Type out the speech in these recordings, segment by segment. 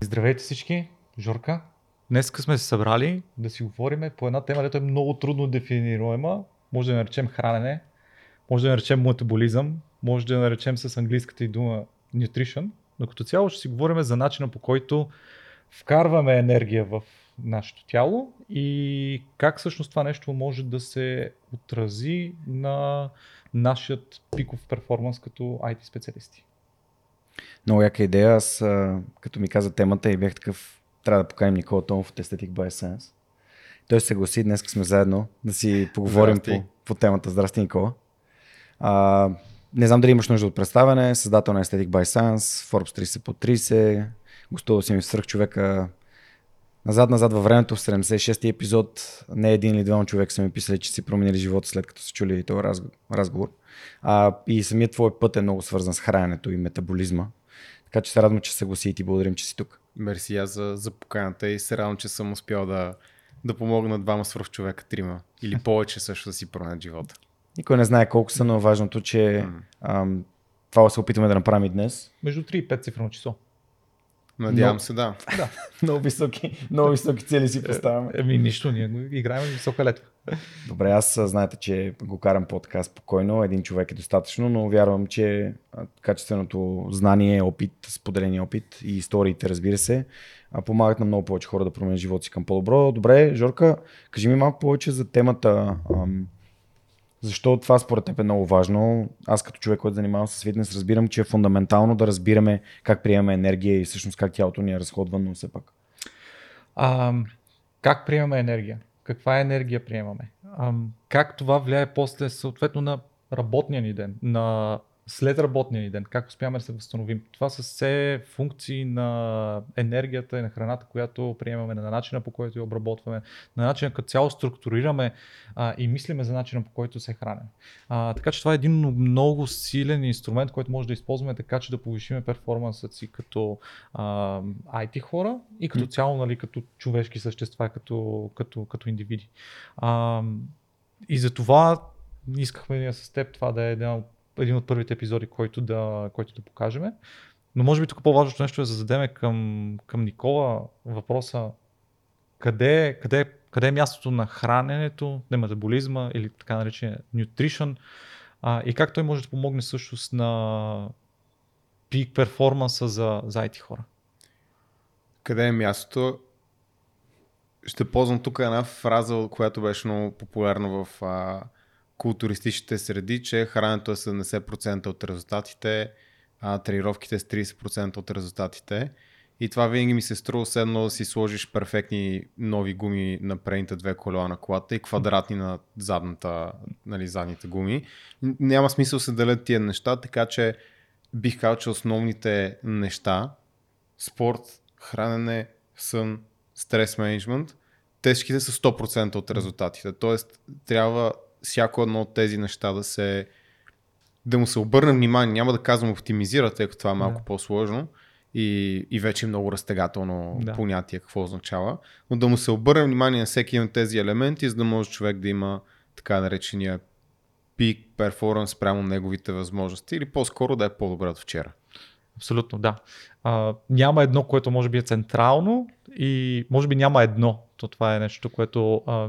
Здравейте всички, Жорка. Днес сме се събрали да си говорим по една тема, която е много трудно дефинируема. Може да наречем хранене, може да наречем метаболизъм, може да наречем с английската и дума nutrition, но като цяло ще си говорим за начина по който вкарваме енергия в нашето тяло и как всъщност това нещо може да се отрази на нашият пиков перформанс като IT специалисти. Много яка идея. Аз, като ми каза темата и бях такъв, трябва да поканим Никола Томов от Aesthetic by Science. Той се съгласи, днес сме заедно да си поговорим по, по темата. Здрасти, Никола. А, не знам дали имаш нужда от представяне. Създател на Aesthetic by Science, Forbes 30 по 30. Гостувал си ми в човека назад-назад във времето, в 76-ти епизод, не един или двама човек са ми писали, че си променили живота след като са чули този разговор. А, и самият твой път е много свързан с храненето и метаболизма. Така че се радвам, че се съгласи и ти благодарим, че си тук. Мерси аз за, за поканата и се радвам, че съм успял да, да помогна двама свръх човека, трима или повече също да си променят живота. Никой не знае колко са, но важното, че ам, това се опитваме да направим и днес. Между 3 и 5 цифрно число. Надявам но... се, да. да. много, високи, много високи цели си поставяме. Еми, нищо, ние играем висока летва. Добре, аз знаете, че го карам подкаст спокойно, един човек е достатъчно, но вярвам, че качественото знание, опит, споделения опит и историите, разбира се, помагат на много повече хора да променят живота си към по-добро. Добре, Жорка, кажи ми малко повече за темата. Защо това според теб е много важно? Аз като човек, който занимавам с фитнес, разбирам, че е фундаментално да разбираме как приемаме енергия и всъщност как тялото ни е разходвано все пак. А, как приемаме енергия? Каква енергия приемаме? А, как това влияе после съответно на работния ни ден, на след работния ни ден, как успяваме да се възстановим. Това са все функции на енергията и на храната, която приемаме, на начина по който я обработваме, на начина като цяло структурираме а, и мислиме за начина по който се храним. А, така че това е един много силен инструмент, който може да използваме така, че да повишиме перформансът си като а, IT хора и като цяло, нали, като човешки същества, като, като, като индивиди. А, и за това искахме ние с теб това да е една от един от първите епизоди, който да, който да покажем. Но може би тук по-важното нещо е да зададем към, към Никола въпроса къде, къде, къде е мястото на храненето, на метаболизма или така наречения nutrition а, и как той може да помогне също на пик перформанса за, за IT хора. Къде е мястото? Ще ползвам тук една фраза, която беше много популярна в а, културистичните среди, че храненето е 70% от резултатите, а тренировките с 30% от резултатите. И това винаги ми се струва едно да си сложиш перфектни нови гуми на предните две колела на колата и квадратни на задната, нали, задните гуми. Няма смисъл се делят тия неща, така че бих казал, че основните неща спорт, хранене, сън, стрес менеджмент, тежките са 100% от резултатите. Тоест, трябва всяко едно от тези неща да се да му се обърне внимание. Няма да казвам оптимизира, тъй като това е малко да. по-сложно и, и вече е много разтегателно да. понятие какво означава, но да му се обърне внимание на всеки от тези елементи, за да може човек да има така наречения пик перформанс прямо неговите възможности или по-скоро да е по-добре от вчера. Абсолютно, да. А, няма едно, което може би е централно и може би няма едно. То това е нещо, което а,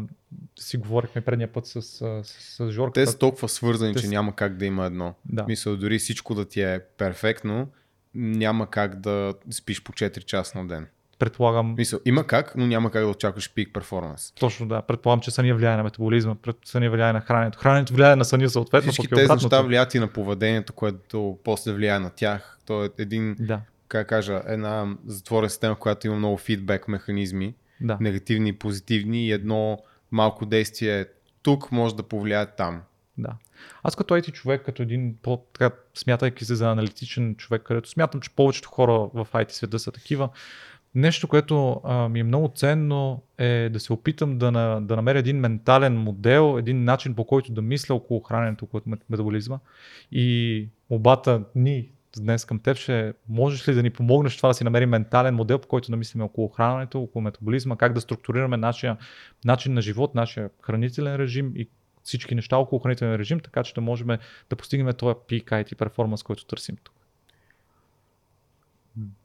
си говорихме предния път с, с, с Жорка. Те са толкова свързани, Те... че няма как да има едно. Да. Мисля, дори всичко да ти е перфектно, няма как да спиш по 4 часа на ден. Предполагам. Мисъл, има как, но няма как да очакваш пик перформанс. Точно да. Предполагам, че съня влияе на метаболизма, съня влияе на храненето. Храненето влияе на съня съответно. Всички тези неща влияят и на поведението, което после влияе на тях. То е един, да. как кажа, една затворена система, която има много фидбек механизми, да. негативни и позитивни и едно малко действие тук може да повлияе там. Да. Аз като IT човек, като един така, смятайки се за аналитичен човек, където смятам, че повечето хора в IT света са такива, нещо, което а, ми е много ценно е да се опитам да, на, да намеря един ментален модел, един начин по който да мисля около храненето, около метаболизма. И обата ни днес към теб ще можеш ли да ни помогнеш това да си намерим ментален модел, по който да мислим около храненето, около метаболизма, как да структурираме нашия начин на живот, нашия хранителен режим и всички неща около хранителен режим, така че да можем да постигнем този peak IT перформанс, който търсим тук.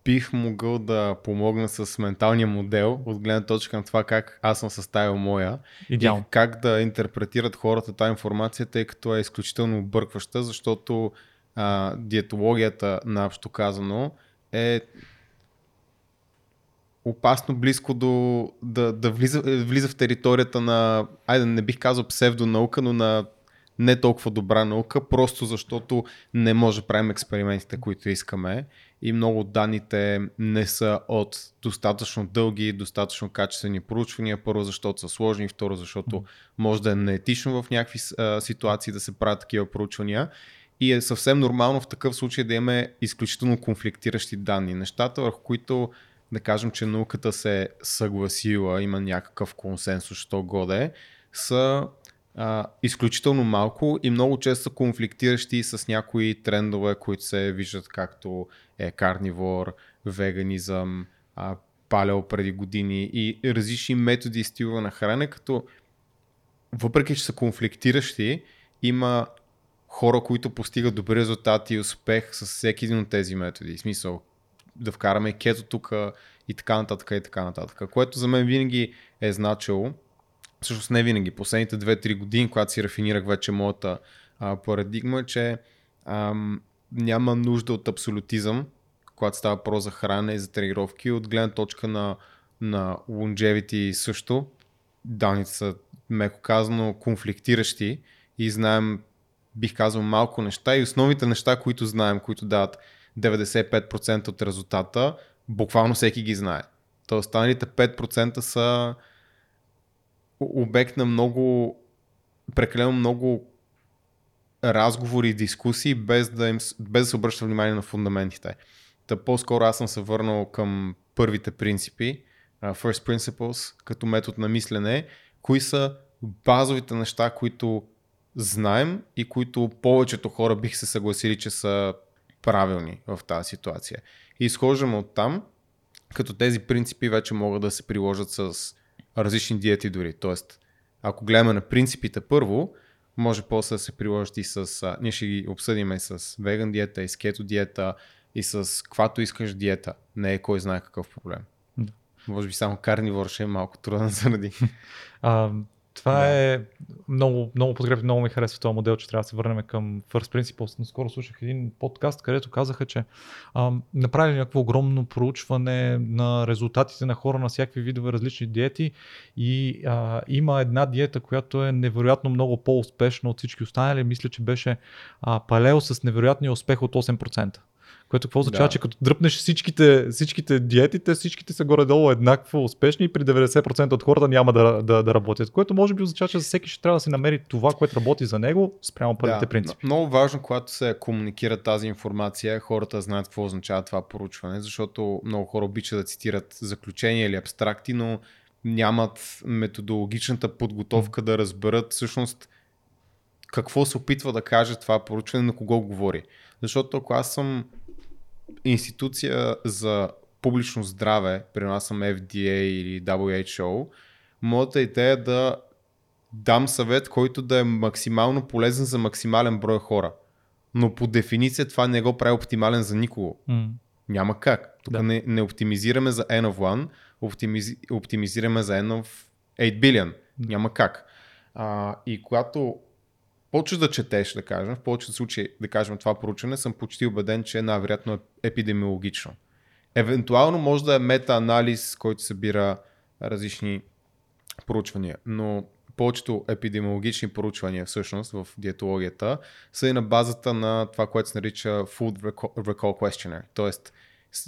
бих могъл да помогна с менталния модел от гледна точка на това как аз съм съставил моя Идеално. и как да интерпретират хората тази информация, тъй като е изключително объркваща, защото а, диетологията, наобщо казано, е опасно близко до да, да влиза, влиза в територията на, айде не бих казал псевдонаука, но на не толкова добра наука, просто защото не може да правим експериментите, които искаме и много от данните не са от достатъчно дълги, достатъчно качествени проучвания. Първо, защото са сложни, второ, защото може да е неетично в някакви а, ситуации да се правят такива проучвания. И е съвсем нормално в такъв случай да имаме изключително конфликтиращи данни. Нещата, върху които да кажем, че науката се е съгласила, има някакъв консенсус, що годе, са а, изключително малко и много често са конфликтиращи с някои трендове, които се виждат както е карнивор, веганизъм, а, палео преди години и различни методи и стилове на хранене, като въпреки, че са конфликтиращи, има хора, които постигат добри резултати и успех с всеки един от тези методи. В смисъл, да вкараме кето тук и така нататък и така нататък. Което за мен винаги е значило, всъщност не винаги, последните 2-3 години, когато си рафинирах вече моята а, парадигма, че ам, няма нужда от абсолютизъм, когато става про за хранене и за тренировки, от гледна точка на, на longevity също. Данните са, меко казано, конфликтиращи и знаем, бих казал, малко неща и основните неща, които знаем, които дават 95% от резултата, буквално всеки ги знае. То останалите 5% са обект на много, прекалено много разговори и дискусии, без да, им, без да се обръща внимание на фундаментите. Та по-скоро аз съм се върнал към първите принципи, First Principles, като метод на мислене, кои са базовите неща, които знаем и които повечето хора бих се съгласили, че са правилни в тази ситуация. И изхождаме от там, като тези принципи вече могат да се приложат с различни диети дори. Тоест, ако гледаме на принципите първо, може после да се приложат и с... А, ние ще ги обсъдим и с веган диета, и с кето диета, и с каквато искаш диета. Не е кой знае какъв проблем. Да. Може би само карнивор ще е малко труден заради. А, това да. е много, много подкрепи, много ми харесва този модел, че трябва да се върнем към First Principles. Наскоро слушах един подкаст, където казаха, че а, направили някакво огромно проучване на резултатите на хора на всякакви видове различни диети и а, има една диета, която е невероятно много по-успешна от всички останали. Мисля, че беше а, палео с невероятния успех от 8%. Което какво означава, да. че като дръпнеш всичките, всичките диетите, всичките са горе-долу еднакво успешни и при 90% от хората няма да, да, да работят. Което може би означава, че за всеки ще трябва да се намери това, което работи за него спрямо първите да, принципи. Много важно, когато се комуникира тази информация, хората знаят какво означава това поручване, защото много хора обичат да цитират заключения или абстракти, но нямат методологичната подготовка да разберат всъщност какво се опитва да каже това поручване, на кого говори. Защото ако аз съм институция за публично здраве, при нас съм FDA или WHO, моята идея е да дам съвет, който да е максимално полезен за максимален брой хора. Но по дефиниция това не го прави оптимален за никого. Mm. Няма как. Тук да. не, не оптимизираме за N of 1, оптимизи, оптимизираме за N of 8 billion. Mm. Няма как. А, и когато почваш да четеш, да кажем, в повечето случаи, да кажем това проучване, съм почти убеден, че най-вероятно е епидемиологично. Евентуално може да е мета-анализ, който събира различни проучвания, но повечето епидемиологични проучвания всъщност в диетологията са и на базата на това, което се нарича Food Recall Questionnaire. Тоест,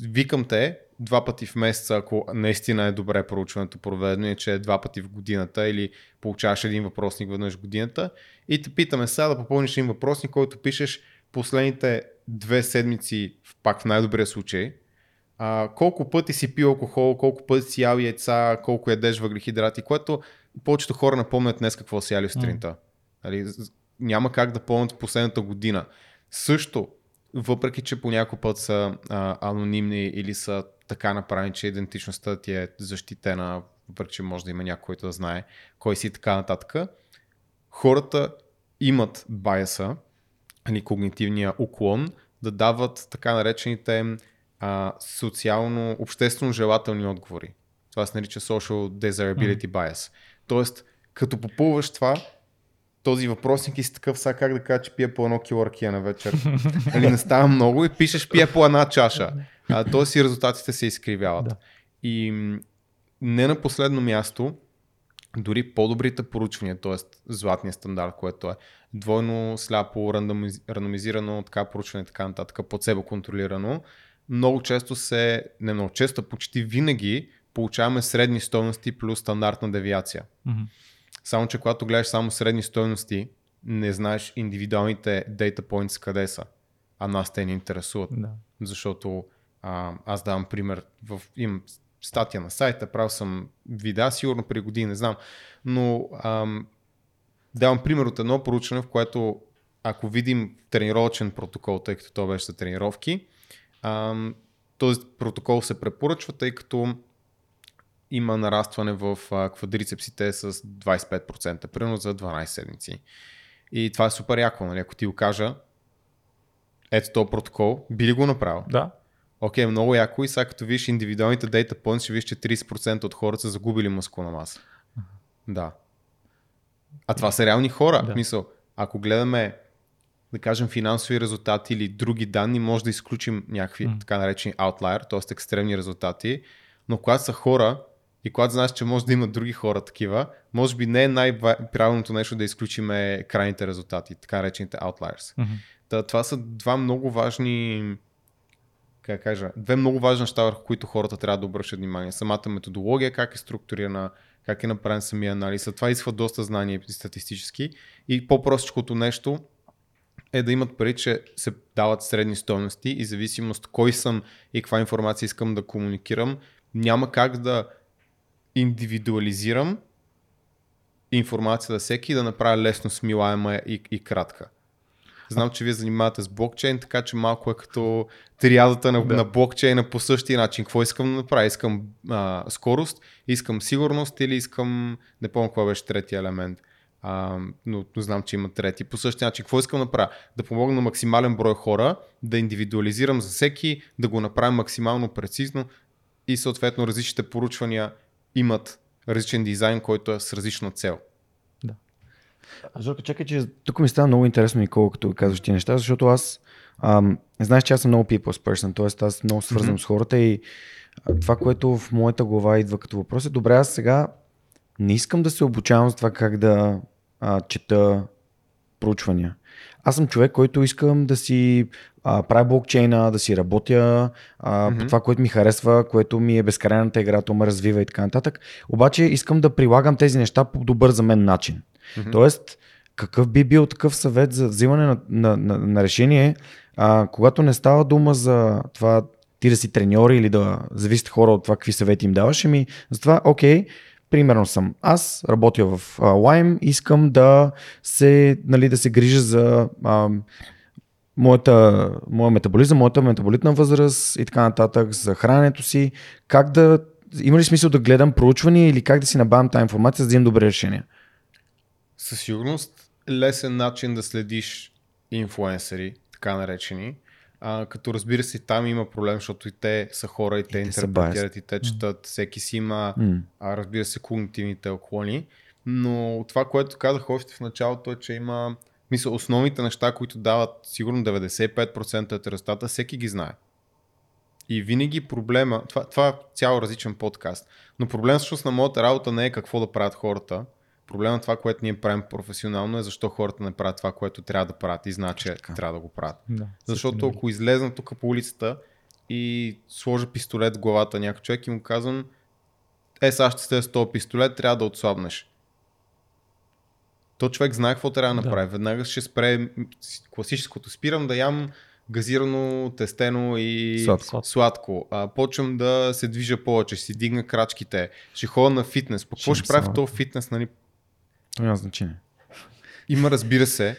викам те два пъти в месеца, ако наистина е добре проучването проведено, че е два пъти в годината или получаваш един въпросник веднъж в годината и те питаме сега да попълниш един въпросник, който пишеш последните две седмици, пак в най-добрия случай, а, колко пъти си пил алкохол, колко пъти си ял яйца, колко ядеш въглехидрати, което повечето хора напомнят днес какво си яли сутринта. Mm. Нали, няма как да помнят последната година. Също, въпреки че по някой път са а, анонимни или са така направени, че идентичността ти е защитена, въпреки че може да има някой, който да знае кой си и така нататък, хората имат байеса, или нали, когнитивния уклон, да дават така наречените а, социално, обществено желателни отговори. Това се нарича social desirability bias. Тоест, като попълваш това, този въпросник и си такъв, сега как да кажа, че пия по едно кило ракия на вечер. Нали, не става много и пишеш пия по една чаша. А, тоест и резултатите се изкривяват. Да. И не на последно място, дори по-добрите поручвания, т.е. златния стандарт, което е двойно сляпо, рандомиз- рандомизирано, така поручване и така нататък, под себе контролирано, много често се, не много често, почти винаги получаваме средни стойности плюс стандартна девиация. Мгм. Само, че когато гледаш само средни стойности, не знаеш индивидуалните data points къде са. А нас те ни интересуват. Да. Защото а, аз давам пример, в, имам статия на сайта, правил съм видеа, сигурно при години, не знам, но ам, давам пример от едно проучване, в което ако видим тренировъчен протокол, тъй като то беше за тренировки, ам, този протокол се препоръчва, тъй като има нарастване в квадрицепсите с 25%, примерно за 12 седмици. И това е супер яко, нали? ако ти го кажа, ето този протокол, би ли го направил? Да. Окей, много яко и сега като видиш индивидуалните data points, ще видиш, че 30% от хората са загубили мускулна маса. Да. А това са реални хора. Да. Мисъл, ако гледаме, да кажем, финансови резултати или други данни, може да изключим някакви М. така наречени outlier, т.е. екстремни резултати, но когато са хора и когато знаеш, че може да има други хора такива, може би не е най-правилното нещо да изключим крайните резултати, така наречените outliers. Мгм. Та, това са два много важни как кажа, две много важни неща, върху които хората трябва да обръщат внимание. Самата методология, как е структурирана, как е направен самия анализ. А Това изисква доста знания статистически. И по-простичкото нещо е да имат пари, че се дават средни стоености и зависимост кой съм и каква информация искам да комуникирам, няма как да индивидуализирам информацията за всеки и да направя лесно смилаема и, и кратка. Знам, че вие занимавате с блокчейн, така че малко е като триадата на, Да. на блокчейна по същия начин. Какво искам да направя? Искам а, скорост, искам сигурност или искам, не помня кой беше третия елемент, а, но, но знам, че има трети. По същия начин, какво искам да направя? Да помогна на максимален брой хора, да индивидуализирам за всеки, да го направя максимално прецизно и съответно различните поручвания имат различен дизайн, който е с различна цел. А Жорка, чакай, че тук ми става много интересно, Никола, като казваш ти неща, защото аз, ам, знаеш, че аз съм много people's person, т.е. аз много свързвам Мгм. с хората и това, което в моята глава идва като въпрос е, добре, аз сега не искам да се обучавам за това как да а, чета проучвания. Аз съм човек, който искам да си а, правя блокчейна, да си работя а, Мгм. по това, което ми харесва, което ми е безкрайната игра, то ме развива и така нататък. Обаче искам да прилагам тези неща по добър за мен начин. Мгм. Тоест, какъв би бил такъв съвет за взимане на, на, на, на решение, а, когато не става дума за това ти да си треньор или да зависят хора от това какви съвети им даваш, ами затова, окей, примерно съм аз, работя в а, Lime, искам да се, нали, да се грижа за а, моята, моя метаболизъм, моята метаболитна възраст и така нататък, за храненето си, как да, има ли смисъл да гледам проучвания или как да си набавям тази информация, за да взимам добри решения? Със сигурност лесен начин да следиш инфлуенсъри, така наречени. А, като разбира се, там има проблем, защото и те са хора, и те, те са интерпретират, и те четат, всеки си има, а, разбира се, когнитивните отклони. Но това, което казах още в началото е, че има мисля, основните неща, които дават сигурно 95% от резултата, всеки ги знае. И винаги проблема, това, това е цял различен подкаст, но проблем всъщност на моята работа не е какво да правят хората. Проблемът това, което ние правим професионално е защо хората не правят това, което трябва да правят и знаят, че Така. трябва да го правят. Да. Защото ако излезна тук по улицата и сложа пистолет в главата на някой човек и му казвам, е, сега ще сте с този пистолет, трябва да отслабнеш. То човек знае какво трябва да Да. направи. Веднага ще спре класическото. Спирам да ям газирано, тестено и Сладко. сладко. А, почвам да се движа повече, ще си дигна крачките, ще ходя на фитнес. По какво Ще ще правя в този фитнес? Нали? То няма значение. Има, разбира се.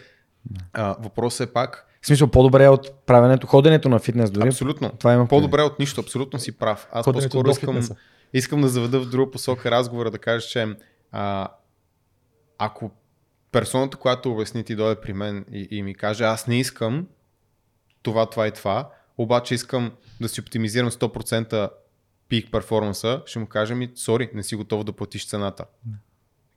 А, въпросът е пак, В смисъл, по-добре е от правенето, ходенето на фитнес дори. абсолютно. Това има По-добре от нищо, абсолютно си прав. Аз Ходенето по-скоро искам, фитнеса. искам да заведа в друга посока разговора, да кажа, че а, ако персоната, която обясни ти дойде при мен и, и ми каже, аз не искам това, това и това, обаче искам да си оптимизирам 100% пик перформанса, ще му кажа ми, сори, не си готов да платиш цената.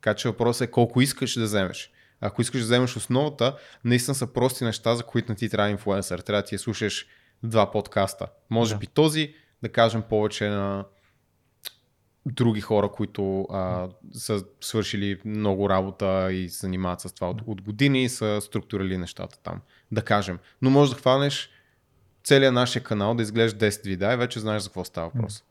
Така че въпросът е колко искаш да вземеш. Ако искаш да вземеш основата, наистина са прости неща, за които не ти трябва инфлуенсър. Трябва да ти я слушаш два подкаста. Може Да. би този, да кажем повече на други хора, които а, са свършили много работа и се занимават с това от, от години и са структурали нещата там, да кажем. Но може да хванеш целият нашия канал да изглежда 10 видеа и вече знаеш за какво става въпрос.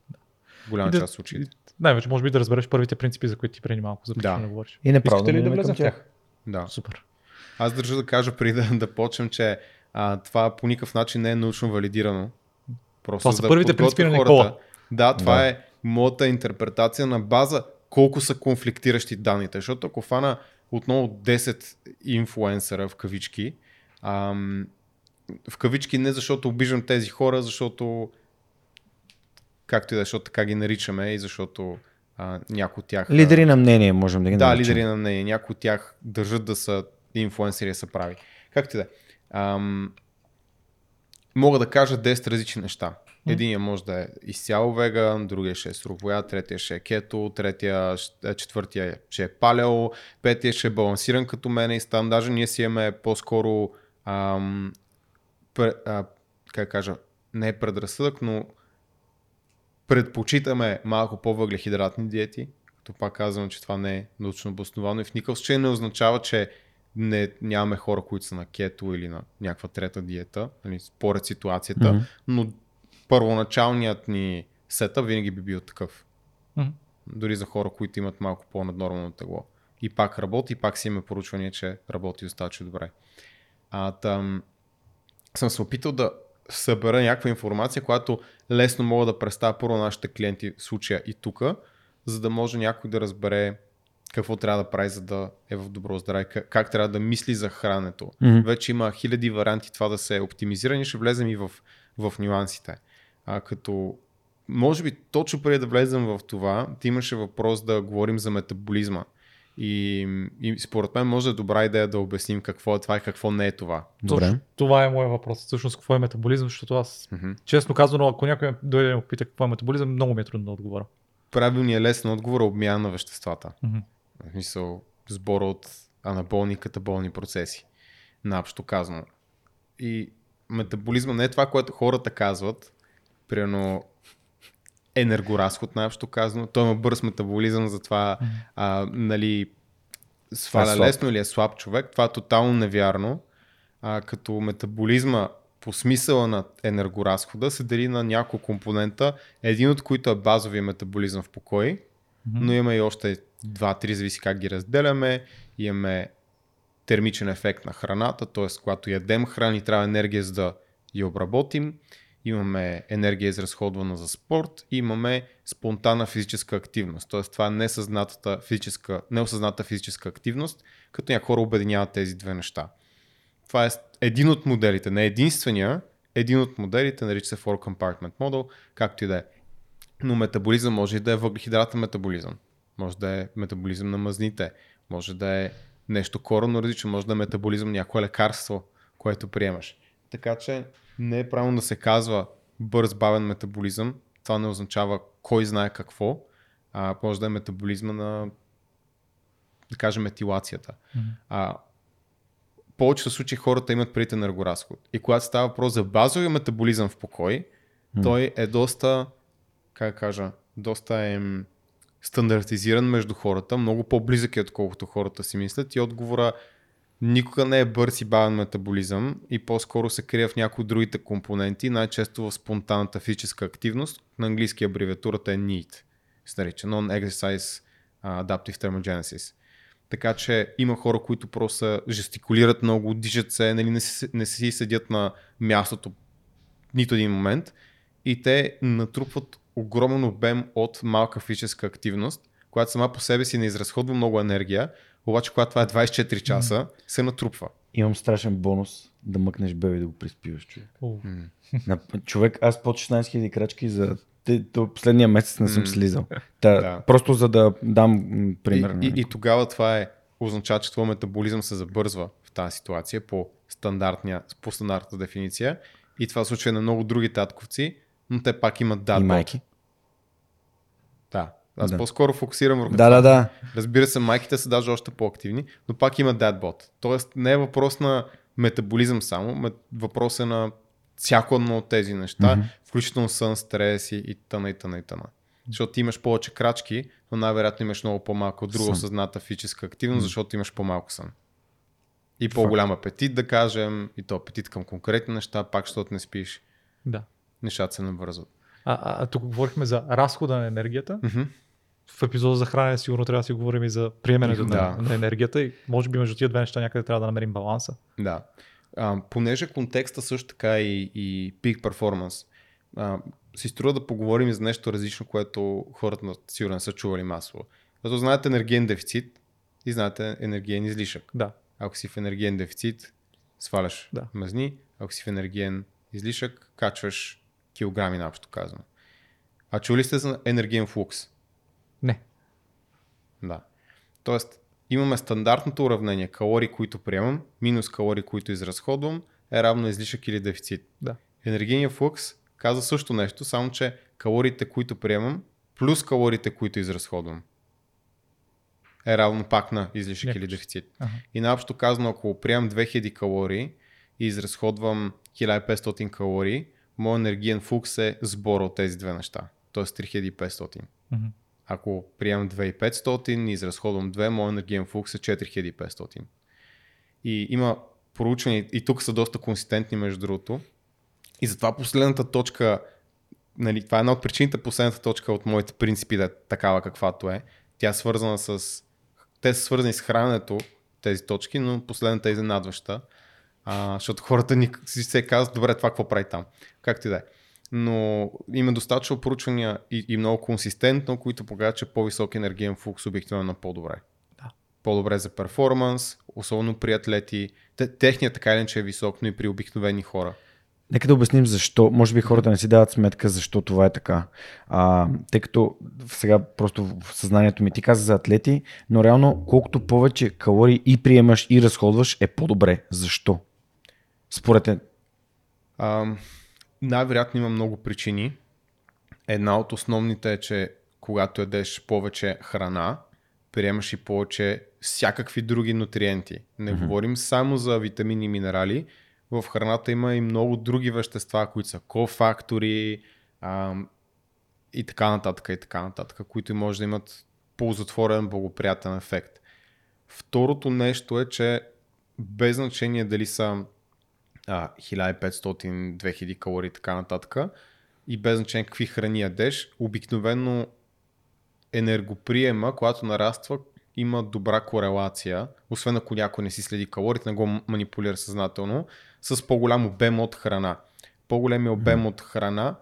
Голяма да- част от случаите. Най-вече може би да разбереш първите принципи, за които ти преди малко започна Да. да говориш. И направо Искате ли да влезем в тях? Да. Супер. Аз държа да кажа преди да, да почнем, че а, това по никакъв начин не е научно валидирано. Просто Това за са да първите принципи на Никола. Да, това Да. е моята интерпретация на база колко са конфликтиращи данните. Защото ако фана отново 10 инфлуенсъра в кавички, ам, в кавички не защото обиждам тези хора, защото както и да е, защото така ги наричаме и защото а, някои от тях... Лидери на мнение, можем да ги да, наречем. лидери на мнение. Някои от тях държат да са инфлуенсери да са прави. Както и да е. Ам, Мога да кажа 10 различни неща. Единия може да е изцяло веган, другия ще е суровоя, третия ще е кето, третия, ще- четвъртия ще е палео, петия ще е балансиран като мене и там даже ние си имаме по-скоро ам, пре, а, как да кажа, не е предразсъдък, но предпочитаме малко по-въглехидратни диети, като пак казвам, че това не е научно обосновано и в никакъв случай не означава, че не, нямаме хора, които са на кето или на някаква трета диета, нали, според ситуацията, Мгм. но първоначалният ни сета винаги би бил такъв. Мгм. Дори за хора, които имат малко по-наднормално тегло. И пак работи, и пак си имаме поручване, че работи достатъчно добре. А, там, съм се опитал да събера някаква информация, която лесно мога да представя първо на нашите клиенти в случая и тук, за да може някой да разбере какво трябва да прави, за да е в добро здраве, как, трябва да мисли за храненето. Мгм. Вече има хиляди варианти това да се оптимизира, ние ще влезем и в, в нюансите. А, като може би точно преди да влезем в това, ти имаше въпрос да говорим за метаболизма. И, и според мен може да е добра идея да обясним какво е това и какво не е това. Добре. Точно това е моят въпрос. Всъщност какво е метаболизъм, защото аз, Мгм. честно казано, ако някой дойде да ме попита какво е метаболизъм, много ми е трудно да отговоря. Правилният лесен отговор е обмяна на веществата. Мгм. В смисъл, сбора от анаболни и катаболни процеси. Наобщо казано. И метаболизма не е това, което хората казват. Примерно енергоразход, най-общо казано. Той има бърз метаболизъм, затова а, нали, сваля Е лесно или е слаб човек. Това е тотално невярно. А, като метаболизма по смисъла на енергоразхода се дели на няколко компонента, един от които е базовия метаболизъм в покой, но има и още два-три, зависи как ги разделяме. Имаме термичен ефект на храната, т.е. когато ядем храни, трябва енергия за да я обработим. Имаме енергия изразходвана за спорт и имаме спонтанна физическа активност. Т.е. това е несъзнатата физическа, неосъзната физическа активност, като някои хора обединяват тези две неща. Това е един от моделите, не единствения, един от моделите, нарича се Four Compartment Model, както и да е. Но метаболизъм може и да е въглехидратен метаболизъм. Може да е метаболизъм на мазните. Може да е нещо коренно различно. Може да е метаболизъм някое лекарство, което приемаш. Така че не е правилно да се казва бърз, бавен метаболизъм. Това не означава кой знае какво. А, може да е метаболизма на, да кажем, етилацията. А, в повечето случаи хората имат предвид енергоразход. И когато става въпрос за базовия метаболизъм в покой, той е доста, как кажа, доста е стандартизиран между хората, много по-близък е отколкото хората си мислят и отговора никога не е бърз и бавен метаболизъм и по-скоро се крие в някои от другите компоненти, най-често в спонтанната физическа активност. На английски абревиатурата е NEAT, се нарича Non-Exercise Adaptive Thermogenesis. Така че има хора, които просто жестикулират много, дишат се, нали, не, си, не си седят на мястото нито един момент и те натрупват огромен обем от малка физическа активност, която сама по себе си не изразходва много енергия, обаче когато това е 24 часа, се натрупва. Имам страшен бонус да мъкнеш бебе да го приспиваш човек. О, На, човек, аз под 16 000 крачки за те, то последния месец не съм слизал. Та, Да. Просто за да дам пример. И, и, и тогава това е означава, че твой метаболизъм се забързва в тази ситуация по стандартния, по стандартната дефиниция. И това случва на много други татковци, но те пак имат дат И майки. Да. Аз Да. по-скоро фокусирам върху Да, да, да. Разбира се, майките са даже още по-активни, но пак има дадбот. Тоест не е въпрос на метаболизъм само, въпрос е на всяко едно от тези неща, Мгм. включително сън, стрес и, и тъна и тъна и тъна. Защото ти имаш повече крачки, но най-вероятно имаш много по-малко друга Сън. осъзната физическа активност, защото имаш по-малко сън. И по-голям апетит, да кажем, и то апетит към конкретни неща, пак защото не спиш, Да. нещата се навързват. А, а, тук говорихме за разхода на енергията. Мгм. В епизода за хранене сигурно трябва да си говорим и за приемането Да. на, на енергията и може би между тия две неща някъде трябва да намерим баланса. Да. А, понеже контекста също така и, и peak performance, а, си струва да поговорим за нещо различно, което хората на- сигурно са чували масово. Защото знаете енергиен дефицит и знаете енергиен излишък. Да. Ако си в енергиен дефицит, сваляш Да. мазни, ако си в енергиен излишък, качваш килограми, наобщо казано. А чули сте за енергиен флукс? Не. Да. Тоест, имаме стандартното уравнение калории, които приемам, минус калории, които изразходвам, е равно излишък или дефицит. Да. Енергийният флукс каза също нещо, само че калориите, които приемам, плюс калориите, които изразходвам, е равно пак на излишък Някакво. или дефицит. Ага. И наобщо казано, ако приемам 2000 калории и изразходвам 1500 калории, моят енергиен флукс е сбора от тези две неща. Тоест 3500. Мгм. Ако приемам 2500 и изразходвам 2, моят енергиен флукс е 4500. И има проучвания, и тук са доста консистентни между другото. И затова последната точка, нали, това е една от причините, последната точка от моите принципи да е такава каквато е. Тя е свързана с... Те са свързани с храненето, тези точки, но последната е изненадваща. А, защото хората ни си се казват, добре, това какво прави там? Както и да е. Но има достатъчно проучвания и, и много консистентно, които показват, че по-висок енергиен флукс обикновено е по-добре. Да. По-добре за перформанс, особено при атлети. Те, техният така или е висок, но и при обикновени хора. Нека да обясним защо. Може би хората не си дават сметка защо това е така. А, тъй като сега просто в съзнанието ми ти каза за атлети, но реално колкото повече калории и приемаш и разходваш е по-добре. Защо? Според те. Най-вероятно има много причини. Една от основните е, че когато ядеш повече храна, приемаш и повече всякакви други нутриенти. Не mm-hmm. говорим само за витамини и минерали. В храната има и много други вещества, които са кофактори а, и така нататък, и така нататък, които може да имат ползотворен, благоприятен ефект. Второто нещо е, че без значение дали са а, 1500, 2000 калории и така нататък. И без значение какви храни ядеш, обикновено енергоприема, когато нараства, има добра корелация, освен ако някой не си следи калориите, не го манипулира съзнателно, с по-голям обем от храна. По-големия обем от храна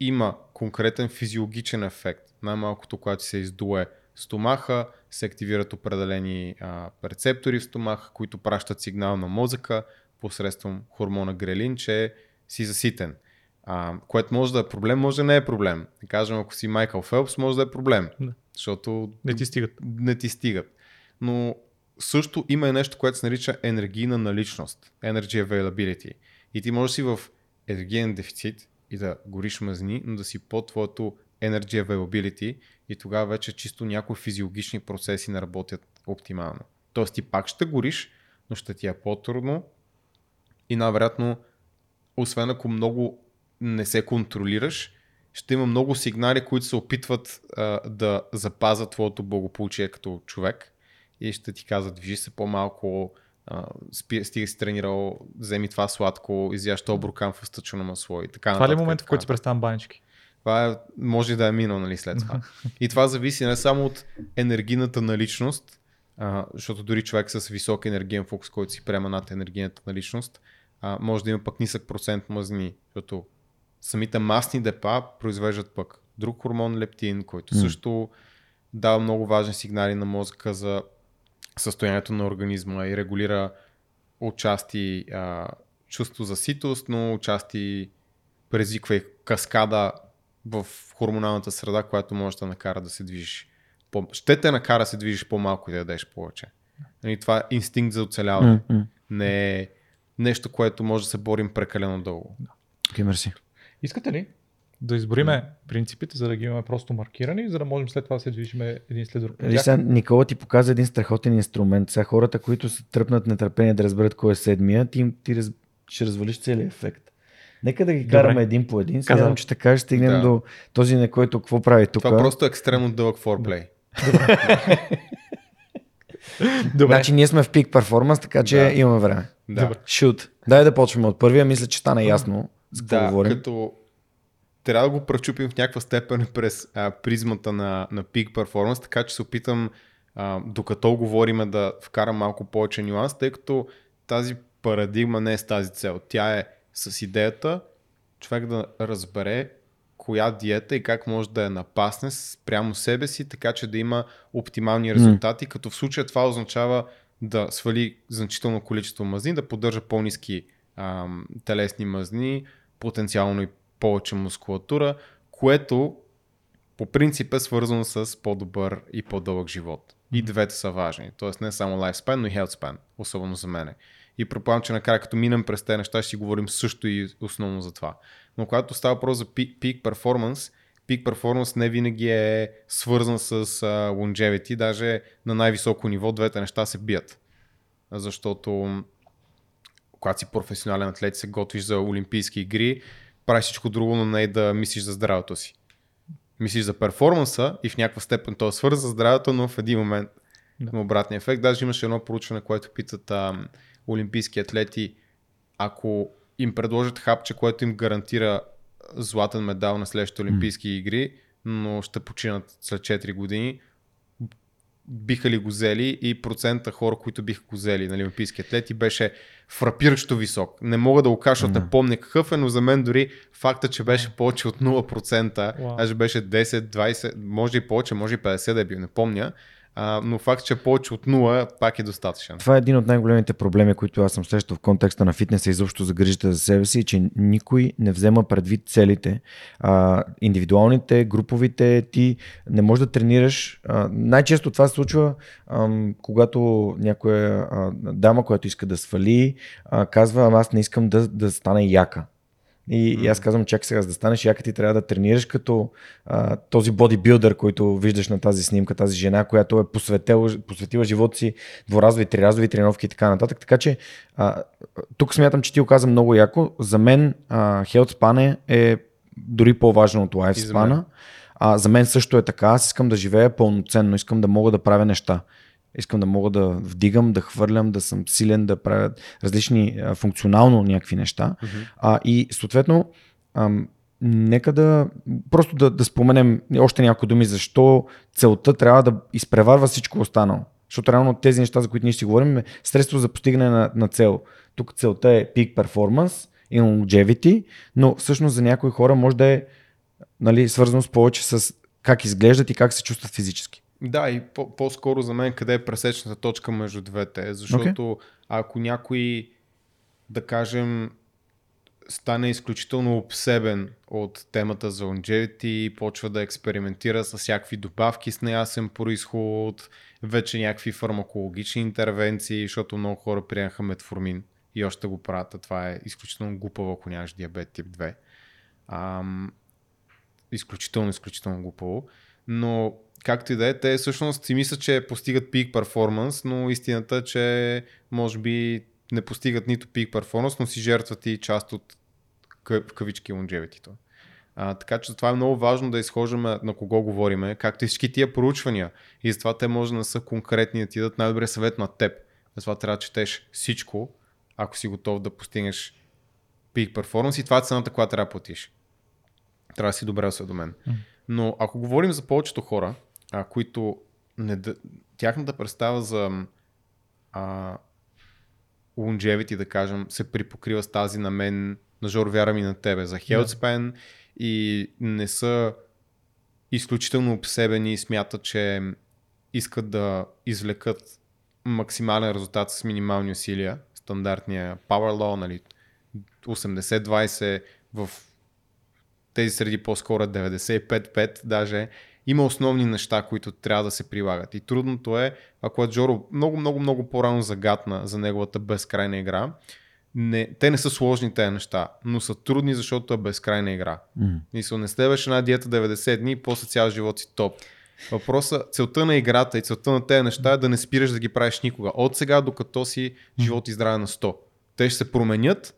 има конкретен физиологичен ефект. Най-малкото, когато се издуе стомаха, се активират определени а, рецептори в стомаха, които пращат сигнал на мозъка посредством хормона грелин, че си заситен. А, което може да е проблем, може да не е проблем. Да кажем, ако си Майкъл Фелпс, може да е проблем. Да. Защото Не ти стигат. не ти стигат. Но също има и нещо, което се нарича енергийна наличност. Energy availability. И ти можеш да си в енергиен дефицит и да гориш мазни, но да си под твоето energy availability и тогава вече чисто някои физиологични процеси не работят оптимално. Тоест ти пак ще гориш, но ще ти е по-трудно и най-вероятно, освен ако много не се контролираш, ще има много сигнали, които се опитват а, да запазят твоето благополучие като човек и ще ти казват, движи се по-малко, а, спи, стига си тренирал, вземи това сладко, изяж това буркан в стъчено масло и така Това ли е нататък, момент, в който си нататък. представям банички? Това е, може да е минал нали, след това. И това зависи не само от енергийната наличност, а, защото дори човек с висок енергиен фокус, който си приема над енергийната наличност, а, може да има пък нисък процент мазнини, защото самите масни депа произвеждат пък друг хормон лептин, който М. също дава много важни сигнали на мозъка за състоянието на организма и регулира отчасти а, чувство за ситост, но отчасти предизвиква и каскада в хормоналната среда, която може да накара да се движиш. По... Ще те накара да се движиш по-малко и да ядеш повече. Нали, това е инстинкт за оцеляване. М. Не е нещо, което може да се борим прекалено дълго. Окей, okay, мерси. Искате ли да избориме принципите, за да ги имаме просто маркирани, за да можем след това да се движим един след друг. Нали сега, Никола ти показа един страхотен инструмент. Сега хората, които се тръпнат нетърпение да разберат кой е седмия, ти, ти раз, ще развалиш целият ефект. Нека да ги караме Добре. един по един. Казвам, че така ще стигнем да. до този, на който какво прави тук. Това просто е екстремно дълъг форплей. Добре. Значи ние сме в пик перформанс, така че да. имаме време. Да. Шут. Дай да почваме от първия. Мисля, че стана ясно. За да, говорим. като трябва да го пречупим в някаква степен през а, призмата на, на пик перформанс, така че се опитам а, докато говориме да вкарам малко повече нюанс, тъй като тази парадигма не е с тази цел. Тя е с идеята човек да разбере коя диета и как може да я напасне прямо себе си, така че да има оптимални резултати, mm. като в случая това означава да свали значително количество мазни, да поддържа по-низки ам, телесни мазни, потенциално и повече мускулатура, което по принцип е свързано с по-добър и по-дълъг живот. И двете са важни. Тоест не само lifespan, но и healthspan, особено за мене. И предполагам, че накрая като минем през тези неща, ще си говорим също и основно за това. Но когато става въпрос за peak performance, peak performance не винаги е свързан с longevity, даже на най-високо ниво двете неща се бият. Защото когато си професионален атлет се готвиш за Олимпийски игри, правиш всичко друго, но не да мислиш за здравето си. Мислиш за перформанса и в някаква степен то е свързан с здравето, но в един момент да. има обратния ефект. Даже имаше едно проучване, което питат а, олимпийски атлети, ако им предложат хапче, което им гарантира златен медал на следващите олимпийски mm. игри, но ще починат след 4 години, биха ли го взели и процента хора, които биха го взели, нали, олимпийски атлети, беше фрапиращо висок. Не мога да го кажа, защото не помня какъв е, но за мен дори факта, че беше повече от 0%, wow. даже беше 10, 20, може и повече, може и 50 да е бил, не помня, а, но факт, че повече от 0 пак е достатъчен. Това е един от най-големите проблеми, които аз съм срещал в контекста на фитнеса и изобщо за грижата за себе си, че никой не взема предвид целите. А, индивидуалните, груповите, ти не можеш да тренираш. А, най-често това се случва, а, когато някоя а, дама, която иска да свали, а, казва, аз не искам да, да стане яка. И, mm. и аз казвам, чакай сега, за да станеш яка ти трябва да тренираш като а, този бодибилдър, който виждаш на тази снимка, тази жена, която е посветила, посветила живота си дворазови, триразови тренировки и така нататък. Така че а, тук смятам, че ти го каза много яко. За мен а, Health е дори по-важно от Life А, за мен също е така. Аз искам да живея пълноценно, искам да мога да правя неща. Искам да мога да вдигам, да хвърлям, да съм силен, да правя различни а, функционално някакви неща. Uh-huh. А, и съответно, ам, нека да просто да, да споменем още някои думи, защо целта трябва да изпреварва всичко останало. Защото реално тези неща, за които ние си говорим, е средство за постигане на, на цел. Тук целта е peak performance и longevity, но всъщност за някои хора може да е нали, свързано с повече с как изглеждат и как се чувстват физически. Да, и по- скоро за мен къде е пресечната точка между двете. Защото okay. ако някой, да кажем, стане изключително обсебен от темата за longevity и почва да експериментира с всякакви добавки с неясен происход, вече някакви фармакологични интервенции, защото много хора приемаха метформин и още го правят, а това е изключително глупаво, ако нямаш диабет тип 2. Ам, изключително, изключително глупаво. Но както и да е, те всъщност си мислят, че постигат пик перформанс, но истината е, че може би не постигат нито пик перформанс, но си жертват и част от в кавички longevity. А, така че това е много важно да изхождаме на кого говориме, както и всички тия проучвания. И затова те може да не са конкретни, да ти дадат най-добрия съвет на теб. Затова трябва да четеш всичко, ако си готов да постигнеш пик перформанс и това е цената, която трябва да платиш. Трябва да си добре осведомен. Но ако говорим за повечето хора, а, които не, тяхната представа за а, longevity, да кажем, се припокрива с тази на мен, на Жор, вярвам и на тебе, за healthspan yeah. и не са изключително обсебени и смятат, че искат да извлекат максимален резултат с минимални усилия, стандартния power law, нали, 80-20 в тези среди по-скоро 95-5 даже има основни неща, които трябва да се прилагат. И трудното е, ако е Джоро много, много, много по-рано загадна за неговата безкрайна игра, не, те не са сложни тези неща, но са трудни, защото е безкрайна игра. М. Мисъл, не следваш една диета 90 дни и после цял живот си топ. Въпросът, целта на играта и целта на тези неща е да не спираш да ги правиш никога. От сега, докато си живот и здраве на 100. Те ще се променят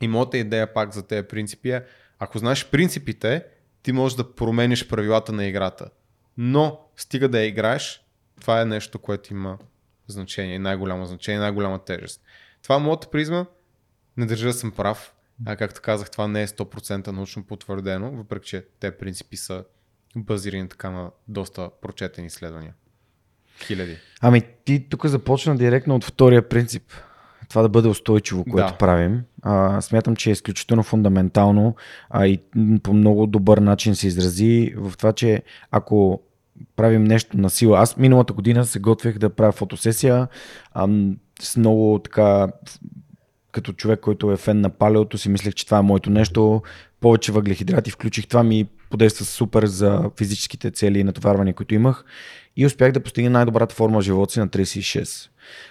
и моята идея пак за тези принципи е, ако знаеш принципите, ти можеш да промениш правилата на играта. Но, стига да я играеш, това е нещо, което има значение, най-голямо значение, най-голяма тежест. Това е моята призма. Не държа да съм прав. А както казах, това не е 100% научно потвърдено, въпреки че те принципи са базирани така на доста прочетени изследвания. Хиляди. Ами ти тук започна директно от втория принцип. Това да бъде устойчиво, което Да. правим. А, смятам, че е изключително фундаментално а и по много добър начин се изрази в това, че ако правим нещо на сила. Аз миналата година се готвех да правя фотосесия ам, с много така като човек, който е фен на палеото, си мислех, че това е моето нещо. Повече въглехидрати включих. Това ми подейства супер за физическите цели и натоварвания, които имах. И успях да постигна най-добрата форма в живота си на 36.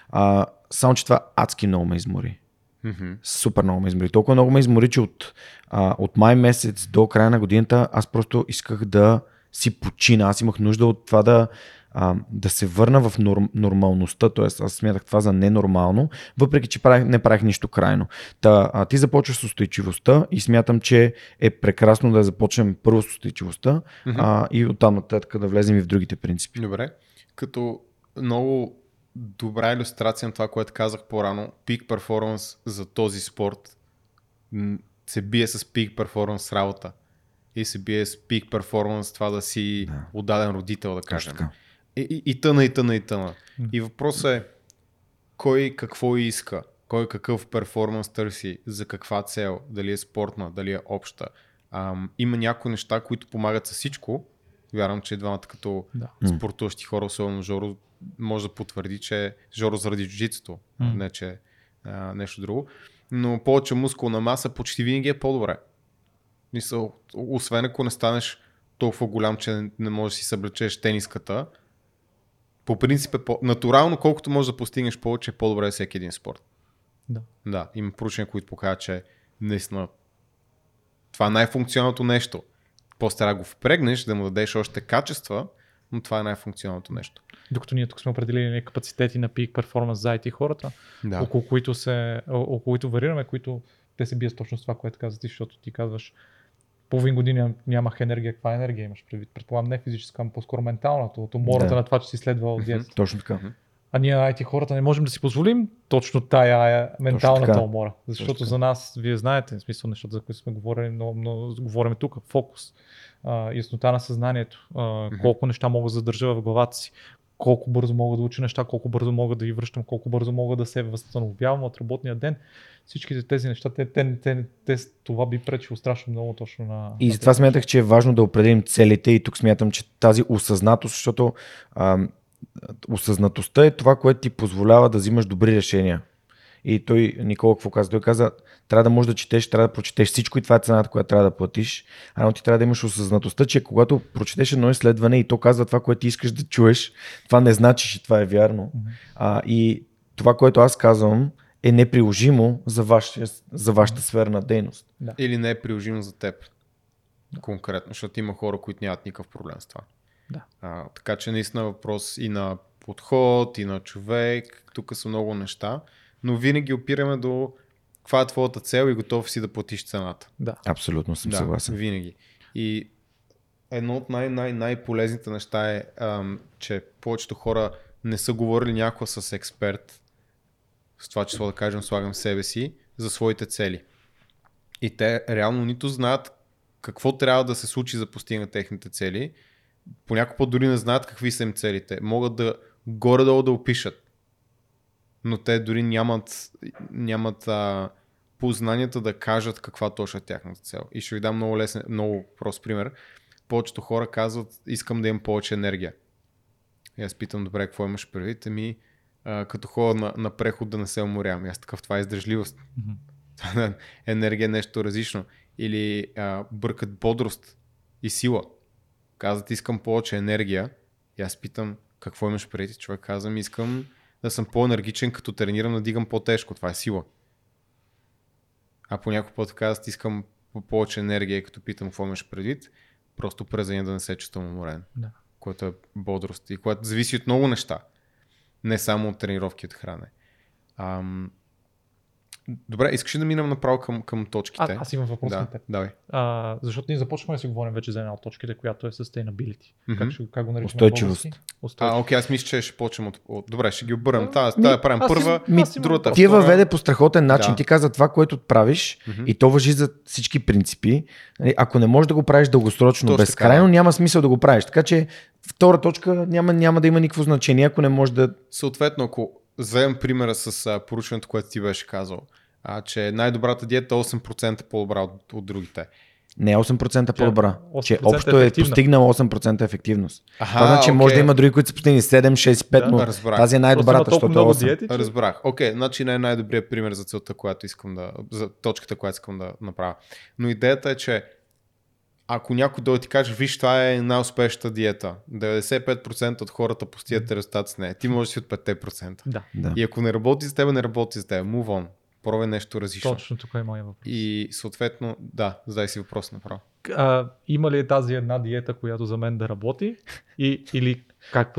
А, само, че това адски много ме измори. Мгм. Супер много ме измори. Толкова много ме измори, че от, а, от май месец до края на годината аз просто исках да си почина. Аз имах нужда от това да, а, да се върна в норм, нормалността. Тоест, аз смятах това за ненормално, въпреки че правих, не правих нищо крайно. Та, а, ти започваш с устойчивостта и смятам, че е прекрасно да започнем първо с устойчивостта а, и оттам нататък да влезем и в другите принципи. Добре. Като много добра иллюстрация на това, което казах по-рано, пик перформанс за този спорт се бие с пик перформанс работа. И се бие с пик перформанс това да си Да. отдаден родител, да кажем. така. И, и, и тъна, и тъна, и тъна. И въпросът е кой какво иска, кой какъв перформанс търси, за каква цел, дали е спортна, дали е обща. Ам, има някои неща, които помагат с всичко. Вярвам, че двамата като Да. спортуващи хора, особено Жоро, може да потвърди, че Жоро заради джуджитството, М. не че а, нещо друго. Но повече мускулна маса почти винаги е по-добре. Мисъл, освен ако не станеш толкова голям, че не- не можеш да си съблечеш тениската, по принцип е по- натурално, колкото можеш да постигнеш повече, е по-добре всеки един спорт. Да. Да, има проучвания, които показват, че наистина това е най-функционалното нещо. После трябва да го впрегнеш, да му дадеш още качества, но това е най-функционалното нещо. Докато ние тук сме определили капацитети на пик перформанс за IT хората, Да. около които, се, о- около които варираме, които те се бият точно с това, което каза ти, защото ти казваш половин година нямах енергия. Каква енергия имаш предвид? Предполагам не физическа, ами по-скоро менталната, от умората Да. на това, че си следвал диетата. Точно така. А ние IT хората не можем да си позволим точно тая менталната умора. Защото за нас, вие знаете, в смисъл нещата, за които сме говорили, но, но говорим тук, фокус, а, яснота на съзнанието, а, колко неща мога да задържа в главата си, колко бързо мога да уча неща, колко бързо мога да ги връщам, колко бързо мога да се възстановявам от работния ден. Всичките тези неща, те, те, те, те, това би пречило страшно много точно на... И затова смятах, че е важно да определим целите и тук смятам, че тази осъзнатост, защото ам, осъзнатостта е това, което ти позволява да взимаш добри решения. И той, Никола, какво каза? Той каза, трябва да можеш да четеш, трябва да прочетеш всичко и това е цената, която трябва да платиш. А но ти трябва да имаш осъзнатостта, че когато прочетеш едно изследване и то казва това, което ти искаш да чуеш, това не значи, че това е вярно. А, и това, което аз казвам, е неприложимо за, вашия, за вашата сфера на дейност. Или не е приложимо за теб. Конкретно, защото има хора, които нямат никакъв проблем с това. Да. А, така че наистина въпрос и на подход, и на човек, тук са много неща, но винаги опираме до каква е твоята цел и готов си да платиш цената. Да. Абсолютно съм да, съгласен. винаги. И едно от най- най- най-полезните неща е, ам, че повечето хора не са говорили някога с експерт, с това число да кажем слагам себе си, за своите цели. И те реално нито знаят какво трябва да се случи за постигане техните цели, понякога път дори не знаят какви са им целите. Могат да горе-долу да опишат, но те дори нямат, нямат а, познанията да кажат каква точно е тяхната цел. И ще ви дам много лесен, много прост пример. Повечето хора казват, искам да имам повече енергия. И аз питам, добре, какво имаш предвид? Ами, а, като ходя на, на преход да не се уморявам. И аз такъв, това е издържливост. енергия е нещо различно. Или а, бъркат бодрост и сила. Казват, искам повече енергия. И аз питам, какво имаш преди? Човек казвам, искам да съм по-енергичен, като тренирам, да дигам по-тежко. Това е сила. А по някой път казват, искам по- повече енергия, като питам какво имаш предвид, просто през да не се чувствам уморен. Да. Което е бодрост и което зависи от много неща. Не само от тренировки от хране. Ам... Добре, искаш ли да минем направо към, към точките? А, аз имам въпрос да, към теб. давай. А, защото ние започваме да си говорим вече за една от точките, която е sustainability. Мгм. Как, ще, как го наричаме? Устойчивост. български? А, Устойчивост. окей, аз мисля, че ще почнем от... от... Добре, ще ги обърнем. Тази, Ми, тази правим аз първа, ми, аз другата. Ти я въведе по страхотен начин. Да. Ти каза това, което правиш Мгм. и то въжи за всички принципи. Нали, Ако не можеш да го правиш дългосрочно, Точно безкрайно, така, да. няма смисъл да го правиш. Така че втора точка няма, няма да има никакво значение, ако не можеш да... Съответно, ако вземем примера с а, поручването, което ти беше казал, а, че най-добрата диета е 8% по-добра от, от другите. Не е 8% по-добра. 8% че общо е ефективна. постигнал 8% ефективност. Аха, Това значи може да има други, които са постигнали 7, 6, 5, Да, но разбрах. тази е най-добрата, защото е много 8. диети, че... Разбрах. Окей, значи не е най-добрият пример за целта, която искам да. за точката, която искам да направя. Но идеята е, че ако някой дойде и ти каже, виж, това е най-успешната диета. 95% от хората постигат резултат с нея. Ти можеш да си от 5%. Да, Да. И ако не работи за теб, не работи за теб. Move on. Пробвай нещо различно. точно тук е моя въпрос. И съответно, да, задай си въпрос направо. а, има ли тази една диета, която за мен да работи? И, или как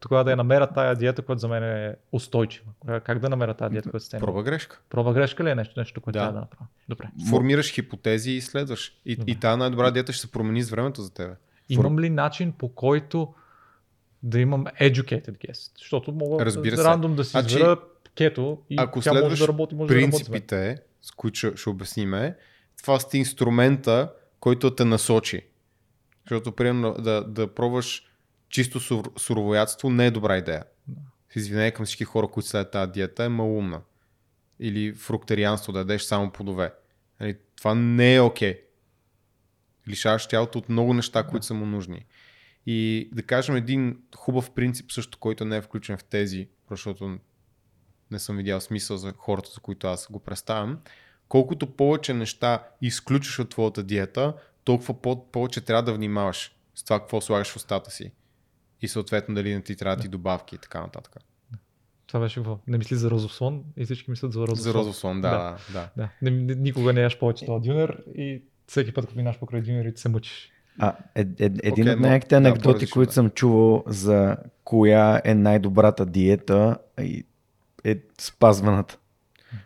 тогава да я намеря тая диета, която за мен е устойчива? Как- да намеря тази диета, която е Проба грешка. Проба грешка ли е нещо, нещо което Да. трябва да направя? Добре. Формираш хипотези и следваш. И, Добре. и тази най-добра диета ще се промени с времето за тебе. Имам ли начин по който да имам educated guest? Защото мога Разбира се. рандом да си Значи, избера кето и ако тя може да работи, може да работи. принципите, с които ще, ще обясниме, това сте инструмента, който те насочи. Защото, примерно, да, да пробваш чисто сур, суровоядство не е добра идея. С извинение към всички хора, които следят тази диета, е малумна. Или фруктерианство, да ядеш само плодове. Нали, това не е окей. Okay. Лишаваш тялото от много неща, които са му нужни. И да кажем един хубав принцип също, който не е включен в тези, защото не съм видял смисъл за хората, за които аз го представям. Колкото повече неща изключиш от твоята диета, толкова по- повече трябва да внимаваш с това какво слагаш в устата си. И съответно дали не ти трябва да ти добавки и така нататък. Това беше какво? Не мисли за розов слон и всички мислят за розов За слон. розов слон, да, да. да. Да. Не, не, никога не яш повече това дюнер и всеки път, като минаш покрай дюнерите, се мъчиш. А, е, е, един Окей, от да, анекдоти, по-различно, които да. съм чувал за коя е най-добрата диета и е спазваната.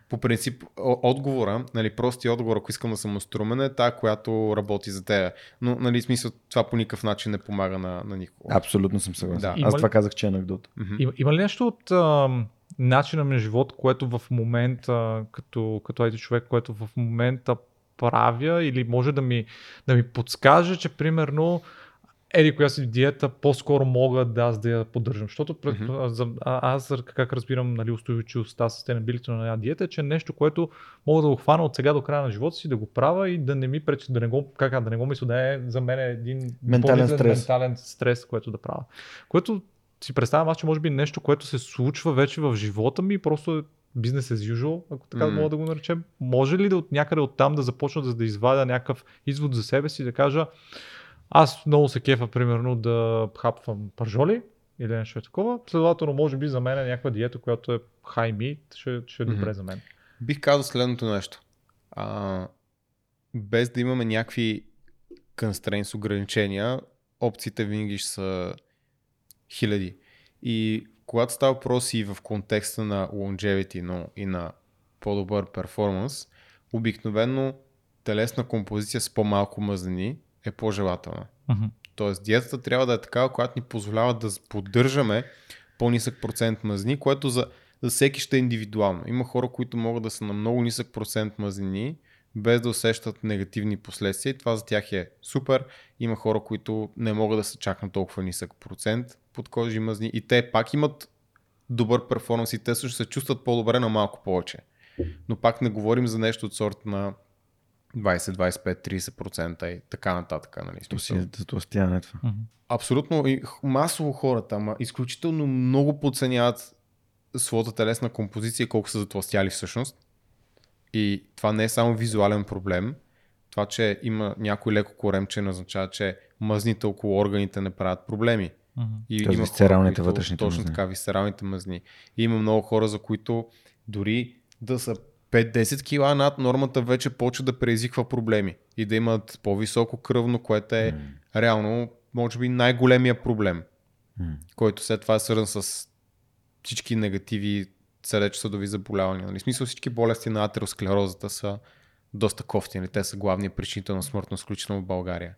По принцип, отговора, нали, простия отговор, ако искам да съм острумен, е та, която работи за теб. Но, нали, смисъл, това по никакъв начин не помага на, на никого. Абсолютно съм съгласен. Да. Аз ли- това казах, че е анекдот. Има, има ли нещо от ам, начина на живот, което в момента, като, като IT човек, което в момента правя или може да ми, да ми подскаже, че примерно еди коя си диета по-скоро мога да аз да я поддържам. Защото Мгм. а, за, а, аз как разбирам нали, устойчивостта, sustainability на една диета, е, че е нещо, което мога да го хвана от сега до края на живота си, да го правя и да не ми пречи, да не го, как, да не го мисля, да е за мен един Ментален стрес. ментален стрес, което да правя. Което си представям аз, че може би нещо, което се случва вече в живота ми, просто е бизнес as usual, ако така М. мога да го наречем. Може ли да от някъде от там да започна да, да извадя някакъв извод за себе си, да кажа, аз много се кефа, примерно, да хапвам пържоли или нещо е такова. Следователно, може би за мен е някаква диета, която е high meat, ще, ще е добре Мгм. за мен. Бих казал следното нещо. А, без да имаме някакви constraints, ограничения, опциите винаги ще са хиляди. И когато става въпрос и в контекста на longevity, но и на по-добър перформанс, обикновено телесна композиция с по-малко мазнини е по-желателна. Тоест диетата трябва да е такава, която ни позволява да поддържаме по-нисък процент мазнини, което за, за всеки ще е индивидуално. Има хора, които могат да са на много нисък процент мазнини, без да усещат негативни последствия. И това за тях е супер. Има хора, които не могат да са чак на толкова нисък процент подкожи мазни и те пак имат добър перформанс и те също се чувстват по-добре на малко повече. Но пак не говорим за нещо от сорта на 20, 25, 30% и така нататък. Нали? То си е това. Абсолютно и масово хората, ама изключително много подценяват своята телесна композиция и колко са затластяли всъщност. И това не е само визуален проблем. Това, че има някой леко коремче, не означава, че мъзните около органите не правят проблеми. И Тоест има висцералните които- вътрешните Точно мъзни. така, висцералните мъзни. И има много хора, за които дори да са 5-10 кила над нормата вече почва да предизвиква проблеми и да имат по-високо кръвно, което е mm. реално, може би, най-големия проблем, М. който след това е свързан с всички негативи сърдечно-съдови заболявания. Нали? В смисъл всички болести на атеросклерозата са доста кофтини. Те са главния причинител на смъртност, включително в България.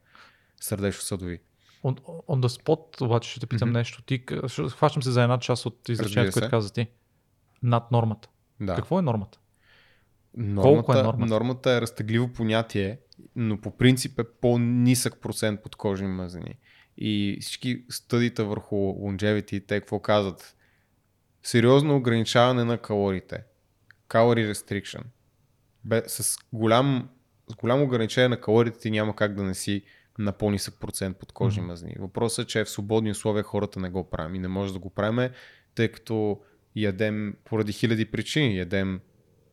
Сърдечно-съдови. On, on the spot обаче ще те питам Мгм. нещо. Ти, хващам се за една част от изречението, което каза ти. Над нормата. Да. Какво е нормата? Нормата, Колко е нормата? Нормата е разтегливо понятие, но по принцип е по-нисък процент подкожни мазнини. И всички стъдита върху longevity, те какво казват? Сериозно ограничаване на калориите. Calorie restriction. Бе, с, голям, с голямо ограничение на калориите ти няма как да не си на по-нисък процент подкожни Мгм. мазнини. Въпросът е, че в свободни условия хората не го правим и не може да го правим, тъй като ядем поради хиляди причини. Ядем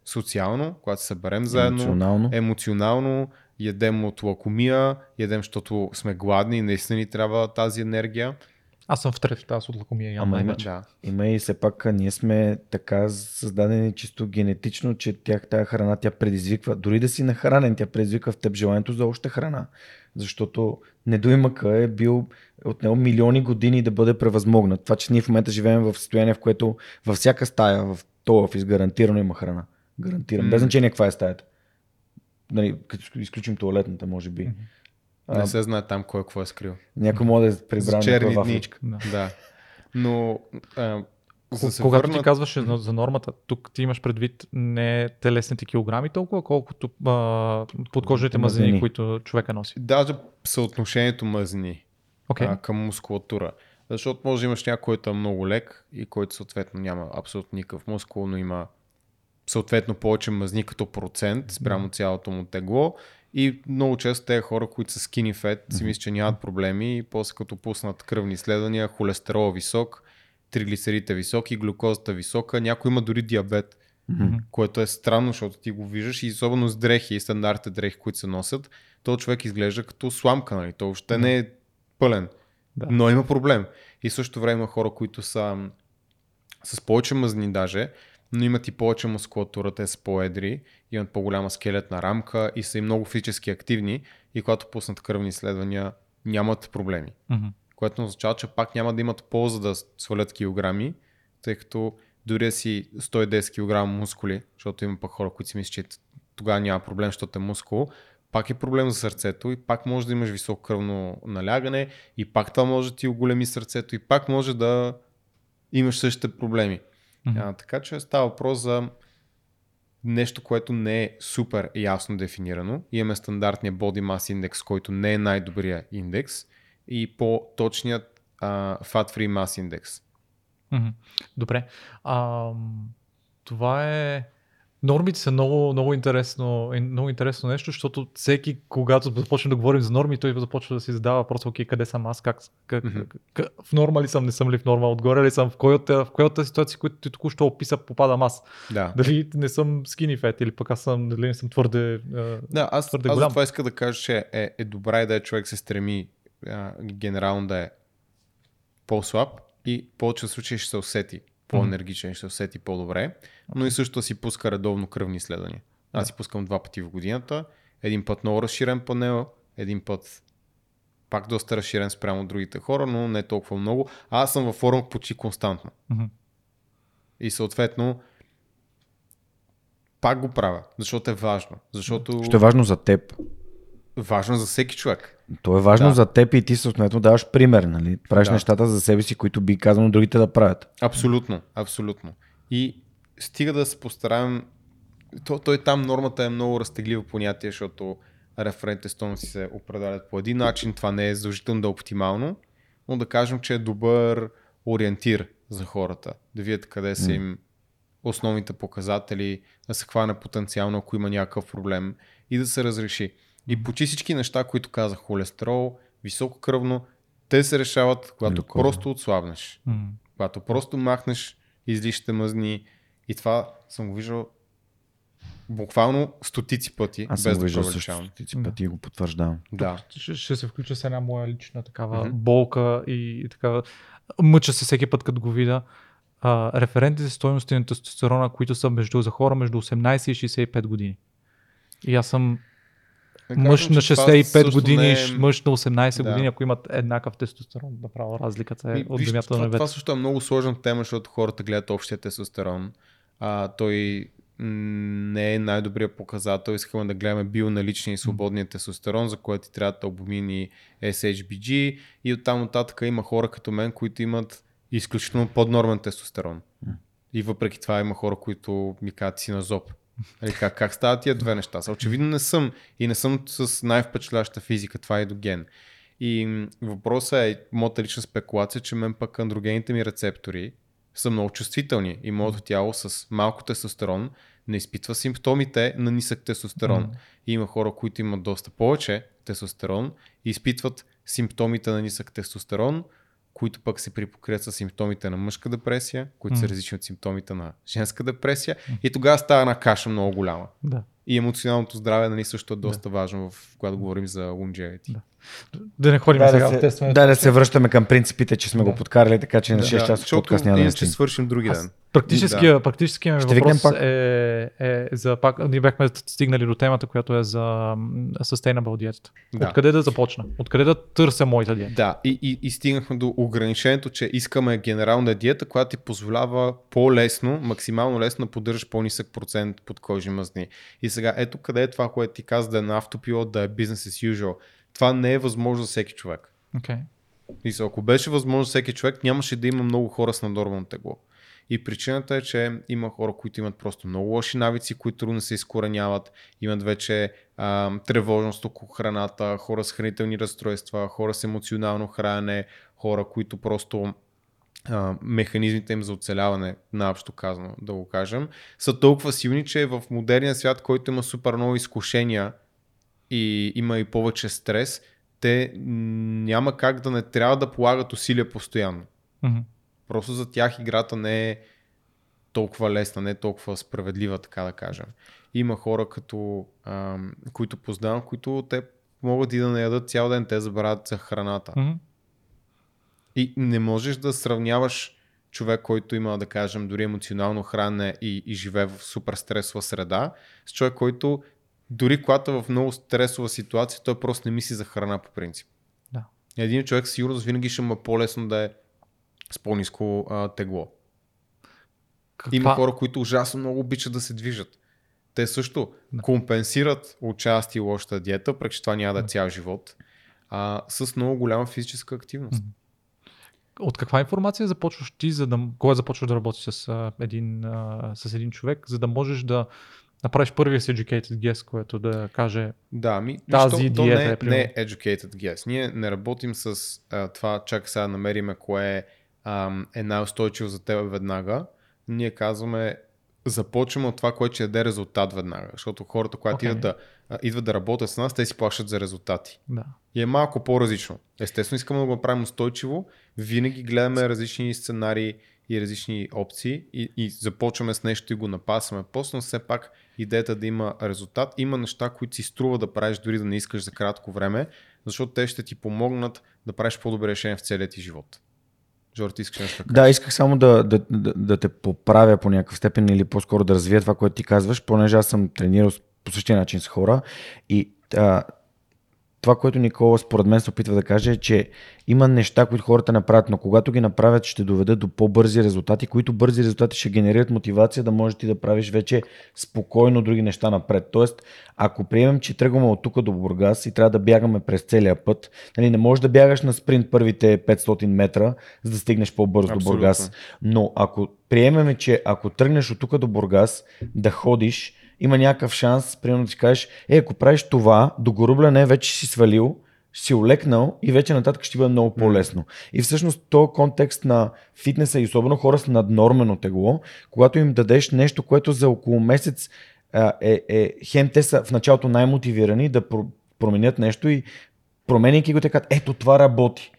социално, когато се съберем заедно, Емоционално. емоционално, ядем от лакомия, ядем, защото сме гладни и наистина ни трябва тази енергия. Аз съм в трета, аз от лакомия ям Ама има- най-вече. Да. Има и все пак ние сме така създадени чисто генетично, че тях тая храна тя предизвиква, дори да си нахранен, тя предизвиква в теб желанието за още храна. Защото недоимъка е бил от него милиони години да бъде превъзмогнат. Това, че ние в момента живеем в състояние, в което във всяка стая, в този офис, гарантирано има храна. Гарантирам. М. Без значение каква е стаята. Нали, като изключим туалетната, може би. Не се знае там кой какво е скрил. някой може да е прибрал черни някаква дни. вафличка. Да. Да. Но а, за Когато върна... ти казваш за, за нормата, тук ти имаш предвид не телесните килограми толкова, колкото а, подкожните мазнини, Мазнини. които човека носи. Даже съотношението мъзни Окей. а, към мускулатура. Защото може да имаш някой, който е много лек и който съответно няма абсолютно никакъв мускул, но има съответно повече мазни като процент спрямо цялото му тегло. И много често тези хора, които са skinny fat, си мислят, че нямат проблеми и после като пуснат кръвни изследвания, холестерол висок, триглицеридите високи, глюкозата висока, някой има дори диабет, Мгм. което е странно, защото ти го виждаш и особено с дрехи и стандартните дрехи, които се носят, то човек изглежда като сламка, нали? То въобще не е пълен. Да. Но има проблем. И в същото време има хора, които са с повече мъзни даже, но имат и повече мускулатура, те са по-едри, имат по-голяма скелетна рамка и са и много физически активни и когато пуснат кръвни изследвания, нямат проблеми. Мгм. Което означава, че пак няма да имат полза да свалят килограми, тъй като дори си 110 кг мускули, защото има пък хора, които си мислят, че тогава няма проблем, защото е мускул, пак е проблем за сърцето и пак може да имаш високо кръвно налягане и пак това може да ти оголеми сърцето и пак може да имаш същите проблеми. Мгм. А, така че става въпрос за нещо, което не е супер ясно дефинирано. Имаме стандартния Body Mass Index, който не е най-добрия индекс и по-точният а, Fat Free Mass Index. Мгм. Добре. А, това е. Нормите са много, много, интересно, е много интересно нещо, защото всеки, когато започнем да говорим за норми, той започва да си задава въпроса, окей, къде съм аз, как, как, как, в норма ли съм, не съм ли в норма, отгоре ли съм, в кой от, в от тези ситуации, които ти току-що описа, попадам аз. Да. Дали не съм skinny fat или пък аз съм, дали не съм твърде... а, Да, аз, твърде аз голям. това иска да кажа, че е, е добра идея човек се стреми а, генерално да е по-слаб и в повече случаи ще се усети по-енергичен, ще се усети по-добре, но и също да си пуска редовно кръвни изследвания. Аз си пускам два пъти в годината, един път много разширен панел, един път пак доста разширен спрямо от другите хора, но не толкова много. А аз съм във форма почти константно. И съответно пак го правя, защото е важно. Защото Що е важно за теб. Важно за всеки човек. То е важно Да. за теб и ти съответно даваш пример, нали? Правиш Да. нещата за себе си, които би казано другите да правят. Абсолютно, абсолютно. И стига да се постараем. То, той там нормата е много разтегливо понятие, защото референтните стойности се определят по един начин. Това не е задължително да е оптимално, но да кажем, че е добър ориентир за хората. Да видят къде са им основните показатели, да се хване потенциално, ако има някакъв проблем и да се разреши. И почти всички неща, които казах, холестерол, високо кръвно, те се решават, когато Глюкоза. просто отслабнеш. М. Когато просто махнеш излишните мъзни и това съм го виждал буквално стотици пъти, Аз съм без го да виждал също стотици пъти и го потвърждавам. Да. Ще, ще се включа с една моя лична такава Мгм. болка и, и така. Мъча се всеки път, като го видя. а, референтните стоености на тестостерона, които са между, за хора между 18 и 65 години. И аз съм Да мъж на че това 65 също години, не е... мъж на 18 Да. години, ако имат еднакъв тестостерон, направо разликата е Ми, от земята това, на това небето. също е много сложна тема, защото хората гледат общия тестостерон. А, той не е най-добрият показател. Искаме да гледаме бионаличния и свободния тестостерон, за което ти трябват албумин и SHBG. И оттам нататък има хора като мен, които имат изключително поднормен тестостерон. И въпреки това има хора, които ми казват си на зоб. Нали, как, как стават тия две неща? Са, очевидно не съм и не съм с най-впечатляваща физика, това е до ген. И въпросът е, моята лична спекулация, че мен пък андрогените ми рецептори са много чувствителни и моето тяло с малко тестостерон не изпитва симптомите на нисък тестостерон. Мгм. И има хора, които имат доста повече тестостерон и изпитват симптомите на нисък тестостерон, които пък се припокрият с симптомите на мъжка депресия, които са различни от симптомите на женска депресия. И тогава става една каша много голяма. Да. И емоционалното здраве нали, също е доста важно, в, когато говорим за longevity. Да. Да не ходим Да, сега да, в се, тестването. да, да се връщаме към принципите, че сме Да. го подкарали, така че на Да. 6 часа защото подкаст няма да ще свършим други ден. Практическия, практическия ми Ще въпрос пак. е, е, за пак, ние бяхме стигнали до темата, която е за sustainable диетата. Да. Откъде да започна? Откъде да търся моята диета? Да, и, и, и стигнахме до ограничението, че искаме генерална диета, която ти позволява по-лесно, максимално лесно да поддържаш по-нисък процент под кожи мазни. И сега, ето къде е това, което ти каза да е на автопилот, да е business as usual. Това не е възможно за всеки човек. Okay. И ако беше възможно всеки човек, нямаше да има много хора с наднормално тегло. И причината е, че има хора, които имат просто много лоши навици, които трудно се изкореняват, имат вече а, тревожност около храната, хора с хранителни разстройства, хора с емоционално хранене, хора, които просто а, механизмите им за оцеляване, наобщо казано, да го кажем, са толкова силни, че в модерния свят, който има супер много изкушения и има и повече стрес, те няма как да не трябва да полагат усилия постоянно. Мгм. Просто за тях играта не е толкова лесна, не е толкова справедлива, така да кажем. Има хора, като, ам, които познавам, които те могат и да не ядат цял ден, те забравят за храната. Мгм. И не можеш да сравняваш човек, който има, да кажем, дори емоционално хранене и, и живее в супер стресова среда, с човек, който дори когато е в много стресова ситуация, той просто не мисли за храна по принцип. Да. Един човек със сигурност винаги ще му е по-лесно да е с по-низко а, тегло. Каква... Има хора, които ужасно много обичат да се движат. Те също Да. компенсират отчасти лошата диета, въпреки че това няма да е Да. цял живот, а, с много голяма физическа активност. От каква информация започваш ти, за да, кога започваш да работиш с, а, един, а, с един човек, за да можеш да направиш първия си educated guess, което да каже Да, ми, Тази то, то диета не, е, е, примерно. не е educated guess. Ние не работим с а, това, чак сега намериме кое ам, е най-устойчиво за теб веднага. Ние казваме, започваме от това, което ще даде резултат веднага. Защото хората, когато Окей. идват, да, а, идват да работят с нас, те си плащат за резултати. да. И е малко по-различно. Естествено, искаме да го направим устойчиво. Винаги гледаме различни сценарии и различни опции и, и започваме с нещо и го напасваме. После, но все пак идеята да има резултат. Има неща, които си струва да правиш, дори да не искаш за кратко време, защото те ще ти помогнат да правиш по-добре решение в целия ти живот. Жор, ти искаш нещо да Да, исках само да, да, да, да те поправя по някакъв степен или по-скоро да развия това, което ти казваш, понеже аз съм тренирал по същия начин с хора и а, това, което Никола според мен се опитва да каже е, че има неща, които хората направят, но когато ги направят, ще доведат до по-бързи резултати, които бързи резултати ще генерират мотивация да можеш ти да правиш вече спокойно други неща напред. Тоест, ако приемем, че тръгваме от тук до Бургас и трябва да бягаме през целия път, нали, не можеш да бягаш на спринт първите 500 метра, за да стигнеш по-бързо до. Бургас. Но ако приемеме, че ако тръгнеш от тук до Бургас да ходиш, има някакъв шанс, примерно да си кажеш, е, ако правиш това, до Горубляне вече си свалил, си олекнал и вече нататък ще ти бъде много по-лесно. И всъщност то контекст на фитнеса и особено хора с наднормено тегло, когато им дадеш нещо, което за около месец а, е, е хем те са в началото най-мотивирани да про- променят нещо и променяйки го те казват, ето това работи.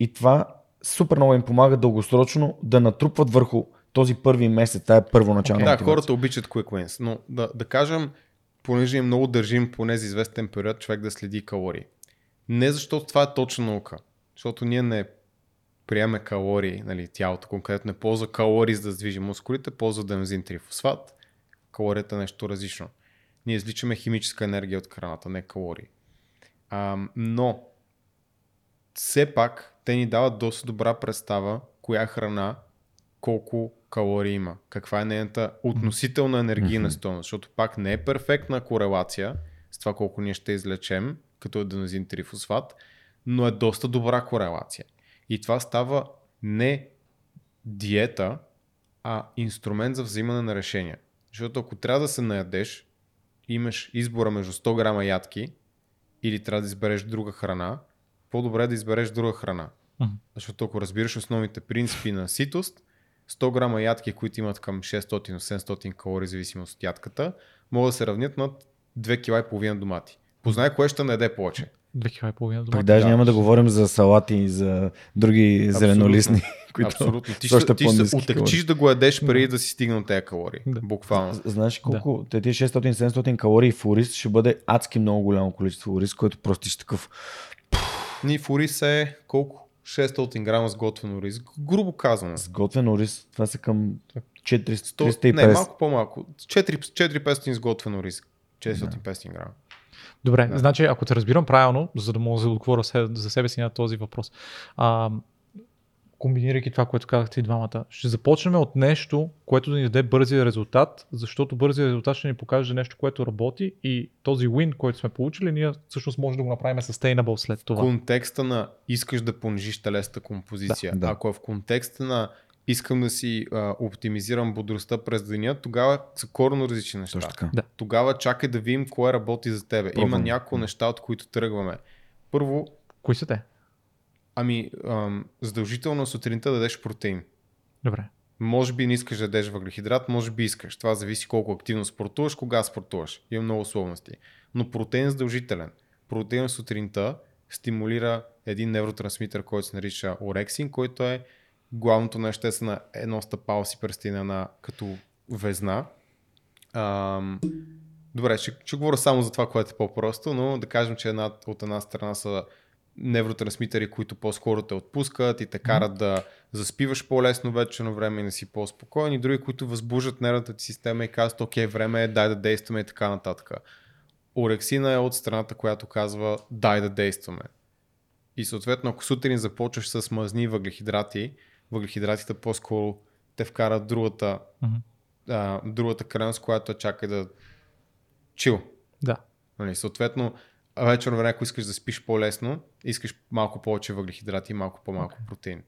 И това супер много им помага дългосрочно да натрупват върху този първи месец, тая първоначална Да, мотивация. хората обичат quick wins, но да, да кажем, понеже много държим поне за известен период човек да следи калории. Не защото това е точна наука, защото ние не приеме калории, нали, тялото конкретно не ползва калории за да сдвижи мускулите, ползва дензин трифосфат. Калорията е нещо различно. Ние изличаме химическа енергия от храната, не калории. А, но все пак те ни дават доста добра представа коя храна колко калории има, каква е нейната относителна енергийна mm-hmm. стойност, защото пак не е перфектна корелация с това колко ние ще излечем, като аденозин трифосфат, но е доста добра корелация. И това става не диета, а инструмент за взимане на решения. Защото ако трябва да се наядеш, имаш избора между 100 грама ядки или трябва да избереш друга храна, по-добре е да избереш друга храна. Uh-huh. Защото ако разбираш основните принципи на ситост, 100 грама ядки, които имат към 600-700 калории, зависимост от ядката, могат да се равнят над 2,5 кг домати. Познай кое ще наеде повече. 2,5 кг домати. даже да. няма да говорим за салати и за други Абсолютно. зеленолистни. Които Абсолютно. Ти ще, ти ще отекчиш да го ядеш преди да си стигнал тези калории. Да. Буквално. Знаеш колко? Да. Тези 600-700 калории в ориз ще бъде адски много голямо количество ориз, което просто ще такъв... Ни в ориз е колко? 600 грама сготвен ориз. Грубо казано. Сготвен ориз, това са към 400, 350. Не, малко по-малко. 4-500 сготвен ориз. 400-500 грама. Добре, да. значи ако те разбирам правилно, за да мога да отговоря за себе си на този въпрос, а, комбинирайки това, което казахте и двамата, ще започнем от нещо, което да ни даде бързия резултат, защото бързия резултат ще ни покаже нещо, което работи и този win, който сме получили, ние всъщност може да го направим sustainable след това. В контекста на искаш да понижиш телесната композиция. Да, да. Ако е в контекста на искам да си а, оптимизирам бодростта през деня, тогава са корно различни неща. така. Да. Тогава чакай да видим кое работи за тебе. Пробвам. Има няколко неща, от които тръгваме. Първо. Кои са те? Ами, ам, задължително сутринта да дадеш протеин. Добре. Може би не искаш да дадеш въглехидрат, може би искаш. Това зависи колко активно спортуваш, кога спортуваш. Има много условности. Но протеин е задължителен. Протеин сутринта стимулира един невротрансмитър, който се нарича орексин, който е главното на едно стъпало си пръстина на като везна. Ам, добре, ще, ще говоря само за това, което е по-просто, но да кажем, че една, от една страна са невротрансмитери, които по-скоро те отпускат и те карат да заспиваш по-лесно вече на време и да си по-спокоен и други, които възбуждат нервната ти система и казват, окей, време е, дай да действаме и така нататък. Орексина е от страната, която казва, дай да действаме. И съответно, ако сутрин започваш с мазни въглехидрати, въглехидратите по-скоро те вкарат другата, mm-hmm. а, другата крайност, която чакай да чил. Да. Нали, съответно, вечерно време, ако искаш да спиш по-лесно, искаш малко повече въглехидрати и малко по-малко okay. протеин.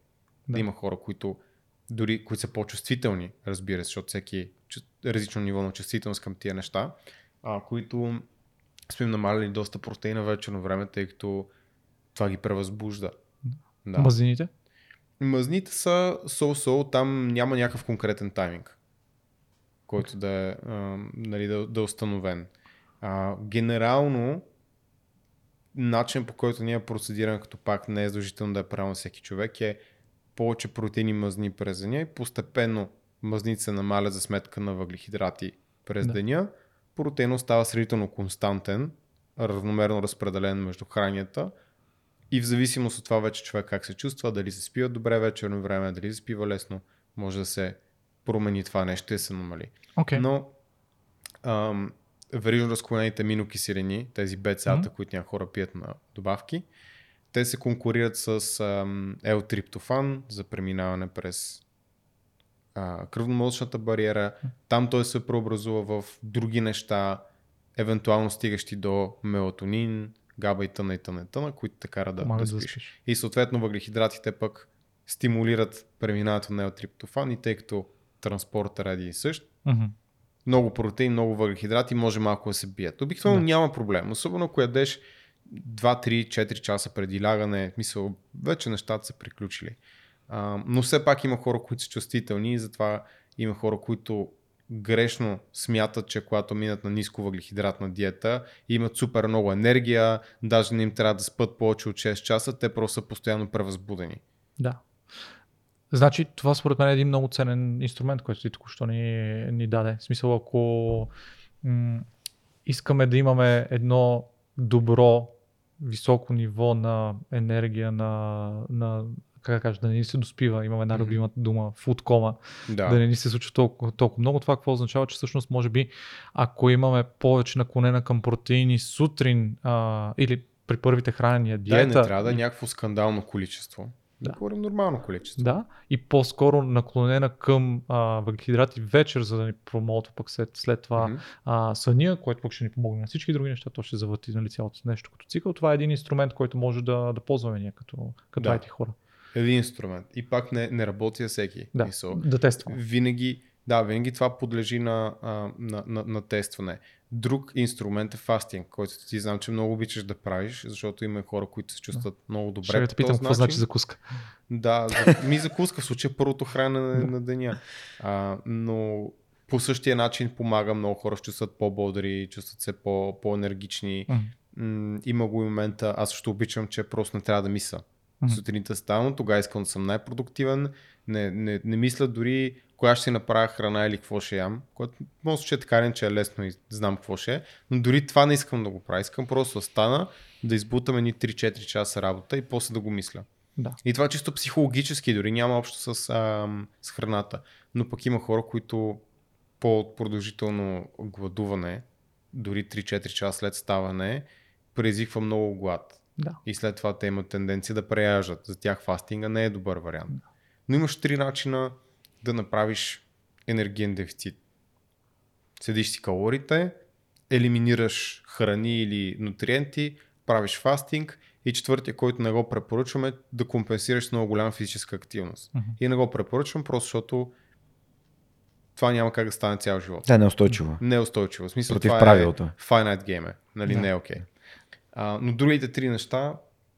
Да. има хора, които дори които са по-чувствителни, разбира се, защото всеки е различно ниво на чувствителност към тия неща, а, които сме им намалили доста протеина вечерно време, тъй като това ги превъзбужда. Да. Мазнините? Мазните са so-so, там няма някакъв конкретен тайминг, който да е, а, нали, да, да е установен. А, генерално, начин по който ние процедираме, като пак не е задължително да е правилно всеки човек, е повече протеини мазни през деня и постепенно мазните се намалят за сметка на въглехидрати през да. деня. Протеин става сравнително константен, равномерно разпределен между хранията и в зависимост от това вече човек как се чувства, дали се спива добре вечерно време, дали се спива лесно, може да се промени това нещо и да се намали. Okay. Но ам, верижно разклонените минокиселини, тези БЦА-та, mm-hmm. които някои хора пият на добавки, те се конкурират с L-триптофан за преминаване през кръвномозъчната бариера. Там той се преобразува в други неща, евентуално стигащи до мелатонин, габа и тъна и тъна и тъна, които те карат да, да, спиш. да спиш. И съответно въглехидратите пък стимулират преминаването на елтриптофан и тъй като транспорта ради и същ, mm-hmm. Много протеин, много въглехидрати, може малко да се бият. Обикновено да. няма проблем, особено ако ядеш 2-3-4 часа преди лягане, мисъл, вече нещата са приключили. А, но все пак има хора, които са чувствителни и затова има хора, които грешно смятат, че когато минат на ниско въглехидратна диета, имат супер много енергия, даже не им трябва да спът повече от 6 часа, те просто са постоянно превъзбудени. Да. Значи това според мен е един много ценен инструмент, който ти току-що ни, ни даде. В смисъл, ако м- искаме да имаме едно добро, високо ниво на енергия, на, на как да кажа, да не ни се доспива. Имаме една любима дума, coma, Да. да не ни се случва толкова, толкова много. Това какво означава, че всъщност може би, ако имаме повече наклонена към протеини сутрин а, или при първите хранения Да, диета, не трябва да е някакво скандално количество. Да, говорим нормално количество. Да, и по-скоро наклонена към а, въглехидрати вечер, за да ни промолтва пък след, след това Мгм. а, съня, което пък ще ни помогне на всички други неща, то ще завърти нали, цялото нещо като цикъл. Това е един инструмент, който може да, да ползваме ние като, като Да. IT хора. Един инструмент. И пак не, не работи всеки. Да, Мисъл. да тестваме. Винаги, да, винаги това подлежи на, на, на, на тестване. Друг инструмент е фастинг, който ти знам, че много обичаш да правиш, защото има хора, които се чувстват много добре. Ще те питам какво значи закуска. Да, ми закуска в случая първото хранене на, деня. А, но по същия начин помага много хора, чувстват по-бодри, чувстват се по, по-енергични. Има го и момента, аз също обичам, че просто не трябва да мисля. Мгм. Сутринта ставам, тогава искам да съм най-продуктивен, не, не, не мисля дори коя ще си направя храна или какво ще ям, което може че е така, не, че е лесно и знам какво ще е, но дори това не искам да го правя. Искам просто да стана, да избутам едни 3-4 часа работа и после да го мисля. Да. И това чисто психологически, дори няма общо с, ам, с храната. Но пък има хора, които по продължително гладуване, дори 3-4 часа след ставане, предизвиква много глад. Да. И след това те имат тенденция да преяждат. За тях фастинга не е добър вариант. Но имаш три начина да направиш енергиен дефицит. Седиш си калориите, елиминираш храни или нутриенти, правиш фастинг и четвъртия, който не го препоръчваме, да компенсираш с много голяма физическа активност. Мгм. И не го препоръчвам, просто защото това няма как да стане цял живот. Да, неустойчиво. Неустойчиво. В смисъл, Против това правилото. е finite game, е, нали, Да. не е окей. А, но другите три неща,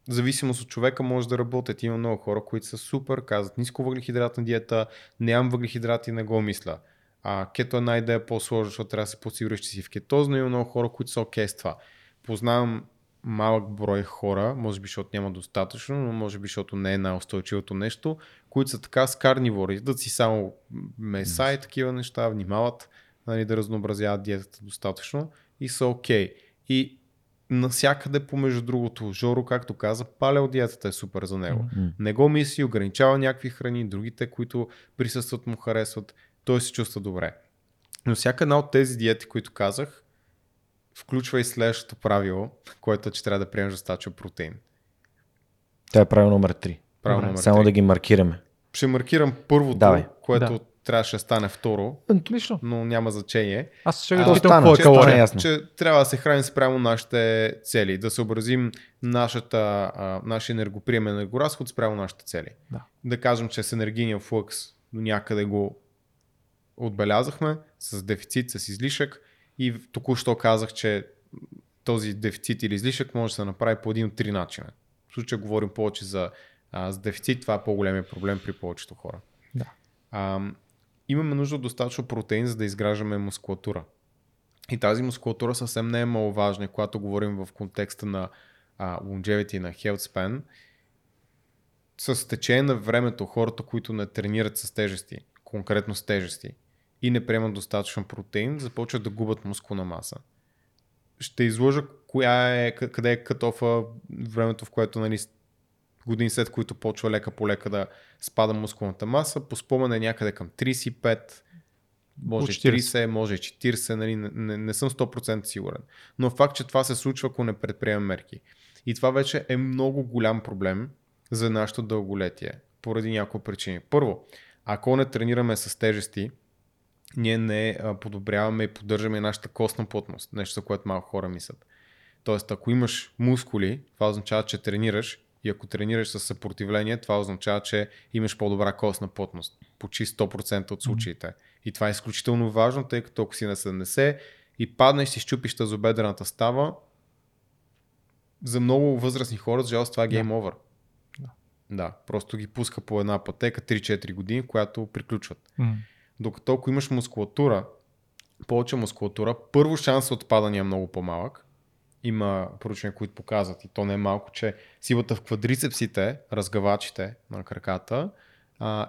в зависимост от човека, може да работят. Има много хора, които са супер, казват ниско въглехидратна диета, нямам въглехидрати, не го мисля. А, кето е най-идея по-сложно, защото трябва да се подсигуриш, че си в кетоз, но има много хора, които са окей с това. Познавам малък брой хора, може би защото няма достатъчно, но може би защото не е най-устойчивото нещо, които са така с карнивори, ядат си само меса и такива неща, внимават нали, да разнообразяват диетата достатъчно и са окей. И насякъде помежду другото, Жоро, както каза, палео диетата е супер за него. М. Не го мисли, ограничава някакви храни, другите, които присъстват му харесват, той се чувства добре. Но всяка една от тези диети, които казах, включва и следващото правило, което е, че трябва да приемеш достатъчно протеин. Това е правило номер 3. Правило Добре, номер Само да ги маркираме. Ще маркирам първото, Давай. което Да. Трябваше да стане второ, Отлично. но няма значение. Аз ще то питам стана, какво е че калория. ясно. Че трябва да се храним спрямо нашите цели, да съобразим нашата, а, нашия енергоприем, енергоразход спрямо нашите цели. Да. да кажем, че с енергийния флукс до някъде го отбелязахме, с дефицит, с излишък и току-що казах, че този дефицит или излишък може да се направи по един от три начина. В случая говорим повече за, а, за дефицит, това е по-големия проблем при повечето хора. Да. А, имаме нужда от достатъчно протеин, за да изграждаме мускулатура. И тази мускулатура съвсем не е маловажна, когато говорим в контекста на а, longevity, на health span. С течение на времето хората, които не тренират с тежести, конкретно с тежести, и не приемат достатъчно протеин, започват да губят мускулна маса. Ще изложа коя е, къ- къде е катофа времето, в което нали, години след които почва лека по лека да спада мускулната маса. По спомен е някъде към 35, може Около и 40. 30, може и 40, нали, не, не, не съм 100% сигурен. Но факт, че това се случва, ако не предприемем мерки. И това вече е много голям проблем за нашето дълголетие, поради няколко причини. Първо, ако не тренираме с тежести, ние не подобряваме и поддържаме нашата костна плътност, нещо за което малко хора мислят. Тоест, ако имаш мускули, това означава, че тренираш и ако тренираш с съпротивление, това означава, че имаш по-добра костна плътност. Почти 100% от случаите. И това е изключително важно, тъй като ако си на 70 и паднеш си щупиш тазобедрената става, за много възрастни хора, за жалост, това е гейм овър. Да. Да, просто ги пуска по една пътека 3-4 години, която приключват. М. Докато ако имаш мускулатура, повече мускулатура, първо шанс за отпадане е много по-малък. Има проучвания, които показват и то не е малко, че силата в квадрицепсите, разгавачите на краката,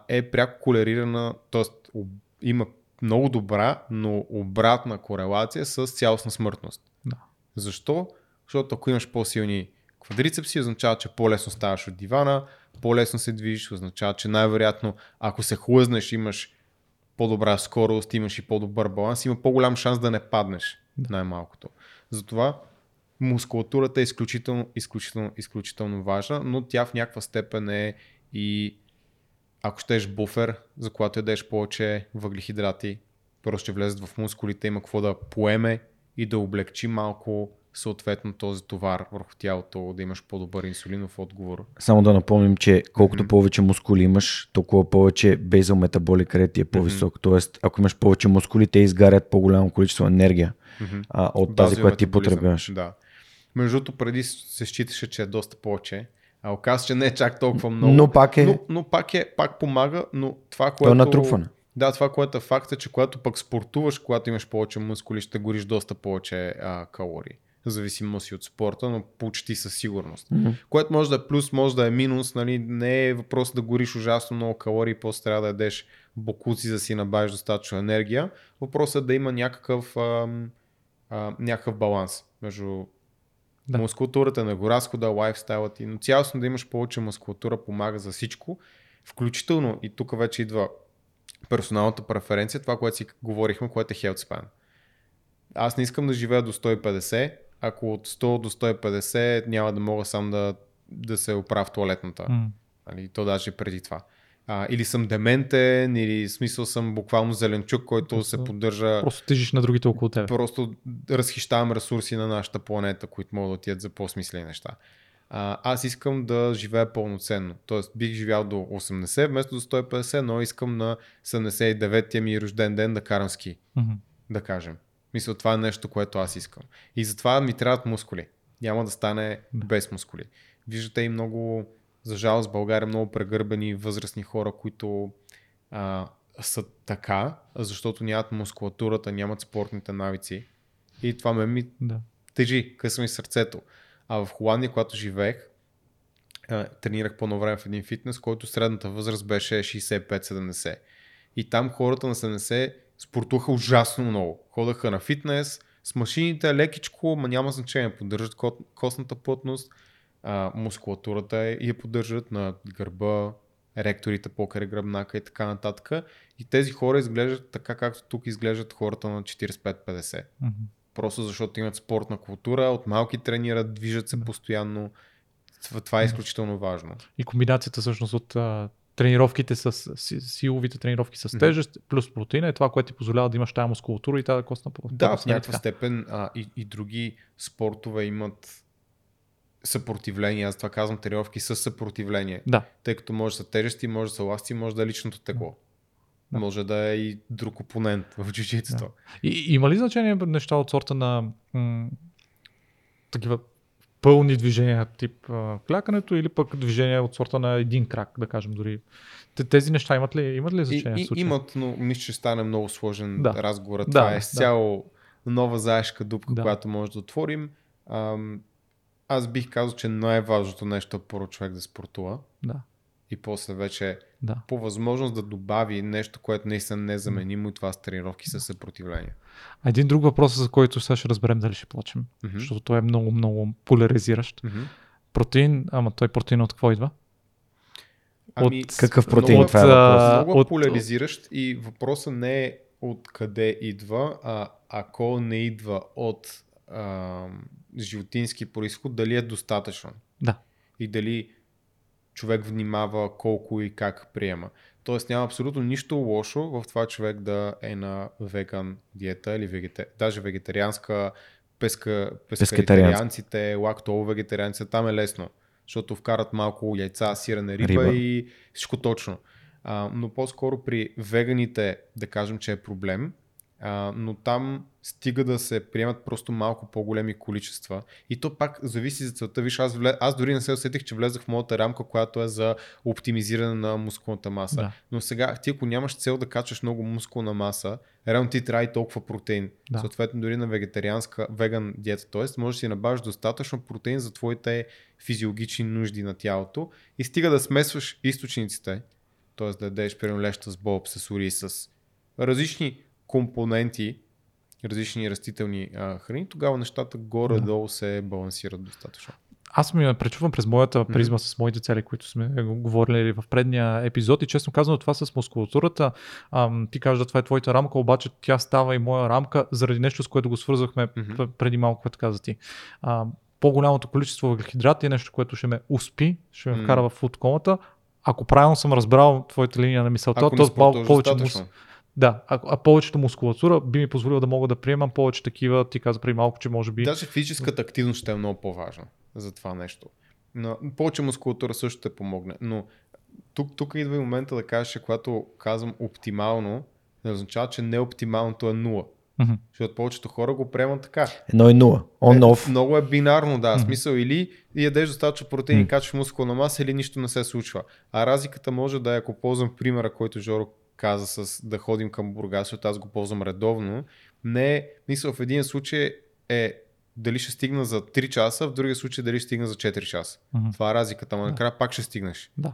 е пряко колерирана, т.е. има много добра, но обратна корелация с цялостна смъртност. Да. Защо? Защото ако имаш по-силни квадрицепси, означава, че по-лесно ставаш от дивана, по-лесно се движиш, означава, че най-вероятно, ако се хлъзнеш, имаш по-добра скорост, имаш и по-добър баланс, има по-голям шанс да не паднеш, най-малкото. Затова мускулатурата е изключително, изключително, изключително важна, но тя в някаква степен е и ако щеш буфер, за когато ядеш повече въглехидрати, просто ще влезат в мускулите, има какво да поеме и да облегчи малко съответно този товар върху тялото, да имаш по-добър инсулинов отговор. Само да напомним, че колкото mm-hmm. повече мускули имаш, толкова повече бейзъл метаболик ред е по-висок. Mm-hmm. Тоест, ако имаш повече мускули, те изгарят по-голямо количество енергия mm-hmm. а, от тази, която ти потребяваш. Да. Между другото, преди се считаше, че е доста повече. А оказва, че не е чак толкова много. Но пак е. Но, но пак е, пак помага, но това, което. То е натрупване. Да, това, което е факт е, че когато пък спортуваш, когато имаш повече мускули, ще гориш доста повече а, калории. Зависимо си от спорта, но почти със сигурност. Mm-hmm. Което може да е плюс, може да е минус. Нали? Не е въпрос да гориш ужасно много калории, после трябва да ядеш бокуци, за да си набавиш достатъчно енергия. Въпросът е да има някакъв, а, а, някакъв баланс между да. Мускулатурата на разхода, лайфстайлът ти, но цялостно да имаш повече мускулатура помага за всичко, включително и тук вече идва персоналната преференция, това, което си говорихме, което е health span. Аз не искам да живея до 150, ако от 100 до 150 няма да мога сам да, да се оправя в туалетната. Mm. Али, то даже преди това а, или съм дементен, или смисъл съм буквално зеленчук, който просто, се поддържа. Просто тежиш на другите около теб. Просто разхищавам ресурси на нашата планета, които могат да отидат за по-смислени неща. А, аз искам да живея пълноценно. Тоест бих живял до 80 вместо до 150, но искам на 79-я ми рожден ден да карам ски. Mm-hmm. Да кажем. Мисля, това е нещо, което аз искам. И затова ми трябват мускули. Няма да стане без мускули. Виждате и много за жалост България много прегърбени възрастни хора, които а, са така, защото нямат мускулатурата, нямат спортните навици. И това ме ми да. тежи, късва ми сърцето. А в Холандия, когато живеех, тренирах по време в един фитнес, който средната възраст беше 65-70. И там хората на 70 спортуваха ужасно много. Ходаха на фитнес, с машините лекичко, ма няма значение, поддържат костната плътност а, мускулатурата и я поддържат на гърба, ректорите покрай гръбнака и така нататък. И тези хора изглеждат така, както тук изглеждат хората на 45-50. Mm-hmm. Просто защото имат спортна култура, от малки тренират, движат се постоянно. Това е изключително важно. И комбинацията всъщност от а, тренировките с силовите тренировки с тежест, mm-hmm. плюс протеина е това, което ти позволява да имаш тази мускулатура и тази костна Да, в някаква степен а, и, и други спортове имат съпротивление, аз това казвам тренировки с съпротивление. Да. Тъй като може да са тежести, може да са ласти, може да е личното тегло. Да. Може да е и друг опонент в джуджитото. Да. И, има ли значение неща от сорта на м- такива пълни движения, тип а, клякането или пък движения от сорта на един крак, да кажем дори. Тези неща имат ли, имат ли значение? И, и, имат, но мисля, че стане много сложен да. разговор. Това да, е цяло да. нова заешка дупка, да. която може да отворим. Ам, аз бих казал, че най-важното нещо е първо човек да спортува. Да. И после вече да. по възможност да добави нещо, което наистина не е заменимо и това с тренировки със съпротивление. А един друг въпрос, за който сега ще разберем дали ще плачем, mm-hmm. защото той е много, много поляризиращ. Mm-hmm. Протеин, ама той протеин от какво идва? Ами, от какъв протеин много, това е въпрос? Много от... поляризиращ и въпросът не е от къде идва, а ако не идва от а, животински происход, дали е достатъчно. Да. И дали човек внимава колко и как приема. Тоест няма абсолютно нищо лошо в това човек да е на веган диета или вегета... даже вегетарианска, песка... пескаритарианците, лактово-вегетарианците, там е лесно, защото вкарат малко яйца, сирене риба, риба. и всичко точно. А, но по-скоро при веганите да кажем, че е проблем, а, но там стига да се приемат просто малко по-големи количества. И то пак зависи за целта. Виж, аз, влез... аз дори не се усетих, че влезах в моята рамка, която е за оптимизиране на мускулната маса. Да. Но сега, ти ако нямаш цел да качваш много мускулна маса, реално ти трябва и толкова протеин. Да. Съответно, дори на вегетарианска, веган диета. Тоест, можеш да си набавиш достатъчно протеин за твоите физиологични нужди на тялото и стига да смесваш източниците, т.е. да ядеш примерно леща с боб, с ури, с различни компоненти, различни растителни а, храни, тогава нещата горе-долу се балансират достатъчно. аз ми пречувам през моята призма с моите цели, които сме говорили в предния епизод и честно казано това с мускулатурата, ам, ти кажеш да това е твоята рамка, обаче тя става и моя рамка заради нещо, с което го свързахме Мгм. преди малко, което каза ти. Ам, по-голямото количество въглехидрати е нещо, което ще ме успи, ще ме М. вкара в футкомата. Ако правилно съм разбрал твоята линия на мисълта, не то спортуваш повече мус... Да, а, а повечето мускулатура би ми позволило да мога да приемам повече такива, ти каза преди малко, че може би... Даже физическата активност ще е много по-важна за това нещо. Но повече мускулатура също ще помогне. Но тук, тук идва и момента да кажеш, че когато казвам оптимално, не означава, че неоптималното е нула. Мгм. Защото повечето хора го приемат така. Едно и нула. Он Е, off. Много е бинарно, да. Мгм. Смисъл или ядеш достатъчно протеин и Мгм. качваш мускулна маса, или нищо не се случва. А разликата може да е, ако ползвам примера, който Жоро каза с да ходим към Бургас, защото аз го ползвам редовно, не мисъл в един случай е дали ще стигна за 3 часа, в другия случай дали ще стигна за 4 часа. Мгм. Това е разликата, но Да. накрая пак ще стигнеш. Да.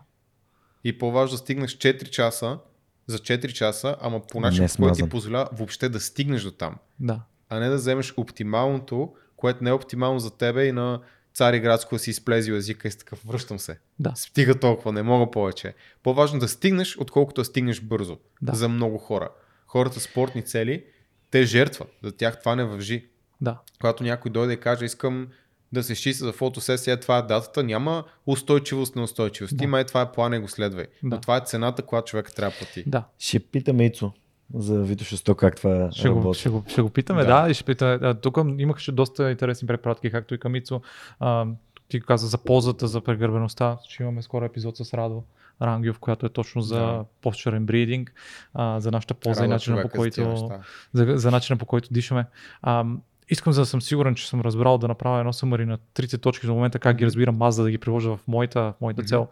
И по-важно да стигнеш 4 часа, за 4 часа, ама по начин, който ти позволява въобще да стигнеш до там Да. а не да вземеш оптималното, което не е оптимално за тебе и на цари градско да си изплезил езика и си такъв, връщам се. Да. Стига толкова, не мога повече. По-важно да стигнеш, отколкото да стигнеш бързо. Да. За много хора. Хората с спортни цели, те жертват. За тях това не въжи. Да. Когато някой дойде и каже, искам да се изчисли за фотосесия, е, това е датата, няма устойчивост на устойчивост. Да. Има е това е план и го следвай. Да. Но това е цената, която човек трябва да плати. Да. Ще питаме Ицо за Вито Шесто как това Ще го, работи. ще, го, ще го питаме, да. Да. и ще питаме. Тук имаше доста интересни препратки, както и Камицо. А, ти каза за ползата, за прегърбеността. Ще имаме скоро епизод с Радо Рангиов, която е точно за Да. posture and breathing, а, за нашата полза и Радва начина по за който, за, за начина по който дишаме. А, искам за да съм сигурен, че съм разбрал да направя едно съмари на трите точки до момента, как ги разбирам аз, за да ги приложа в моята, в моята цел.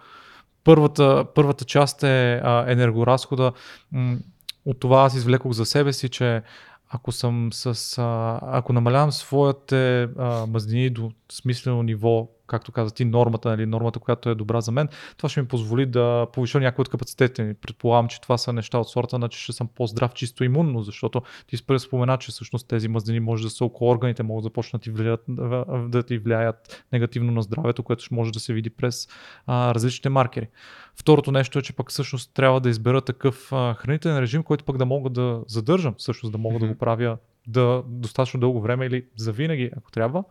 Първата, първата част е а, енергоразхода. От това аз извлекох за себе си, че ако съм с. А, ако намалявам своите а, мазнини до смислено ниво, както каза ти, нормата, нали, нормата, която е добра за мен, това ще ми позволи да повиша някои от капацитетите ми. Предполагам, че това са неща от сорта на, че ще съм по-здрав чисто имунно, защото ти спре спомена, че всъщност тези мазнини може да са около органите, могат да започнат да ти влияят, да ти влияят негативно на здравето, което ще може да се види през а, различните маркери. Второто нещо е, че пък всъщност трябва да избера такъв а, хранителен режим, който пък да мога да задържам, всъщност да мога да го правя да достатъчно дълго време или завинаги, ако трябва.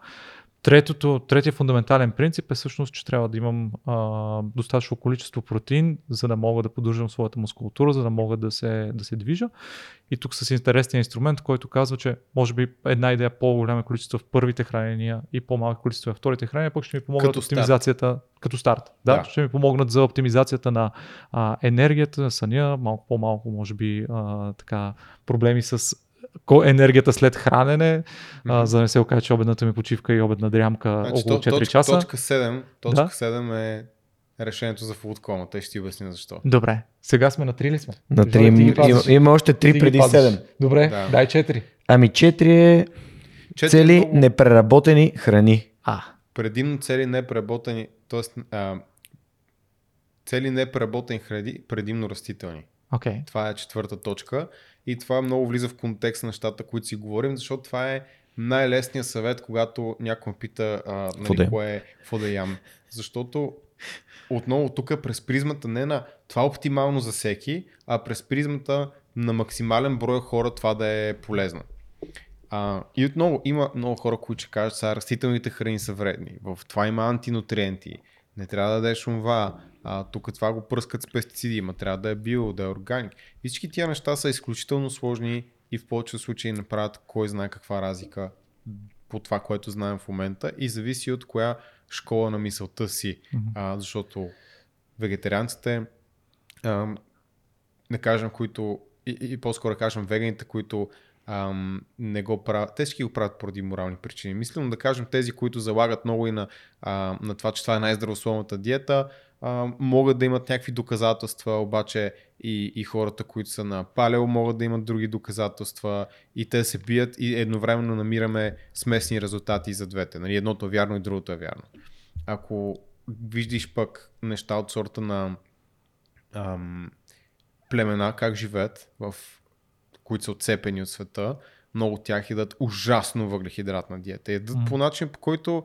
Третото, третия фундаментален принцип е всъщност, че трябва да имам а, достатъчно количество протеин, за да мога да поддържам своята мускулатура, за да мога да се, да се движа. И тук с интересен инструмент, който казва, че може би една идея по-голямо количество в първите хранения и по-малко количество в вторите хранения, пък ще ми помогнат Като старт. оптимизацията като старт. Да, Да. ще ми помогнат за оптимизацията на а, енергията, съня, малко по-малко, може би, а, така, проблеми с енергията след хранене, а, за да не се окаже, че обедната ми почивка и обедна дрямка Значи, около то- 4 точка, часа. Точка 7, точка Да. 7 е решението за фудкома. Те ще ти обясня защо. Добре, сега сме на 3 ли сме? На Жоре, три, ти ги има, пазиш. има още Ти три ги преди пазиш. 7. Добре, Да. дай 4. Ами 4 е Четири цели много- непреработени храни. А, Предимно цели непреработени, т.е. цели непреработени храни, предимно растителни. окей. Това е четвърта точка и това много влиза в контекст на нещата, които си говорим, защото това е най-лесният съвет, когато някой ме пита а, нали, кое е, какво да ям. Защото отново тук през призмата не на това е оптимално за всеки, а през призмата на максимален брой хора това да е полезно. А, и отново има много хора, които ще кажат, сега растителните храни са вредни. В това има антинутриенти. Не трябва да дадеш това. А, тук това го пръскат с пестициди, има трябва да е био, да е органик. И всички тия неща са изключително сложни и в повечето случаи не правят кой знае каква разлика по това, което знаем в момента и зависи от коя школа на мисълта си. Мгм. А, защото вегетарианците, ам, да кажем, които, и, и по-скоро кажем веганите, които ам, не го правят, те всички го правят поради морални причини. Мислим да кажем тези, които залагат много и на, а, на това, че това е най-здравословната диета, а, могат да имат някакви доказателства, обаче и, и хората, които са на палео, могат да имат други доказателства и те се бият и едновременно намираме смесни резултати за двете. Нали, едното е вярно и другото е вярно. Ако виждаш пък неща от сорта на ам, племена, как живеят, в, които са отцепени от света, много от тях идат ужасно въглехидратна диета. Едат Мгм. по начин, по който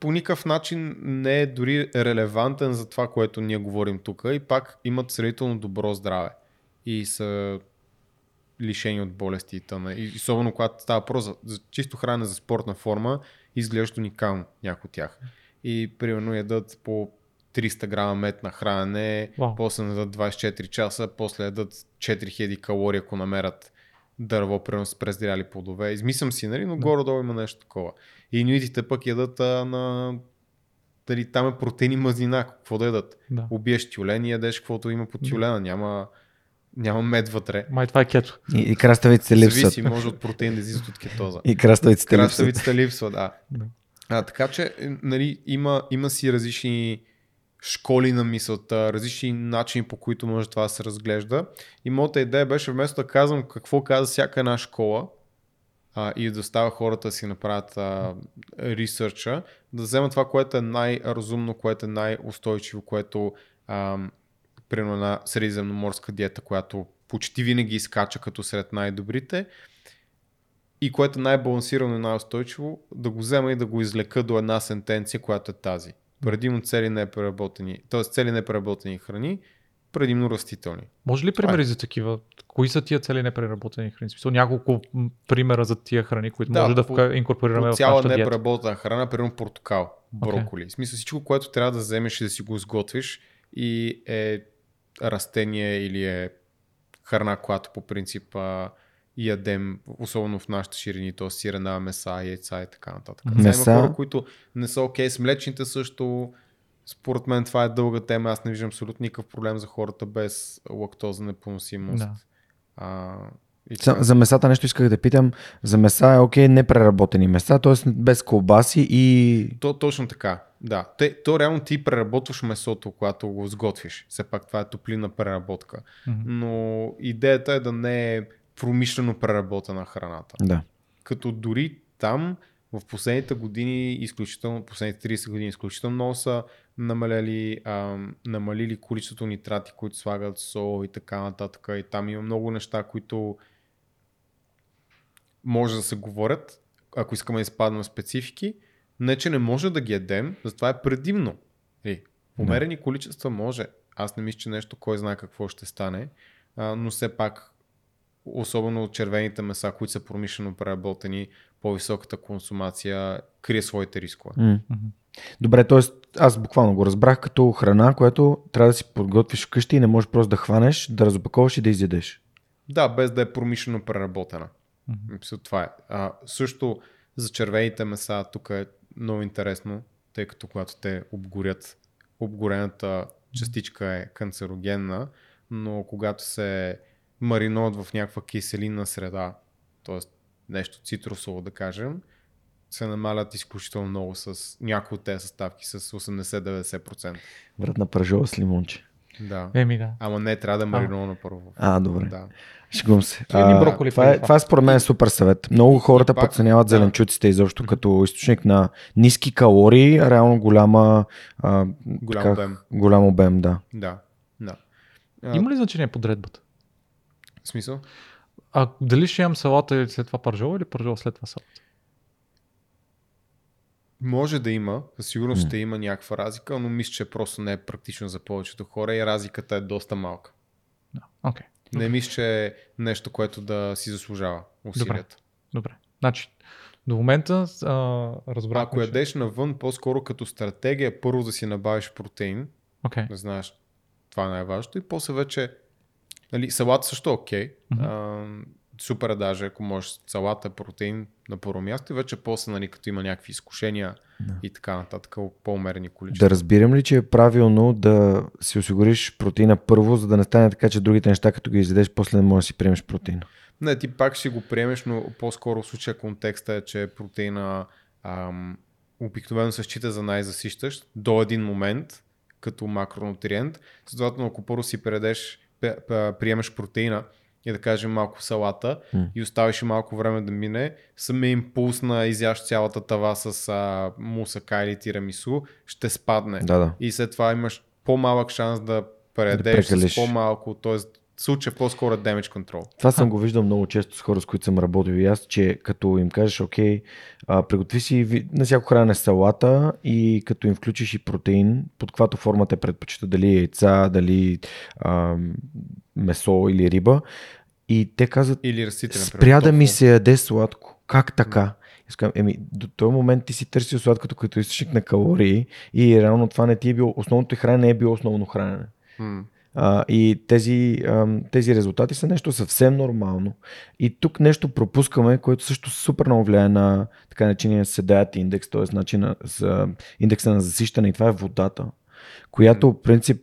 по никакъв начин не е дори релевантен за това, което ние говорим тук и пак имат сравнително добро здраве и са лишени от болести и тъна. И особено когато става въпрос за, за чисто хранене за спортна форма, изглежда уникално някои от тях. И примерно ядат по 300 грама мет на хранене, Вау. после ядат 24 часа, после ядат 4000 калории, ако намерят дърво, примерно с презряли плодове. Измислям си, нали, но горе-долу има нещо такова. И инуитите пък ядат а, на... Дали там е протеин и мазнина, какво да ядат? Да. Убиеш тюлен и ядеш каквото има по тюлена, няма, няма мед вътре. Май това е кето. И, и краставиците липсват. Зависи, може от протеин да излизат от кетоза. И краставиците липсват. Краставицата липсва, да. Да. А, така че, е, нали, има, има си различни школи на мисълта, различни начини по които може това да се разглежда. И моята идея беше вместо да казвам какво каза всяка една школа а, и да става хората да си направят а, ресърча, да вземат това, което е най-разумно, което е най-устойчиво, което а, примерно една средиземноморска диета, която почти винаги изкача като сред най-добрите и което е най-балансирано и най-устойчиво, да го взема и да го излека до една сентенция, която е тази. Предимно цели непреработени, т.е. цели непреработени храни, предимно растителни. Може ли е. примери за такива? Кои са тия цели непреработени храни? Смисъл, няколко примера за тия храни, които Да, може да по- инкорпорираме По в цяла нашата диета. непреработена храна, примерно портокал, броколи. В смисъл всичко, което трябва да вземеш и да си го сготвиш и е растение или е храна, която по принцип ядем, особено в нашите ширини, т.е. сирена, меса, яйца и така нататък. Сега Меса? Има хора, които не са окей с млечните също. Според мен това е дълга тема. Аз не виждам абсолютно никакъв проблем за хората без лактоза непоносимост. Да. А, и За, за месата нещо исках да питам. За меса е окей, непреработени меса, т.е. без колбаси и... То, точно така, да. Те, то реално ти преработваш месото, когато го сготвиш. Все пак това е топлина преработка. Мгм. Но идеята е да не е промишлено преработена храната. Да. Като дори там в последните години, изключително, последните 30 години, изключително много са намаляли, ам, намалили количеството нитрати, които слагат сол и така нататък. И там има много неща, които може да се говорят, ако искаме да изпаднем специфики. Не, че не може да ги ядем, затова е предимно. Е, умерени количества може. Аз не мисля, че нещо, кой знае какво ще стане, а, но все пак, особено от червените меса, които са промишлено преработени, по-високата консумация крие своите рискове. Мгм. Добре, т.е. аз буквално го разбрах като храна, която трябва да си подготвиш вкъщи и не можеш просто да хванеш, да разопаковаш и да изядеш. Да, без да е промишлено преработена. Мисля, това е. А, също за червените меса тук е много интересно, тъй като когато те обгорят, обгорената частичка е канцерогенна, но когато се маринуват в някаква киселинна среда, т.е. нещо цитрусово да кажем, се намалят изключително много с някои от тези съставки с 80-90%. Врат на пържола с лимонче. Да. Еми да. Ама не, трябва да е маринувано първо. А, добре. Да. Шегувам се. А, броколи това, е, това. това според мен е супер съвет. Много хората пак, подценяват да. зеленчуците изобщо като източник на ниски калории, а реално голяма, а, Голям обем. голям обем, да. Да. да. А, Има ли значение подредбата? В смисъл? А дали ще ям салата и след това пържола или пържола след това салата? Може да има, със сигурност ще има някаква разлика, но мисля, че просто не е практично за повечето хора и разликата е доста малка. Да. Окей. Не мисля, че е нещо, което да си заслужава усилията. Добре. Значи, до момента а, разбрахме, Ако че... ядеш навън, по-скоро като стратегия, първо да си набавиш протеин, Окей. да знаеш това е най-важното и после вече нали, салата също е окей. А, супер е даже, ако можеш салата, протеин на първо място и вече после, нали, като има някакви изкушения и така нататък, по-умерени количества. Да разбирам ли, че е правилно да си осигуриш протеина първо, за да не стане така, че другите неща, като ги изядеш, после не можеш да си приемеш протеин. Не, ти пак ще го приемеш, но по-скоро в случая контекста е, че протеина ам, обикновено се счита за най-засищащ до един момент, като макронутриент. Следователно, ако първо си предеш, приемеш протеина и да кажем малко салата М. и оставиш малко време да мине, самия импулс на изящ цялата тава с а, мусака или тирамису ще спадне. Да, да. И след това имаш по-малък шанс да предеш с по-малко, т.е. случая по-скоро е damage control. Това съм го виждал много често с хора, с които съм работил и аз, че като им кажеш, окей, а, приготви си на всяко хранене салата и като им включиш и протеин, под каквато форма те предпочитат, дали яйца, дали а, месо или риба. И те казват, Или растителен спря да ми се яде сладко. Как така? Искам, еми, до този момент ти си търсил сладкото като източник на калории и реално това не ти е било, основното хранене не е било основно хранене. И тези, тези резултати са нещо съвсем нормално. И тук нещо пропускаме, което също супер много влияе на така наречения седят индекс, т.е. начина за индекса на засищане и това е водата, която в принцип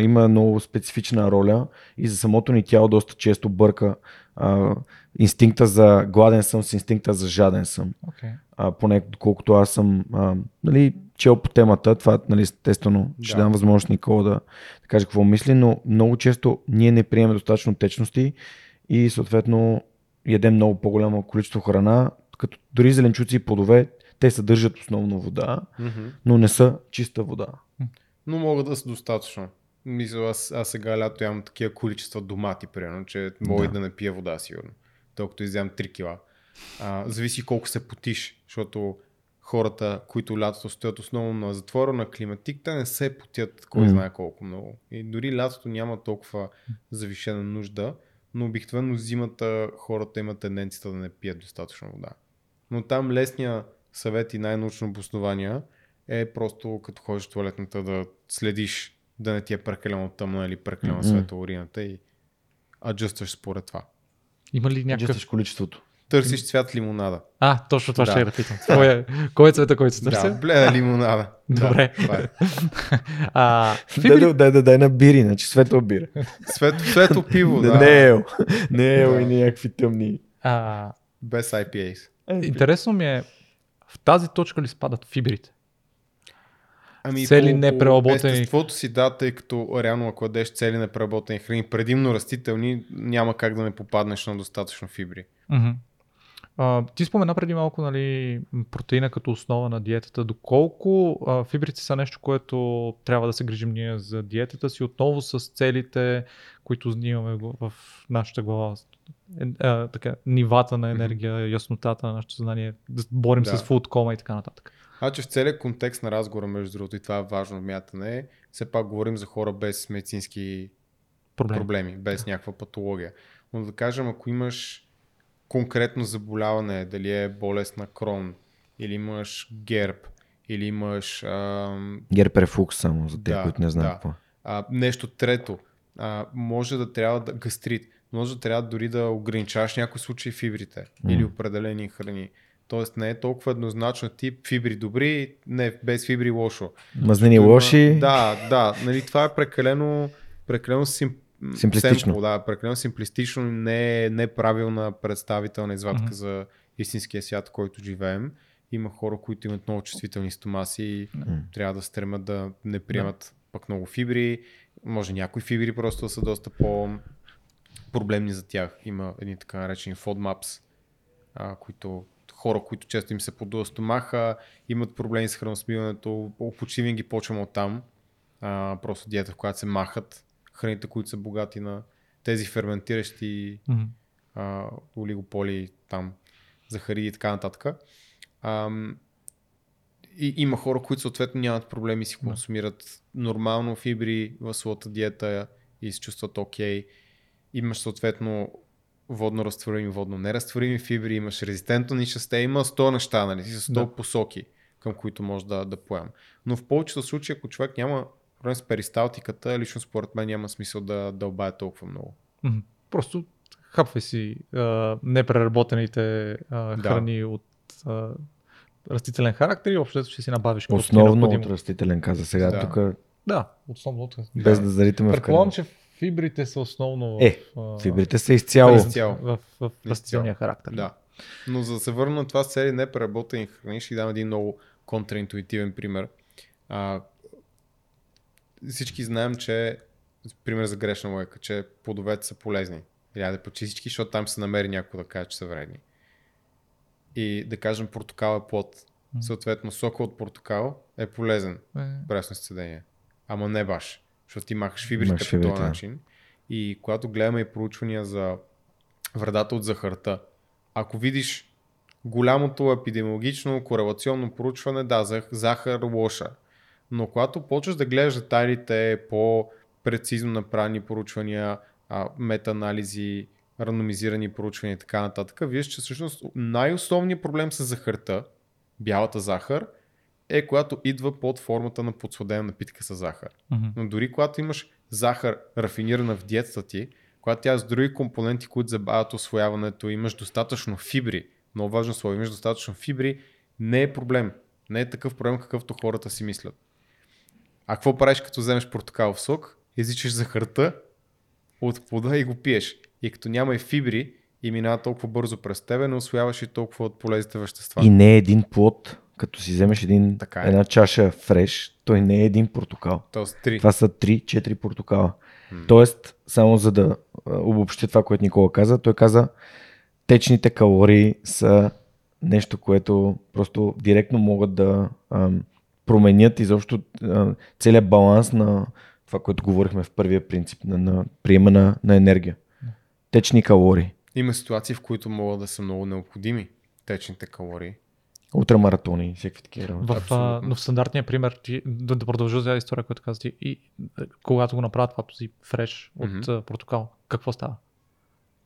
има много специфична роля и за самото ни тяло доста често бърка а, инстинкта за гладен съм с инстинкта за жаден съм Okay. а, поне доколкото аз съм а, нали, чел по темата, това нали, естествено ще Да. дам възможност Никола да, да каже какво мисли, но много често ние не приемаме достатъчно течности и съответно ядем много по-голямо количество храна, като дори зеленчуци и плодове, те съдържат основно вода, Мгм. но не са чиста вода. Но могат да са достатъчно. Мисля, аз, аз сега лято ям такива количества домати, примерно, че мога Да. да не пия вода, сигурно. Толкова изям 3 кила. А, зависи колко се потиш, защото хората, които лятото стоят основно на затвора, на климатик, те не се потят кой Мгм. знае колко много. И дори лятото няма толкова завишена нужда, но обикновено зимата хората имат тенденцията да не пият достатъчно вода. Но там лесния съвет и най-научно обоснования е просто като ходиш в туалетната да следиш да не ти е прекалено тъмна или прекалено Мгм. светла урината и аджъстваш според това. Има ли някакъв... Някакъв... количеството. Търсиш цвят лимонада. А, точно това Да. ще я да питам. Кой е, кой е цвета, който се Да, търся? бледа лимонада. Добре. Да, това е. А, Дай, фибри... дай, дай, дай, дай на бири, значи светло бира. Свет, светло пиво, Не, да. не е ел. Не е ел Да. и някакви тъмни. а, Без IPAs. интересно ми е, в тази точка ли спадат фибрите? Ами Цели по- непреработени- Естеството си да, тъй като реално ако ядеш цели непреработени храни, предимно растителни, няма как да не попаднеш на достатъчно фибри. Мгм. А, ти спомена преди малко нали, протеина като основа на диетата. Доколко а, фибрите са нещо, което трябва да се грижим ние за диетата си, отново с целите, които имаме в нашата глава. Е, а, така, нивата на енергия, яснотата на нашето съзнание, да борим Да. с фудкома и така нататък. Значи в целият контекст на разговора, между другото, и това е важно мятане, все пак говорим за хора без медицински Проблем. проблеми, без някаква патология. Но да кажем, ако имаш конкретно заболяване, дали е болест на крон, или имаш герб, или имаш ам, Герб рефлукс само за тези, Да, които не знаят да. какво. е. а, нещо трето, а, може да трябва да гастрит, може да трябва дори да ограничаваш някои случаи фибрите М. или определени храни. Тоест не е толкова еднозначно тип фибри добри, не без фибри лошо. Мазнини Има- лоши. Да, да, нали, това е прекалено, прекалено сим, Симплистично. семпл, да, прекалено симплистично, не е неправилна представителна извадка Мгм. за истинския свят, в който живеем. Има хора, които имат много чувствителни стомаси и М. трябва да стремят да не приемат пък много фибри. Може някои фибри просто да са доста по проблемни за тях. Има едни така наречени FODMAPs, а, които хора, които често им се подува стомаха, имат проблеми с храносмиването, почти винаги почвам от там. А, просто диета, в която се махат храните, които са богати на тези ферментиращи Мгм. а, олигополи, там, захари и така нататък. Ам, и има хора, които съответно нямат проблеми, си консумират нормално фибри в своята диета и се чувстват окей. Имаш съответно водно разтворими, водно неразтворими фибри, имаш резистентно нишасте, има 100 неща, нали, с 100 Да. посоки, към които може да, да поем. Но в повечето случаи, ако човек няма проблем с перисталтиката, лично според мен няма смисъл да дълбае толкова много. Просто хапвай си а, непреработените а, Да. храни от а, растителен характер и общо ще си набавиш ти е Основно от растителен каза сега. Да. Тук Да, основно от без Да. да заритаме в Предполагам, че фибрите са основно Е, в, а, Фибрите са изцяло. Изцяло. в, в, в растителния характер. Да. Но за да се върна на това с цели непреработени храни, ще дам един много контраинтуитивен пример. А, всички знаем, че пример за грешна лойка, че плодовете са полезни. Или да почти всички, защото там се намери някой да каже, че са вредни. И да кажем портокал е плод. Съответно, сока от портокал е полезен Е, пресно изцедение. Ама не баш, защото ти махаш фибрите Махаш по този да. начин. И когато гледаме и проучвания за вредата от захарта, ако видиш голямото епидемиологично корелационно проучване, да, захар лоша. Но когато почваш да гледаш детайлите по прецизно направени проучвания, метаанализи, рандомизирани проучвания и така нататък, виж, че всъщност най-основният проблем с захарта, бялата захар, е когато идва под формата на подсладена напитка с захар. Мгм. Но дори когато имаш захар рафинирана в диетата ти, когато тя с други компоненти, които забавят освояването, имаш достатъчно фибри, много важно слово, имаш достатъчно фибри, не е проблем. Не е такъв проблем, какъвто хората си мислят. А какво правиш като вземеш портокалов сок? Изичаш захарта от плода и го пиеш. И като няма и фибри и минава толкова бързо през тебе, не освояваш и толкова от полезните вещества. И не е един плод, като си вземеш един, Така е. една чаша фреш, той не е един портокал. Тоест три. Това са 3-4 портокала. М. Тоест, само за да а, обобщи това, което Никола каза, той каза, течните калории са нещо, което просто директно могат да ам, променят изобщо а, целият баланс на това, което говорихме в първия принцип, на, на приема на, на енергия. Течни калории. Има ситуации, в които могат да са много необходими течните калории. Ултрамаратони и всякакви такива работи. В, а, но в стандартния пример, ти, да, да продължа за история, която каза ти, и когато го направят това този фреш от mm-hmm. портокал, какво става?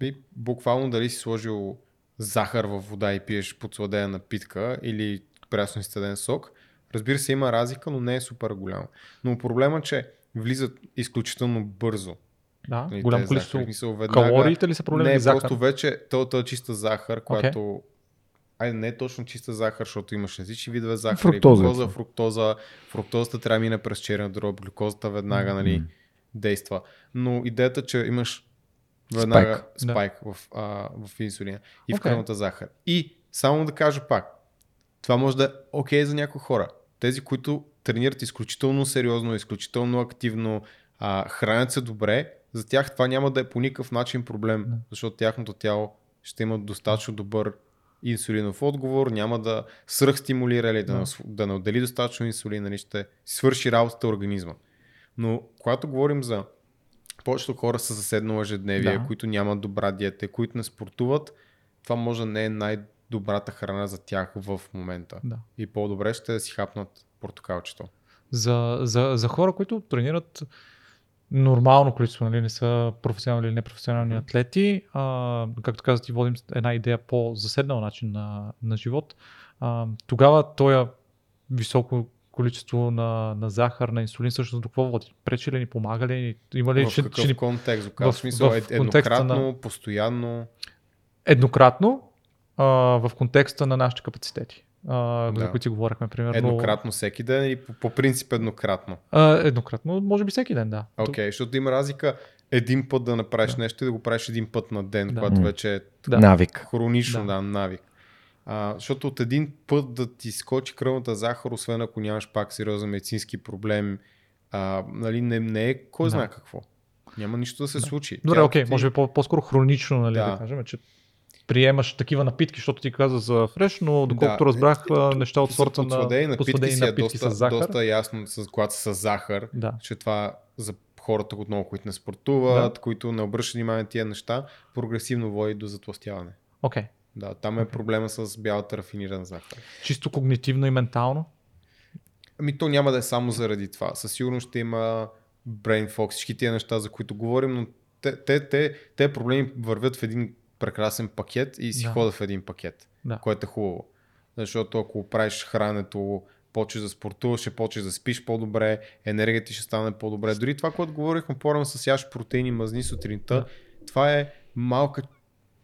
И буквално дали си сложил захар в вода и пиеш подсладена напитка или прясно изцеден сок, разбира се има разлика, но не е супер голяма. Но проблема е, че влизат изключително бързо. Да, нали, голямо тези количество захари. Мисъл, веднага- калориите ли са проблем Не, захар? просто вече тълта чиста захар, която... Айде, не е точно чиста захар, защото имаш различни видове захар. Фруктоза глюкоза, фруктоза. Фруктозата трябва да мине през черен дроб, глюкозата веднага, нали, Мгм. действа. Но идеята, че имаш веднага Да. спайк, в, а, в инсулина и в Окей. кръвната захар. И само да кажа пак, това може да е окей за някои хора. Тези, които тренират изключително сериозно, изключително активно, а, хранят се добре, за тях това няма да е по никакъв начин проблем, Да. защото тяхното тяло ще има достатъчно добър инсулинов отговор, няма да свръхстимулира или да, Да. не отдели достатъчно инсулин, нали, ще свърши работата организма. Но когато говорим за повечето хора с заседнало ежедневие, Да. които нямат добра диета, които не спортуват, това може да не е най-добрата храна за тях в момента. Да. И по-добре ще си хапнат портокалчето. За, за, за хора, които тренират нормално количество, нали, не са професионални или непрофесионални атлети, а, както казах, ти водим една идея по заседнал начин на, на живот, а, тогава този високо количество на, на захар, на инсулин, всъщност до какво води? Пречи ли ни, помага ли ни? Има ли, в ще, какъв ще контекст? В, в смисъл, в е, еднократно, постоянно. еднократно а, в контекста на нашите капацитети, а, Да. за които си говорихме, примерно. Еднократно всеки ден или по, по принцип еднократно? А, еднократно, може би всеки ден, да. Окей, okay, защото има разлика един път да направиш Да. нещо и да го правиш един път на ден, Да. когато вече е Да. Навик. хронично, Да. да, навик. А, защото от един път да ти скочи кръвната захар, освен ако нямаш пак сериозен медицински проблем, а, нали, не, не е кой Да. знае какво. Няма нищо да се Да. случи. Добре, окей, ти- може би по- по-скоро хронично, нали. Да. да кажем, че приемаш такива напитки, защото ти каза за фреш, но доколкото Да. разбрах а, неща от сорта на подсладени напитки, си е напитки доста, с захар. доста ясно, с, когато са с захар, Да. че това за хората отново, които не спортуват, които не обръщат внимание на тия неща, прогресивно води до затластяване. Окей. Да, там е проблема с бялата рафинирана захар. Чисто когнитивно и ментално. Ами то няма да е само заради това. Със сигурност ще има brain fog, всички тия неща, за които говорим, но те, те, те, те проблеми вървят в един прекрасен пакет и си Да. да. ходят в един пакет, Да. което е хубаво. Защото ако правиш храненето, почваш да спортуваш, ще почваш да спиш по-добре, енергията ти ще стане по-добре. Дори това, което говорихме по-рано с яш протеини, мазни сутринта, Да. това е малка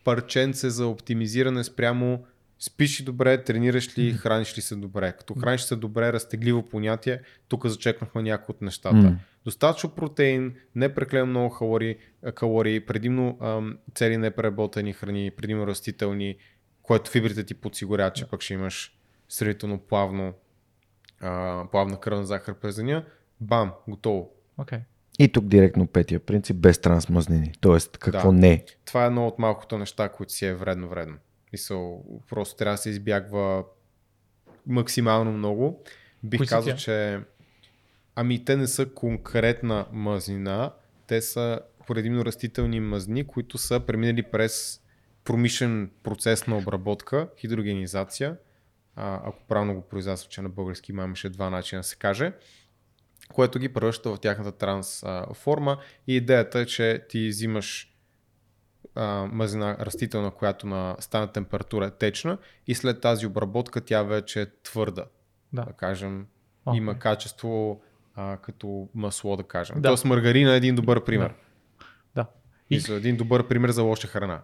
парченце за оптимизиране спрямо спиш ли добре, тренираш ли, храниш ли се добре. Като храниш се добре, разтегливо понятие, тук зачекнахме някои от нещата. Достатъчно протеин, не прекалено много калории, калории предимно ам, цели непреработени храни, предимно растителни, което фибрите ти подсигуряват, че пък ще имаш сравнително плавно, а, плавна кръвна захар през деня. Бам, готово. Окей. И тук директно петия принцип, без трансмазнини. Тоест, какво Да. не. Това е едно от малкото неща, които си е вредно-вредно. Мисъл, просто трябва да се избягва максимално много. Бих Кои казал, тя? че ами те не са конкретна мазнина, те са предимно растителни мазни, които са преминали през промишлен процес на обработка, хидрогенизация, а, ако правилно го произнасям, че на български има имаше два начина да се каже, което ги превръща в тяхната транс а, форма и идеята е, че ти взимаш а, мазнина растителна, която на стана температура е течна и след тази обработка тя вече е твърда. Да. Да кажем, Окей. има качество а, като масло, да кажем. Да. Да. Тоест маргарина е един добър пример. Да. И... И- И... един добър пример за лоша храна.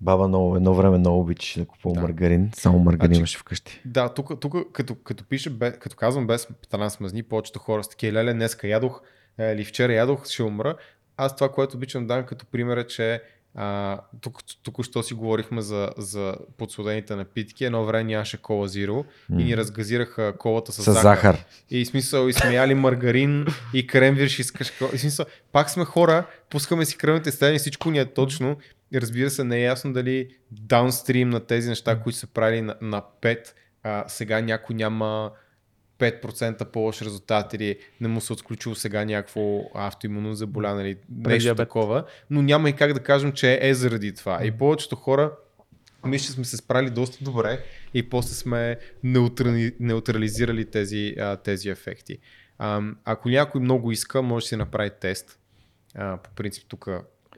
Баба много, едно време много обичаше да купува Да. маргарин. Само маргарин Значи- имаше вкъщи. Да, тук, тук като, като пише, бе, като казвам без трансмазни, повечето хора са такива, леле, днеска ядох е, или вчера ядох, ще умра. Аз това, което обичам да дам като пример е, че а, тук, тук що си говорихме за, за подсладените напитки, едно време нямаше кола зиро и ни разгазираха колата с, С захар. И смисъл, и сме яли маргарин и кремвирш и. И смисъл, пак сме хора, пускаме си кръвните стени, всичко ни е точно. И разбира се, не е ясно дали даунстрим на тези неща, които са правили на, на 5, а, сега някой няма 5% по-лош резултат или не му се отключило сега някакво автоимунно заболяване или нещо такова, но няма и как да кажем, че е заради това. И повечето хора мисля, че сме се справили доста добре и после сме неутрали, неутрализирали тези, а, тези ефекти. А, ако някой много иска, може да си направи тест. А, по принцип тук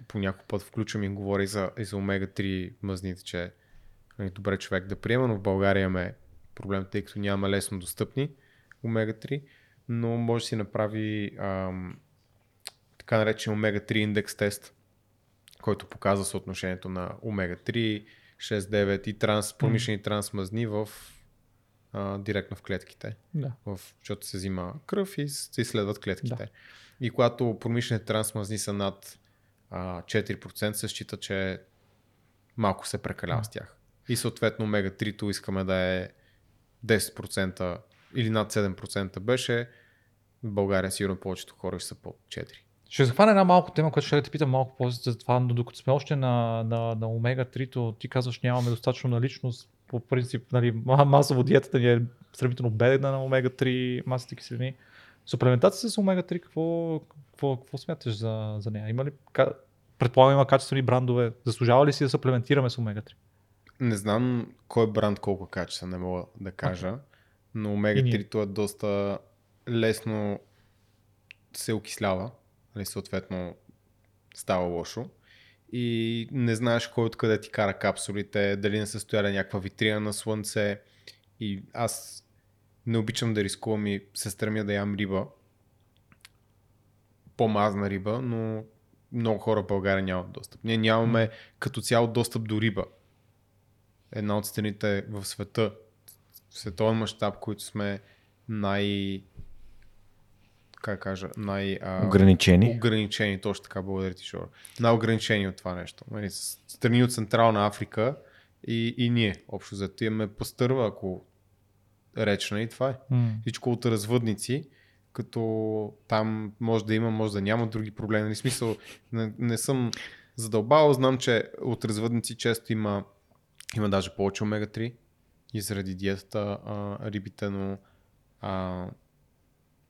по някой път включвам и говори за, и за омега-3 мазните, че е добре човек да приема, но в България имаме проблем, тъй като нямаме лесно достъпни омега-3, но може да си направи ам, така наречен омега-3 индекс тест, който показва съотношението на омега-3, 6-9 и транс, промишлени трансмазни в, а, директно в клетките Да. в, защото се взима кръв и се изследват клетките. Да. И когато промишлените трансмазни са над а, 4%, се счита, че малко се прекалява с тях. И съответно омега-3 искаме да е 10% или над 7% беше. В България сигурно повечето хора ще са под 4. Ще захвана една малко тема, която ще да те питам малко после за това, но докато сме още на, на, на омега-3, ти казваш нямаме достатъчно наличност. По принцип, нали, ма- масово диетата ни е сравнително бедна на омега-3 масите киселини. Суплементация с омега-3, какво, какво, какво смяташ за, за нея? Има ли, предполагам има качествени брандове. Заслужава ли си да суплементираме с омега-3? Не знам кой бранд колко качествен, не мога да кажа, но И омега-3 е доста лесно се окислява, нали, съответно става лошо. И не знаеш кой откъде ти кара капсулите, дали не са стояли някаква витрина на слънце. И аз не обичам да рискувам и се стремя да ям риба. По-мазна риба, но много хора в България нямат достъп. Ние нямаме като цяло достъп до риба. Една от страните в света, световен мащаб, които сме най... как кажа, най... а, Ограничени. Ограничени, точно така, благодаря ти, Шор. Най-ограничени от това нещо. Нали, страни от Централна Африка и, и ние, общо зато имаме пастърва, ако речна и това е. Всичко от развъдници, като там може да има, може да няма други проблеми. Нали, смисъл, не, не съм задълбал, знам, че от развъдници често има, има даже повече омега-3 и заради диетата а, рибите, но а,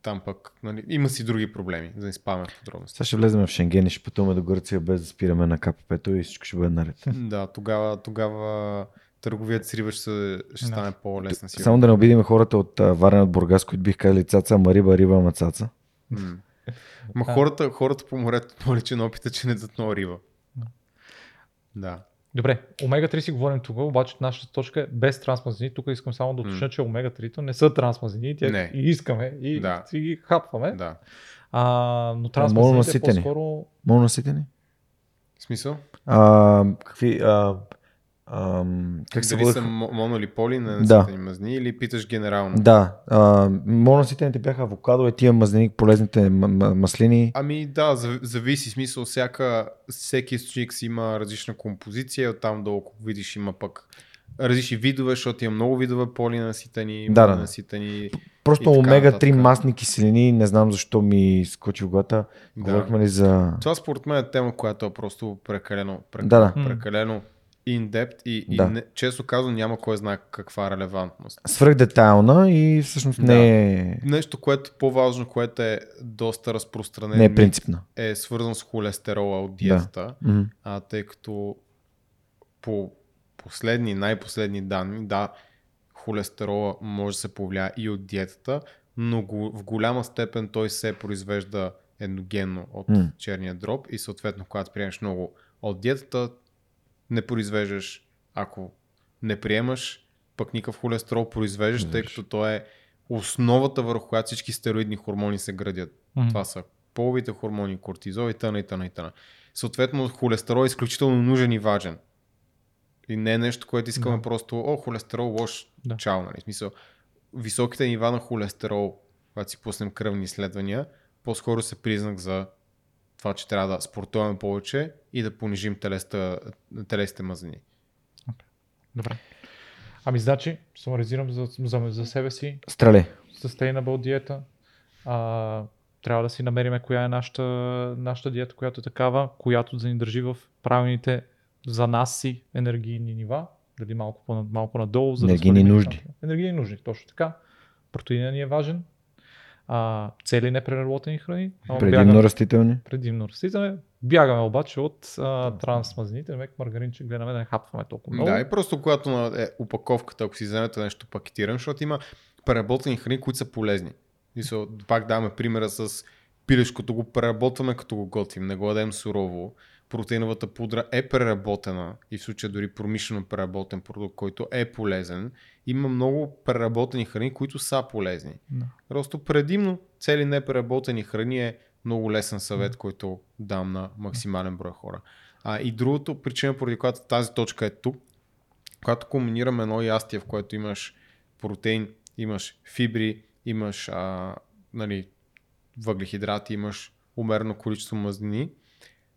там пък нали, има си други проблеми, за да не спаме в подробности. Сега ще влезем в Шенген и ще пътуваме до Гърция без да спираме на КПП-то и всичко ще бъде наред. Да, тогава, тогава търговията с риба ще, ще Да. стане по-лесна сигурно. Само да не обидим хората от Варен от Бургас, които бих казали цаца, ама риба, риба, ама цаца. М. Ма хората, хората по морето по-личен опит е, че не дадат много риба. Да. Добре, омега-3 си говорим тук, обаче нашата точка е без трансмазини. Тук искам само да уточня, че омега-3 не са трансмазини, тя Не. и искаме и Да. си ги хапваме. Да. А, но трансмазините по-скоро Мононаситени? В смисъл? А, какви... А, ам, как се Дали са водеха? мо- моно или поли на Да. наситени мазни или питаш генерално? Да, а, бяха авокадо, е тия мазнини, полезните м- м- маслини. Ами да, зав- зависи смисъл. Всяка, всеки източник си има различна композиция. Оттам долу, ако видиш, има пък различни видове, защото има много видове полинаситени, Да, да. мононаситени. Просто и така омега-3 нататък. масни киселини, не знам защо ми скочи в главата. Да. Говорихме ли за... Това според мен е тема, която е просто прекалено, Да, да. прекалено, прекалено in-depth и, и Да. не, често казвам няма кой знае каква релевантност. Свръхдетайлна и всъщност не е, Нещо, което е по-важно, което е доста разпространено, не е принципна. е свързан с холестерола от диетата, Мгм. а, тъй като по последни, най-последни данни, да, холестерола може да се повлияе и от диетата, но го, в голяма степен той се произвежда ендогенно от М. черния дроб и съответно, когато приемеш много от диетата, не произвеждаш, ако не приемаш, пък никакъв холестерол произвеждаш, тъй като той е основата върху която всички стероидни хормони се градят. Мгм. Това са половите хормони, кортизол и тъна и тъна и тъна. Съответно, холестерол е изключително нужен и важен. И не е нещо, което искаме Да. просто, о, холестерол лош, Да. чао, нали? Смисъл, високите нива на холестерол, когато си пуснем кръвни изследвания, по-скоро са признак за това, че трябва да спортуваме повече и да понижим телеста, телесите мазнини. Добре. Ами, значи, сумаризирам за, за, за себе си, Стреляй. sustainable диета. А, трябва да си намериме коя е нашата, нашата диета, която е такава, която да ни държи в правилните за нас си енергийни нива, дали малко, по, малко надолу. За Енергийни да нужди. нещата. Енергийни нужди, точно така. Протеина ни е важен. А, цели непреработени храни. Предимно бягаме- растителни. предимно растителни. Бягаме обаче от а, трансмазнините, мек маргаринче, гледаме да не хапваме толкова много. Да, и просто когато е, упаковката, ако си вземете нещо пакетирано, защото има преработени храни, които са полезни. И са, пак даваме примера с пилешкото, го преработваме като го готвим, не го ядем сурово. Протеиновата пудра е преработена и в случая дори промишлено преработен продукт, който е полезен. Има много преработени храни, които са полезни. Да. Просто предимно цели непреработени храни е много лесен съвет, който дам на максимален брой хора. А, и другото причина, поради която тази точка е тук, когато комбинираме едно ястие, в което имаш протеин, имаш фибри, имаш а, нали, въглехидрати, имаш умерено количество мазнини,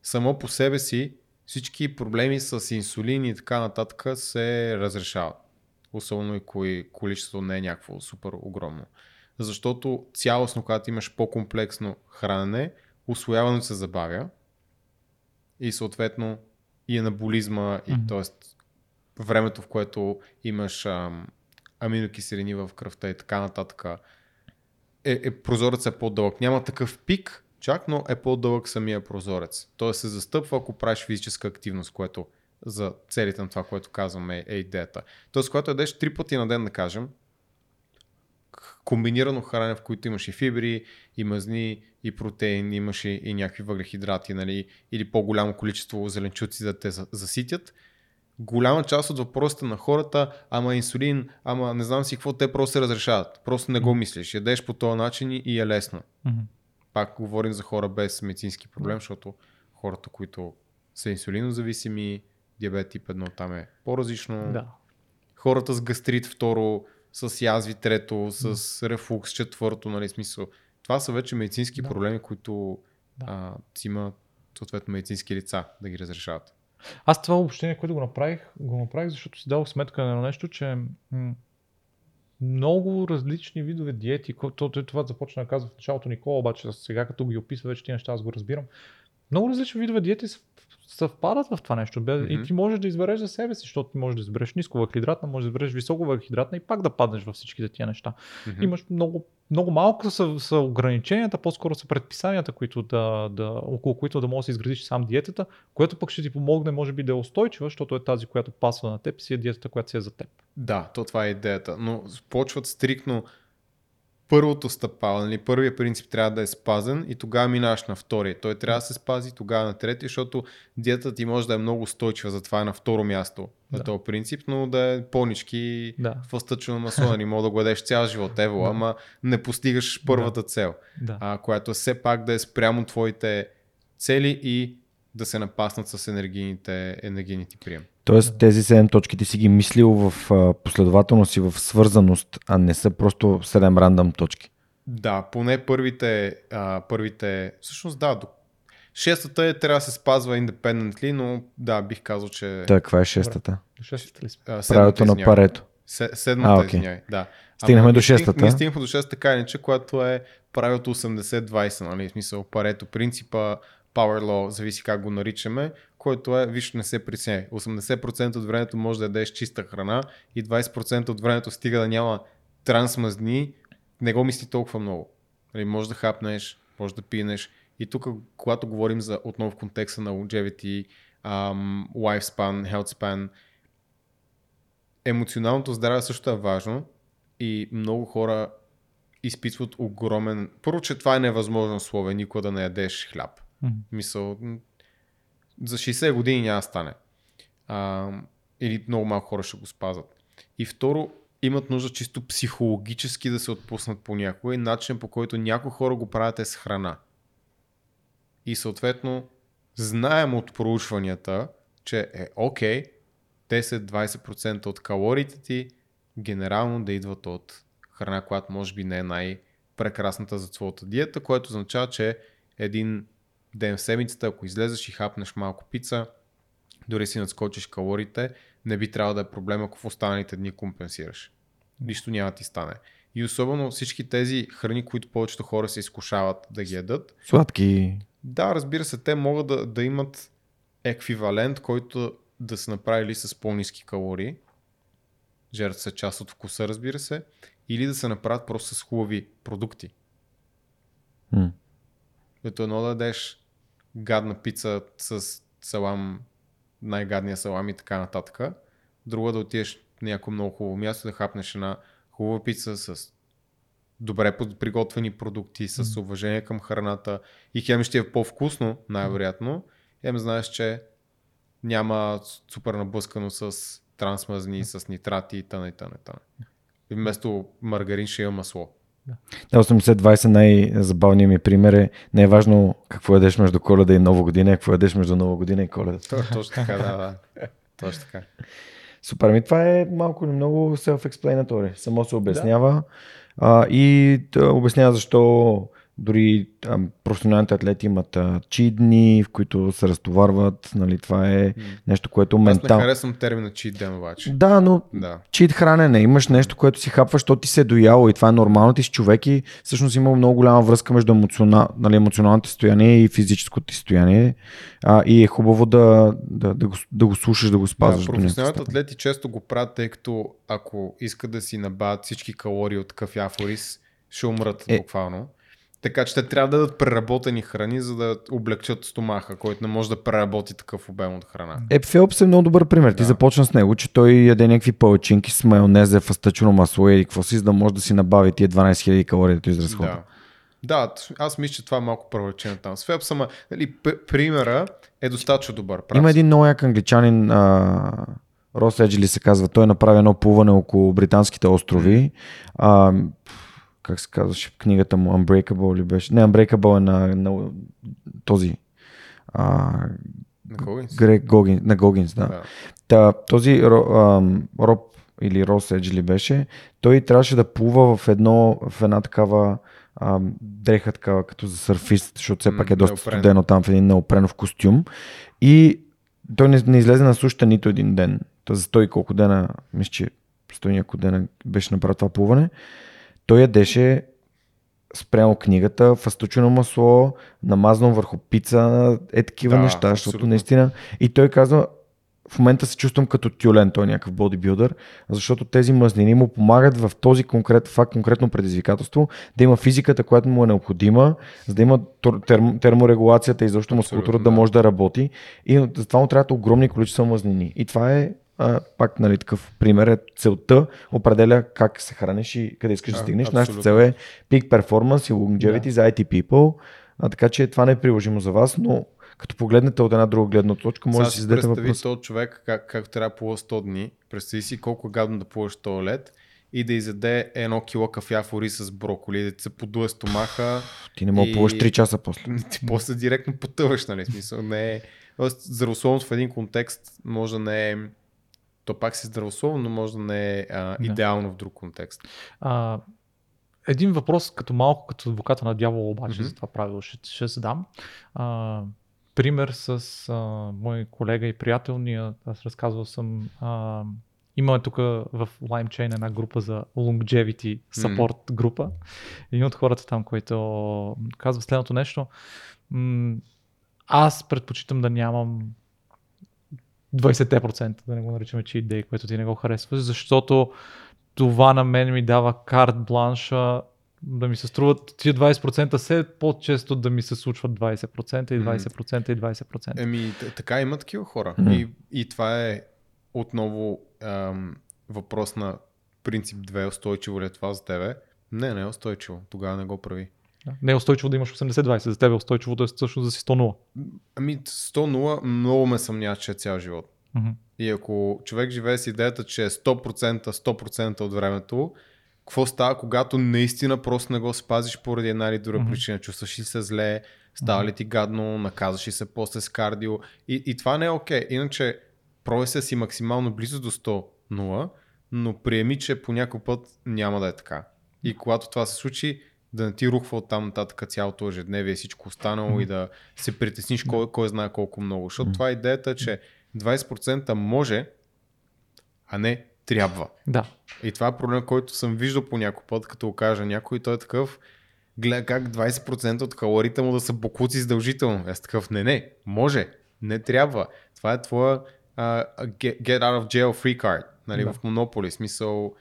само по себе си всички проблеми с инсулин и така нататък се разрешават. Особено и кои количество не е някакво супер огромно. Защото цялостно, когато имаш по-комплексно хранене, освояването се забавя и съответно и анаболизма, и Мгм. т.е. времето, в което имаш ам, аминокиселини в кръвта и така нататък, е, е прозорец е по-дълъг. Няма такъв пик, чак, но е по-дълъг самия прозорец. Той се застъпва, ако правиш физическа активност, което за целите на това, което казваме е идеята. Тоест, когато ядеш три пъти на ден, да кажем, комбинирано хранене, в които имаш и фибри, и мазни, и протеин, имаш и, и някакви въглехидрати, нали, или по-голямо количество зеленчуци да те за- заситят, голяма част от въпросите на хората, ама инсулин, ама не знам си какво, те просто се разрешават. Просто не го мислиш. Ядеш по този начин и- е лесно. Мгм. Пак говорим за хора без медицински проблем, защото хората, които са инсулинозависими, диабет тип 1 там е по-различно. Да. Хората с гастрит второ, с язви трето, с рефлукс четвърто, нали смисъл. Това са вече медицински Да. проблеми, които Да. а, си има съответно медицински лица да ги разрешават. Аз това обобщение, което го направих, го направих, защото си дал сметка на нещо, че м- много различни видове диети, това започна да казва в началото Никола, обаче сега като ги описва вече тези неща, аз го разбирам. Много различни видове диети съв- съвпадат в това нещо. Бе, И ти можеш да избереш за себе си, защото ти можеш да избереш ниско въглехидратна, можеш да избереш високо въглехидратна и пак да паднеш във всичките тия неща. Мгм. Имаш много, много малко са, са ограниченията, по-скоро са предписанията, които да, да, около които да можеш да изградиш сам диетата, което пък ще ти помогне, може би, да е устойчива, защото е тази, която пасва на теб, си е диетата, която си е за теб. Да, то това е идеята. Но почват стрикно първото стъпало, нали, първият принцип трябва да е спазен и тогава минаш на втория. Той трябва да се спази, тогава на третия, защото диетата ти може да е много устойчива, затова е на второ място на Да. този принцип, но да е понички Да. фъстъчено масло, нали, мога да го ядеш цял живот, ево, Да. ама не постигаш първата цел, Да. а, която е все пак да е спрямо твоите цели и да се напаснат с енергийните, енергийните прием. Тоест тези 7 точки ти си ги мислил в последователност и в свързаност, а не са просто 7 рандъм точки. Да, поне първите, а, първите, всъщност да, до... шестата е, трябва да се спазва independently, но да, бих казал, че Така, каква е шестата? Шестата ли Правилото на парето. Се, седмата, А, okay. извинявай, да. Стигнахме Ама до шестата. Ние стигнахме до шестата така иначе, която е правилото 80-20, нали, в смисъл парето принципа, Power Law, зависи как го наричаме, който е, виж, не се притесняй. 80% от времето може да ядеш чиста храна и 20% от времето стига да няма трансмазни, не го мисли толкова много. Нали, може да хапнеш, може да пинеш. И тук, когато говорим за отново в контекста на longevity, um, lifespan, health емоционалното здраве също е важно и много хора изпитват огромен... Първо, че това е невъзможно слове, никога да не ядеш хляб. Мгм. Мисъл, за 60 години няма стане. А, или много малко хора ще го спазват. И второ, имат нужда чисто психологически да се отпуснат понякога и начин по който някои хора го правят е с храна. И съответно, знаем от проучванията, че е окей 10-20% от калориите ти генерално да идват от храна, която може би не е най-прекрасната за твоята диета, което означава, че един ден в седмицата, ако излезеш и хапнеш малко пица, дори си надскочиш калориите, не би трябвало да е проблем, ако в останалите дни компенсираш. Нищо няма ти стане. И особено всички тези храни, които повечето хора се изкушават да ги ядат, Сладки. да, разбира се, те могат да, да имат еквивалент, който да са направили с по-низки калории. Жертва са част от вкуса, разбира се. Или да се направят просто с хубави продукти. М. Като едно да ядеш гадна пица с салам, най-гадния салам и така нататък. Друго да отидеш на някое много хубаво място, да хапнеш една хубава пица с добре приготвени продукти, с уважение към храната и хем ще е по-вкусно, най-вероятно. Хем знаеш, че няма супер наблъскано с трансмазни, с нитрати и т.н. и т.н. и т.н. И вместо маргарин ще има масло. Да, 80-20 най-забавният ми пример е не е важно какво ядеш между коледа и нова година, а какво ядеш между нова година и коледа. То- Точно така, да, да. Точно така. Супер, ми това е малко или много self-explanatory. Само се обяснява а, и да, обяснява защо дори а, професионалните атлети имат а, чит дни, в които се разтоварват. Нали, това е нещо, което Аз не ментално... харесвам термина cheat ден обаче. Да, но Да. чит хранене. Имаш нещо, което си хапваш, защото ти се е дояло и това е нормално. Ти си човек и всъщност има много голяма връзка между емоциона, нали, емоционалното състояние и физическото ти състояние. А, и е хубаво да, да, да, го, да го слушаш, да го спазваш. Да, професионалните атлети често го правят, тъй като ако искат да си набавят всички калории от кафяв ориз, ще умрат е. буквално. Така че те трябва да дадат преработени храни, за да облегчат стомаха, който не може да преработи такъв обем от храна. Е, Фелпс е много добър пример. Ти Да. започна с него, че той яде някакви палачинки с майонеза, фастъчено масло и какво си, за да може да си набави тия 12 000 калории, да ти изразходва. Да. Да, аз мисля, че това е малко превръчено там. С Фелпс, ама, нали, примера е достатъчно добър. Прав Има един много як англичанин, а, Рос Еджили се казва, той направи едно плуване около британските острови. А, как се казваше книгата му, Unbreakable ли беше? Не, Unbreakable е на, на този а, ли си? Грег Гогин, на Гогинс, да. Да. Та, този ам, Роб или Рос Еджли беше, той трябваше да плува в, едно, в една такава ам, дреха такава като за сърфист, защото все пак е доста неопрен. студено там в един неопренов костюм. И той не, не излезе на сушата нито един ден. Та за 100 и колко дена, мисля, че 100 и няколко дена беше направил това плуване. Той ядеше спрямо книгата, фастучено масло, намазано върху пица, е такива Да, неща, защото абсолютно. наистина. И той казва, в момента се чувствам като тюлен, той е някакъв бодибилдър, защото тези мазнини му помагат в този конкрет, това конкретно предизвикателство да има физиката, която му е необходима, за да има терм, терморегулацията и защо мускулатурата Абсолютно, да да. може да работи. И за това му трябват огромни количества мазнини. И това е а, пак нали, такъв пример. Е, целта определя как се храниш и къде искаш да А, стигнеш. Нашата абсолютно. цел е peak performance и longevity Да. за IT people. А, така че това не е приложимо за вас, но като погледнете от една друга гледна точка, може да си зададете представи въпрос. този човек как, как трябва да плува 100 дни. Представи си колко е гадно да плуваш лед и да изяде едно кило кафяв ориз с броколи, да се подуе стомаха. Ти не мога да плуваш 3 часа после. Ти после директно потъваш, нали? В Смисъл, не е... Тоест, здравословност в един контекст може да не е... То пак си здравословно, но може да не е а, Да. идеално в друг контекст. А, един въпрос като малко като адвоката на дявола обаче Мгм. за това правило ще, ще задам. А, пример с а, мой колега и приятел, ние, аз разказвал съм, а, имаме тук в LimeChain една група за longevity support група. Един от хората там, който казва следното нещо. М- аз предпочитам да нямам 20%, да не го наричаме че идеи, което ти не го харесваш, защото това на мен ми дава карт бланша да ми се струват тия 20% все по-често да ми се случват 20% и 20% и 20%. Еми, така има такива хора. Мгм. И, и това е отново ам, въпрос на принцип 2. Устойчиво ли е това за тебе? Не, не е устойчиво. Тогава не го прави. Не е устойчиво да имаш 80-20, за тебе устойчивото е всъщност да си 100-0. Ами 100-0 много ме съмнява, че е цял живот. Мгм. И ако човек живее с идеята, че е 100%, 100% от времето, какво става, когато наистина просто не го спазиш поради една или друга Мгм. причина? Чувстваш ли се зле, става ли ти гадно, наказваш ли се после с кардио? И, и това не е окей. Иначе пробвай се си максимално близо до 100-0, но приеми, че по някой път няма да е така. И когато това се случи, да не ти рухва от там нататък цялото ежедневие, всичко останало и да се притесниш кой, кой знае колко много. Защото това е идеята, че 20% може, а не трябва. Да. И това е проблем, който съм виждал по някой път, като го кажа някой, той е такъв, гледа как 20% от калориите му да са бокуци задължително. Аз такъв, не, не, може, не трябва. Това е твоя uh, get, out of jail free card, нали, Да. в Monopoly. Смисъл,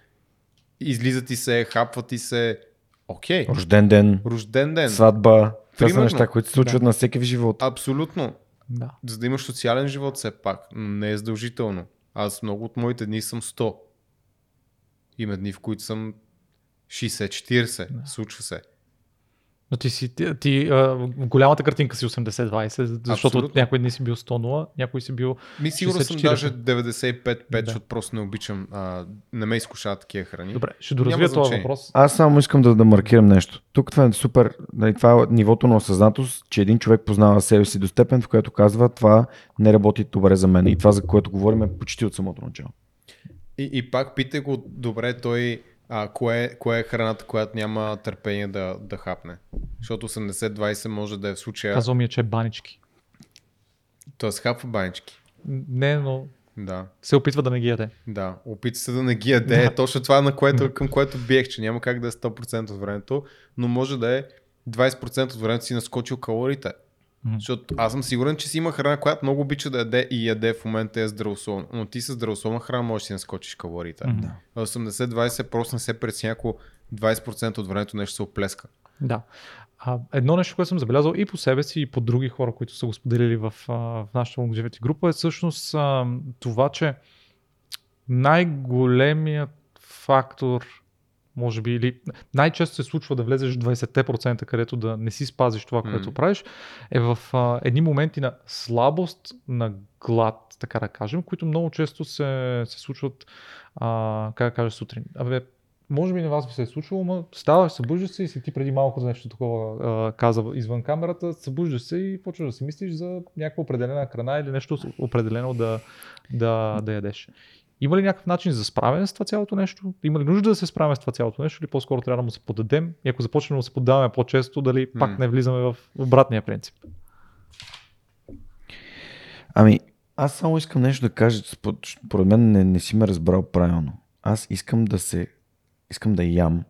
излиза ти се, хапва ти се, окей, Рожден ден, рожден ден, сватба. Това са неща, които се случват на всеки в живота. абсолютно. Да. За да имаш социален живот все пак, но не е задължително. Аз много от моите дни съм 100. Има дни, в които съм 60-40. Да. Случва се. Но ти си, ти, ти а, голямата картинка си 80-20, защото Абсолютно. някой дни си бил 100-0, някой си бил... Ми сигурно съм 60-40. даже 95-5, Да. защото просто не обичам. А, не ме изкушават такива храни. Добре, ще доразвия този значение. въпрос. Аз само искам да, да маркирам нещо. Тук това е супер. Нали, това е нивото на осъзнатост, че един човек познава себе си до степен, в която казва това не работи добре за мен. И това, за което говорим, е почти от самото начало. И, и пак питай го добре той а, кое, кое е храната, която няма търпение да, да хапне. Защото 80-20 може да е в случая. Казал ми е, че е банички. Тоест хапва банички. Не, но Да. се опитва да не ги яде. Да, опита се да не ги яде. Да. Точно това, на което, към което биех, че няма как да е 100% от времето, но може да е 20% от времето си наскочил калориите. Защото аз съм сигурен, че си има храна, която много обича да яде и яде в момента е здравословно. Но ти с здравословна храна можеш да си наскочиш калориите. А 80-20 просто не се преценя, ако 20% от времето нещо се оплеска. Да. А, едно нещо, което съм забелязал и по себе си, и по други хора, които са го споделили в, в нашата лонгжевити група, е всъщност а, това, че най-големият фактор, може би, или най-често се случва да влезеш в 20%, където да не си спазиш това, което Мгм. правиш, е в а, едни моменти на слабост, на глад, така да кажем, които много често се, се случват, а, как да кажа, сутрин. Абе, може би на вас ви се е случвало, но ставаш, събуждаш се и си ти преди малко за нещо такова а, каза извън камерата, събуждаш се и почваш да си мислиш за някаква определена храна или нещо определено да, да, да ядеш. Има ли някакъв начин за справяне с това цялото нещо? Има ли нужда да се справяме с това цялото нещо или по-скоро трябва да му се подадем? И ако започнем да се поддаваме по-често, дали М. пак не влизаме в обратния принцип? Ами, аз само искам нещо да кажа. спо- Според мен не, не си ме разбрал правилно. Аз искам да се. Искам да ям.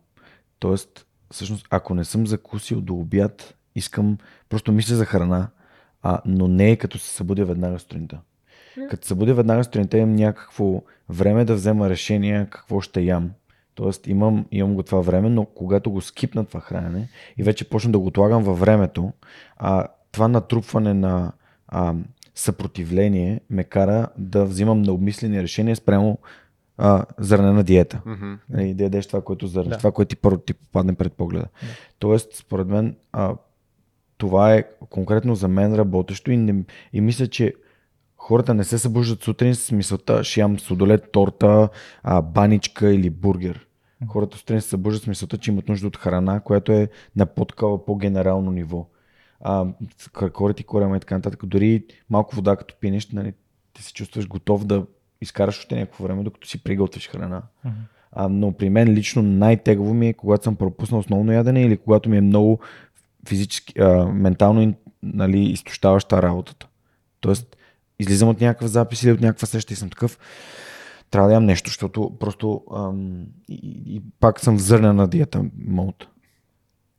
Тоест, всъщност, ако не съм закусил до обяд, искам. Просто мисля за храна, а, но не е като се събудя веднага сутринта. Като се събудя веднага сутринта, имам някакво време да взема решение какво ще ям. Тоест имам, имам го това време, но когато го скипна това хранене и вече почна да го отлагам във времето, а, това натрупване на а, съпротивление ме кара да взимам необмислени решения спрямо а, зърнена диета. Мгм. Нали, да ядеш това, което зърнеш, Да. това, което ти първо ти попадне пред погледа. Тоест, според мен, а, това е конкретно за мен работещо и, не, и мисля, че хората не се събуждат сутрин с мисълта, ще ям судолет, торта, а, баничка или бургер. Хората сутрин се събуждат с мисълта, че имат нужда от храна, която е на по-такова, по-генерално ниво. А, и корема и така нататък. Дори малко вода като пинеш, нали, ти се чувстваш готов да изкараш още някакво време, докато си приготвиш храна. Мгм. А, но при мен лично най-тегаво ми е, когато съм пропуснал основно ядене или когато ми е много физически, а, ментално нали, изтощаваща работата. Тоест, излизам от някакъв запис или от някаква среща и съм такъв, трябва да ям нещо, защото просто ам, и, и, пак съм в зърнена диета мод.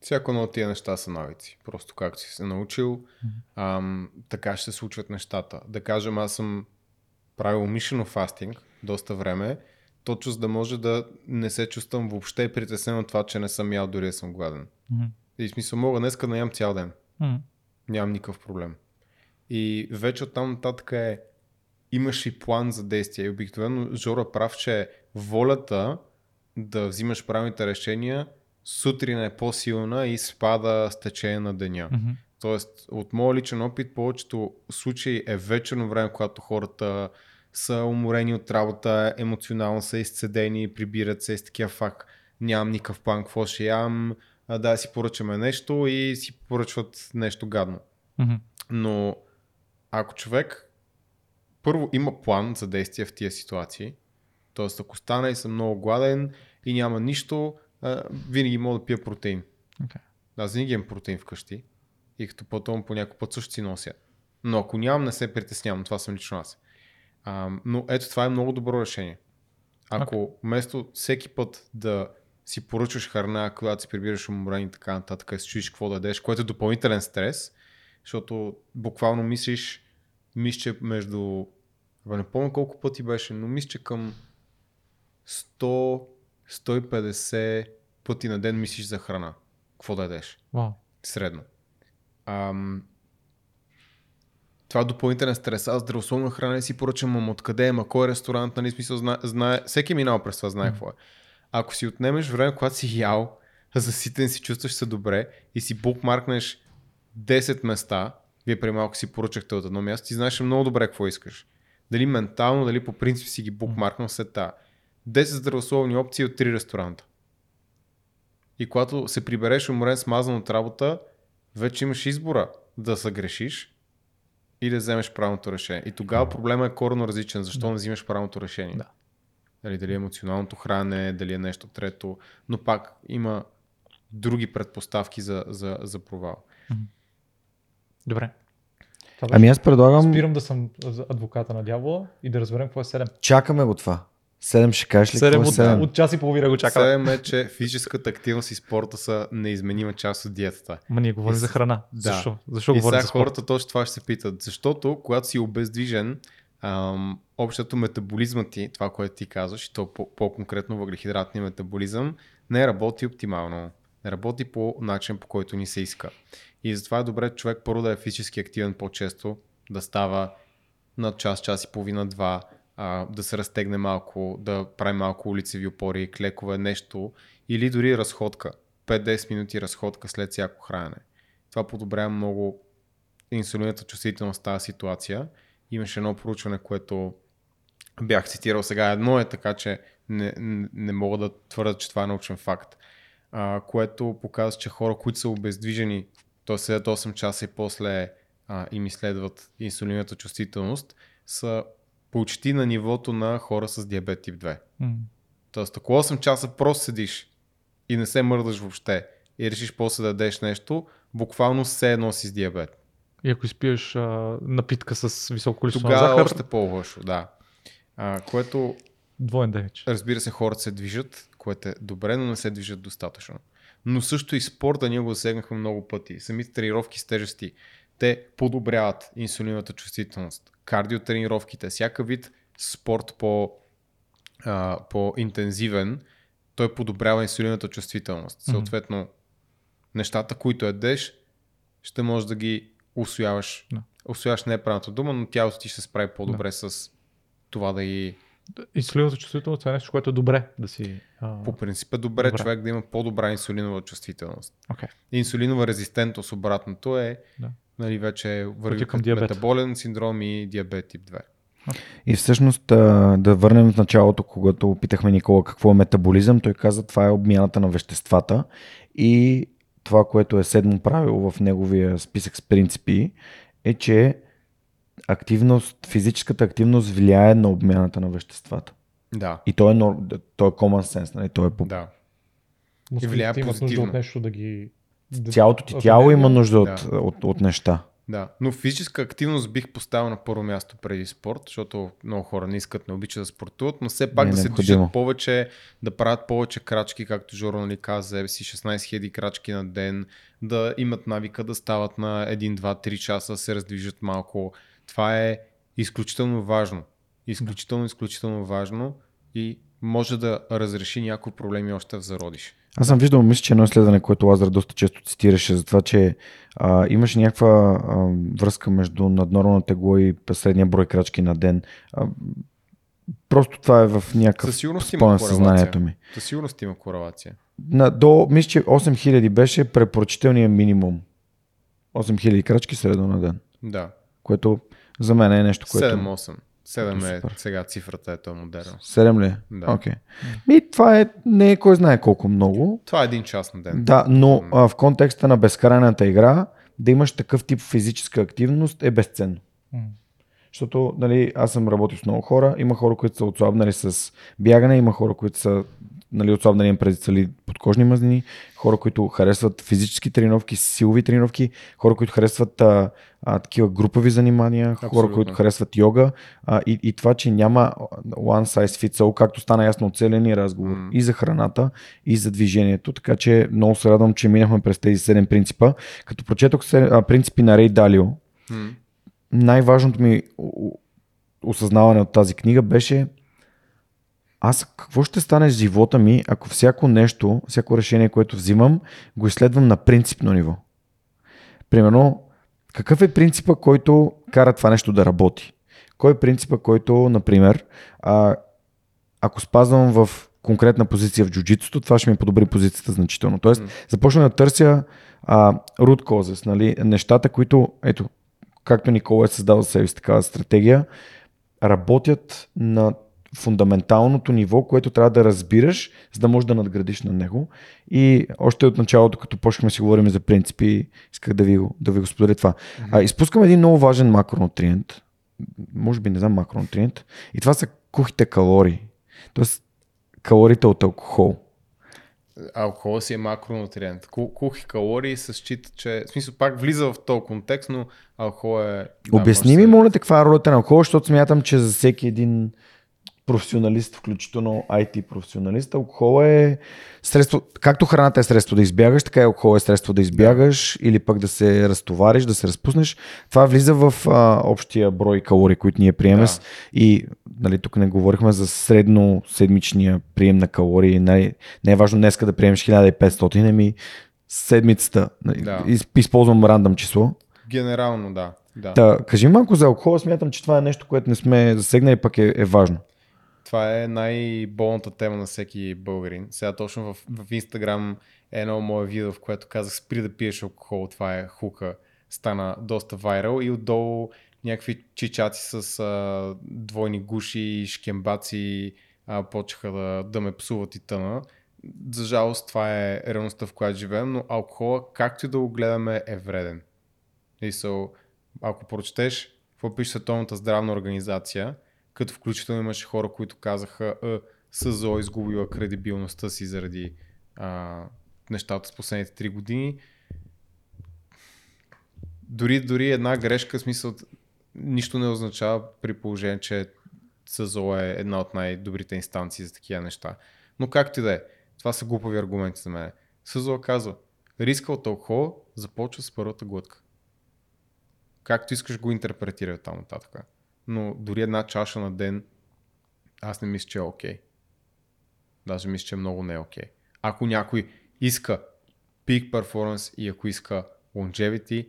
Всяко едно от тия неща са навици. Просто както си се научил, ам, така ще се случват нещата. Да кажем, аз съм правя умишлено фастинг доста време, точно за да може да не се чувствам въобще притеснен от това, че не съм ял дори съм гладен. Мгм. И в смисъл мога днеска да ям цял ден. Мгм. Нямам никакъв проблем. И вече оттам нататък е имаш и план за действие. И обикновено Жора е прав, че волята да взимаш правилните решения сутрин е по-силна и спада с течение на деня. Мгм. Тоест, от моя личен опит, повечето случаи е вечерно време, когато хората са уморени от работа, емоционално са изцедени, прибират се с такива факт. Нямам никакъв план, какво ще ям, да си поръчаме нещо и си поръчват нещо гадно. Мгм. Но ако човек първо има план за действие в тия ситуации, т.е. ако стана и съм много гладен и няма нищо, винаги мога да пия протеин. Окей. Аз винаги имам протеин вкъщи и като пътувам по някой път също си нося. Но ако нямам, не се притеснявам. Това съм лично аз. А, но ето това е много добро решение. Ако вместо всеки път да си поръчваш храна, когато си прибираш уморен и така нататък, и се чуеш какво да ядеш, което е допълнителен стрес, защото буквално мислиш, мисля, че между, не помня колко пъти беше, но мисля, че към 100-150 пъти на ден мислиш за храна. Какво да ядеш? Вау. Средно. Ам, това е допълнителен стрес. Аз здравословна храна не си поръчам, ама откъде е, ма кой е ресторант, нали, смисъл, знае, знае, всеки е минал през това, знае какво е. Ако си отнемеш време, когато си ял, заситен си, чувстваш се добре и си букмаркнеш 10 места, вие преди малко си поръчахте от едно място, ти знаеш много добре какво искаш. Дали ментално, дали по принцип си ги букмаркнал след тази. 10 здравословни опции от 3 ресторанта. И когато се прибереш уморен смазан от работа, вече имаш избора да съгрешиш и да вземеш правилното решение. И тогава проблема е коренно различен. Защо не взимаш правилното решение? Да. Дали, дали е емоционалното хранене, дали е нещо трето, но пак има други предпоставки за, за, за провал. Добре. Това беше- Ами аз предлагам, Спирам да съм адвоката на дявола и да разберем какво е 7. чакаме го това. 7 ще кажеш ли? 7 какво е от, седем? от час и половина го чакам. Седем е, че физическата активност и спорта са неизменима част от диетата. Ма ние говорим И за храна. да. Защо? Защо И говорим сега за спорт? хората точно това ще се питат. Защото когато си обездвижен, ам, общото метаболизма ти, това, което ти казваш, и то по- по-конкретно въглехидратния метаболизъм, не работи оптимално. Не работи по начин, по който ни се иска. И затова е добре човек първо да е физически активен по-често, да става на час, час и половина, два, а, да се разтегне малко, да прави малко улицеви опори, клекове, нещо, или дори разходка. 5-10 минути разходка след всяко хранене. Това подобрява много инсулината чувствителност в тази ситуация. Имаше едно проучване, което бях цитирал сега. Едно е така, че не, не, мога да твърда, че това е научен факт, а, което показва, че хора, които са обездвижени, т.е. след 8 часа и после а, им изследват инсулината чувствителност, са почти на нивото на хора с диабет тип 2. М. Тоест, ако 8 часа просто седиш и не се мърдаш въобще и решиш после да дадеш нещо, буквално все едно си с диабет. И ако изпиеш а, напитка с високо количество Тогава захар, още по-лошо, да. А, което, двоен демидж. разбира се, хората се движат, което е добре, но не се движат достатъчно. Но също и спорта ние го засегнахме много пъти. Самите тренировки с тежести, те подобряват инсулиновата чувствителност. Кардиотренировките, всяка вид спорт по, а, по-интензивен, той подобрява инсулиновата чувствителност. Мгм. Съответно, нещата, които ядеш, ще можеш да ги усвояваш. Да. Усвояваш не е правилната дума, но тялото ти ще се справи по-добре с това да ги... Инсулиновата чувствителност това е нещо, което е добре да си... А... По принцип е добре, Добре. човек да има по-добра инсулинова чувствителност. Окей. Инсулинова резистентност обратното е, Да. нали, вече върви Пътя към диабет. метаболен синдром и диабет тип 2. И всъщност да върнем в началото, когато питахме Никола какво е метаболизъм, той каза това е обмяната на веществата и това, което е седмо правило в неговия списък с принципи е, че активност, физическата активност влияе на обмяната на веществата. Да, И то е, нор- то е common sense, нали? то е по... да. Мускулите влияе нужда позитивно. от нещо да ги... Цялото ти от тяло има нужда от, Да. от, от неща. Да, но физическа активност бих поставил на първо място преди спорт, защото много хора не искат, не обичат да спортуват, но все пак Не е да се движат повече, да правят повече крачки, както Жоро нали каза, си 16 000 крачки на ден, да имат навика да стават на 1, 2, 3 часа, да се раздвижат малко. Това е изключително важно. Изключително, изключително важно и може да разреши някои проблеми още в зародиш. Аз съм виждал, мисля, че едно изследване, което Лазар доста често цитираше за това, че а, имаше някаква а, връзка между наднормално тегло и средния брой крачки на ден. А, просто това е в някакъв спомен съзнанието ми. Със сигурност има корелация. На, до, мисля, че 8000 беше препоръчителният минимум. 8000 крачки средно на ден. Да. Което за мен е нещо, което... 7-8. 7 е Супер. сега цифрата, е модерна. 7 ли? Да. Окей. Ми, това е, не е кой знае колко много. Това е един час на ден. Да, но а, в контекста на безкрайната игра, да имаш такъв тип физическа активност е безценно. Защото нали, аз съм работил с много хора. Има хора, които са отслабнали с бягане, има хора, които са нали, отслабнали им преди цели подкожни мазнини, хора, които харесват физически тренировки, силови тренировки, хора, които харесват а, а, такива групови занимания, хора, Абсолютно. които харесват йога а, и, и това, че няма one size fits all, както стана ясно от целия ни разговор М. и за храната, и за движението, така че много се радвам, че минахме през тези 7 принципа. Като прочетох се, а, принципи на Рей Далио, М. най-важното ми осъзнаване от тази книга беше аз какво ще стане с живота ми, ако всяко нещо, всяко решение, което взимам, го изследвам на принципно ниво. Примерно, какъв е принципа, който кара това нещо да работи? Кой е принципа, който, например, а, ако спазвам в конкретна позиция в джуджитсото, това ще ми подобри позицията значително. Тоест, започна да търся а, root causes, нали, нещата, които, ето, както Никола е създал за себе си такава стратегия, работят на фундаменталното ниво, което трябва да разбираш, за да можеш да надградиш на него. И още от началото, като почнахме си говорим за принципи, исках да ви, да ви го споделя това. А, изпускам един много важен макронутриент, може би не знам макронутриент, и това са кухите калории. Тоест, калориите от алкохол. Алкохол си е макронутриент. Ку- Кухи калории се счита, че... В смисъл пак влиза в този контекст, но алкохол е... да, Обясни ми, моля каква е ролята на алкохол, защото смятам, че за всеки един професионалист, включително IT професионалист, алкохол е средство, както храната е средство да избягаш, така и алкохол е средство да избягаш или пък да се разтовариш, да се разпуснеш. Това влиза в а, общия брой калории, които ние приемем. Да. И нали, тук не говорихме за средно седмичния прием на калории. Не, не е важно днеска да приемеш 1500, ами седмицата. Нали, Да. из- Използвам рандъм число. Генерално, да. да. Та, кажи малко за алкохола, смятам, че това е нещо, което не сме засегнали, пък е, е важно. Това е най-болната тема на всеки българин. Сега точно в, в Instagram е едно мое видео, в което казах спри да пиеш алкохол, това е хука. Стана доста вайрал и отдолу някакви чичаци с а, двойни гуши шкембаци а, почнаха да, да ме псуват и тъна. За жалост това е реалността, в която живеем, но алкохола, както и да го гледаме, е вреден. И so, ако прочетеш какво пише Световната здравна организация, като включително имаше хора, които казаха, е, СЗО изгубила кредибилността си заради а, нещата с последните 3 години. Дори, дори една грешка, смисъл, нищо не означава при положение, че СЗО е една от най-добрите инстанции за такива неща. Но както и да е, това са глупави аргументи за мен. СЗО казва, риска от алкохол започва с първата глътка. Както искаш го интерпретирай от там нататък. Но дори една чаша на ден, аз не мисля, че е окей. Даже мисля, че много не е окей. Ако някой иска peak performance и ако иска longevity,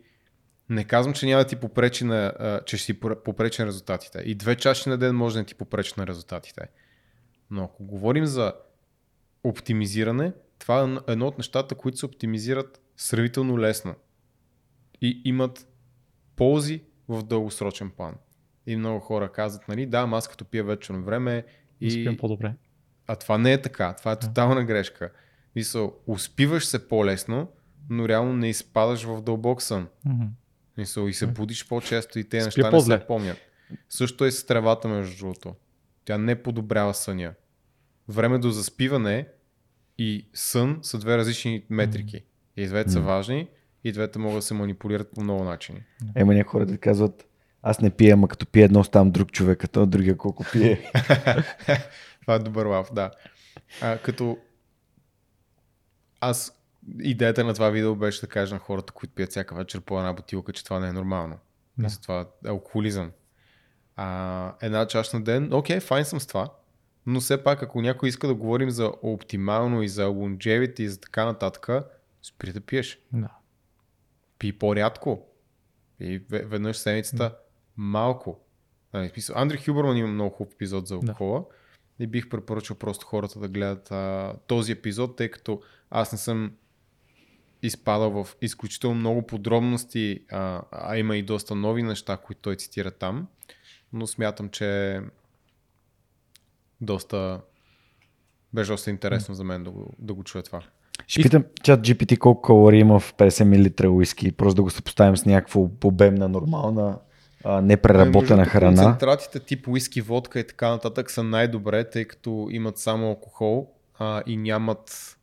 не казвам, че няма да ти попречи на, че ще ти попре- попречи на резултатите. И две чаши на ден може да ти попречи на резултатите. Но ако говорим за оптимизиране, това е едно от нещата, които се оптимизират сравнително лесно. И имат ползи в дългосрочен план. И много хора казват, нали, да, ама аз като пия вечерно време И... Спим по-добре. А това не е така. Това е тотална грешка. Мисъл, успиваш се по-лесно, но реално не изпадаш в дълбок сън. Мгм. Мисъл, и се будиш по-често и те Спи неща не по-зле. се помнят. Също е с тревата, между другото. Тя не подобрява съня. Време до заспиване и сън са две различни метрики. И двете са важни и двете могат да се манипулират по много начини. Ема някои хора да казват, аз не пия, ама като пия едно, ставам друг човек, а то другия колко пие. Това е добър лав, да. А, като аз идеята на това видео беше да кажа на хората, които пият всяка вечер по една бутилка, че това не е нормално. Да. Да. Това е алкохолизъм. А, една чаша на ден, окей, файн съм с това. Но все пак, ако някой иска да говорим за оптимално и за longevity и за така нататък, спри да пиеш. Да. Пи по-рядко. И ве- веднъж седмицата малко. Нали, смисъл, Андрю Хюберман има много хубав епизод за алкохола и бих препоръчал просто хората да гледат а, този епизод, тъй като аз не съм изпадал в изключително много подробности, а, а има и доста нови неща, които той цитира там, но смятам, че доста беше доста интересно за мен да го, да го чуя това. Ще питам чат GPT колко калории има в 50 мл уиски, просто да го съпоставим с някаква обемна, нормална, а, непреработена Между храна. Концентратите тип уиски, водка и така нататък са най-добре, тъй като имат само алкохол а, и нямат,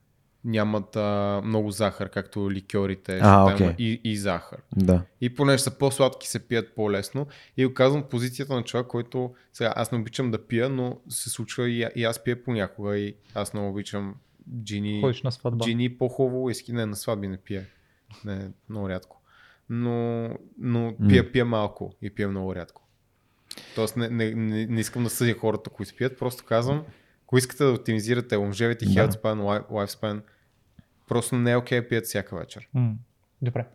нямат а, много захар, както ликьорите, А, окей. и, и захар. Да. И понеже са по-сладки, се пият по-лесно. И го казвам от позицията на човек, който сега аз не обичам да пия, но се случва и, и аз пия понякога и аз много обичам джини. Ходиш на сватба. Джини по-хубаво иски. Не, на сватби не пия. Не, много рядко. Но, но пия, пия малко и пия много рядко. Тоест не, не, не, не искам да съдя хората, които пият, просто казвам, ако искате да оптимизирате longevity, health span, life- lifespan, просто не е окей да пият всяка вечер. Добре.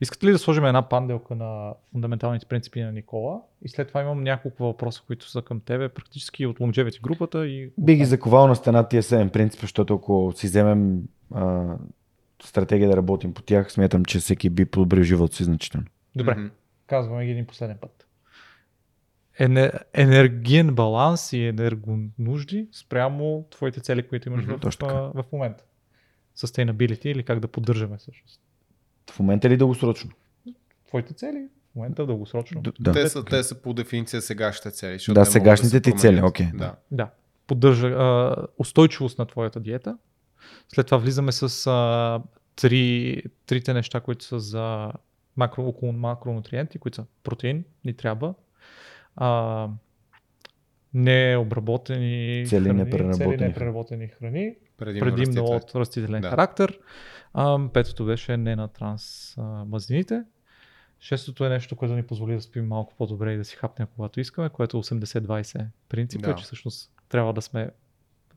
Искате ли да сложим една панделка на фундаменталните принципи на Никола? И след това имам няколко въпроса, които са към тебе, практически от Longevity групата и... Би ги заковал на стена тия 7 принципа, защото ако си вземем а, стратегия да работим по тях, смятам, че всеки би подобрил живота си значително. Добре, Мгм. казваме ги един последен път. Ене, енергиен баланс и енергонужди спрямо твоите цели, които имаш Мгм, в, в момента. Sustainability или как да поддържаме всъщност. В момента ли дългосрочно? Твоите цели в момента дългосрочно. Да. Те, са, те са по дефиниция сегашните цели. Да, сегашните се ти цели, окей. Да. Да, поддържа а, устойчивост на твоята диета. След това влизаме с а, три, трите неща, които са за макро, около макронутриенти, които са протеин, ни трябва, а, необработени Цели храни, непреработени цели непреработени храни, Предимно, предимно растителен. от растителен Да. характер. А, петото беше не на транс а, мазнините. Шестото е нещо, което ни позволи да спим малко по-добре и да си хапнем когато искаме, което е 80-20 принципа, Да. че всъщност трябва да сме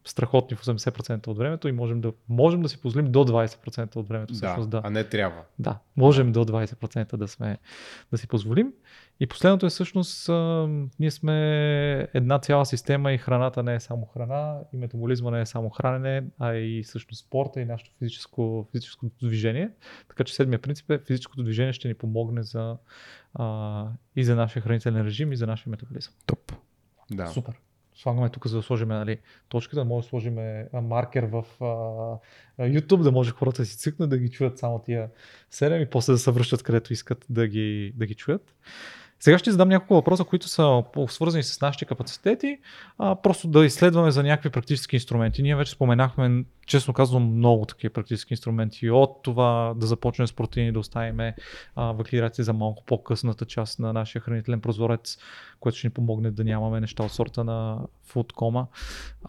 страхотни в 80% от времето и можем да, можем да си позволим до 20% от времето. Всъщност, Да, да. а не трябва. Да, можем до 20% да, сме, да си позволим. И последното е всъщност, а, ние сме една цяла система и храната не е само храна, и метаболизма не е само хранене, а и всъщност спорта и нашето физическо, физическо движение. Така че седмия принцип е физическото движение ще ни помогне за, а, и за нашия хранителен режим, и за нашия метаболизъм. Топ. Да. Супер. Слагаме тук, за да сложим нали, точката, да може да сложим а, маркер в а, YouTube, да може хората да си цъкнат, да ги чуят само тия 7 и после да се връщат където искат да ги, да ги чуят. Сега ще задам няколко въпроса, които са свързани с нашите капацитети, а, просто да изследваме за някакви практически инструменти. Ние вече споменахме, честно казвам, много такива практически инструменти. От това да започнем с протеини, да оставим въглерати за малко по-късната част на нашия хранителен прозорец, което ще ни помогне да нямаме неща от сорта на coma.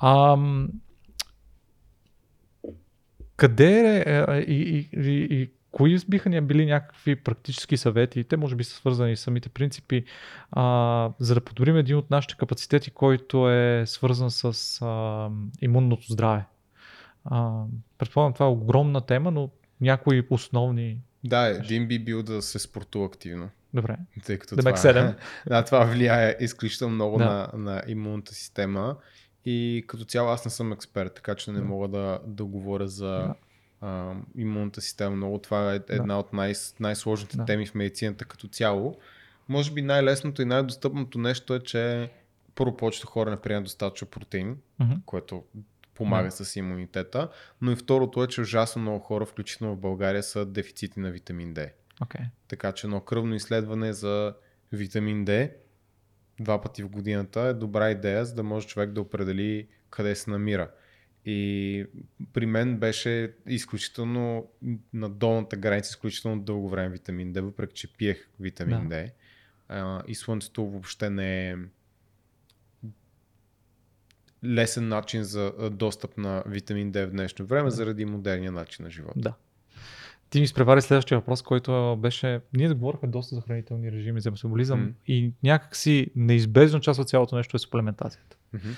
Ам, къде е, е, и, и, и, и кои биха ни били някакви практически съвети, те може би са свързани с самите принципи, а, за да подобрим един от нашите капацитети, който е свързан с а, имунното здраве. А, предполагам, това е огромна тема, но някои основни... Да, един би бил да се спортува активно. Добре. Тъй като Демек това, седем. да, това влияе изключително много Да. на, на имунната система. И като цяло аз не съм експерт, така че не Да. мога да, да говоря за Да. А, имунната система много. Това е една от най- най-сложните Да. теми в медицината като цяло. Може би най-лесното и най-достъпното нещо е, че първо повечето хора не приемат достатъчно протеин, Мгм. което помага с имунитета, но и второто е, че ужасно много хора, включително в България, са дефицити на витамин D. Окей. Така че едно кръвно изследване за витамин D два пъти в годината е добра идея, за да може човек да определи къде се намира. И при мен беше изключително на долната граница, изключително дълго време витамин D, въпреки че пиех витамин Да. D. А, и слънцето въобще не е лесен начин за достъп на витамин D в днешно време, заради модерния начин на живота. Да. Ти ми изпревари следващия въпрос, който беше, ние говорихме доста за хранителни режими, за метаболизъм Мгм. и някакси неизбежно част от цялото нещо е суплементацията. Мгм.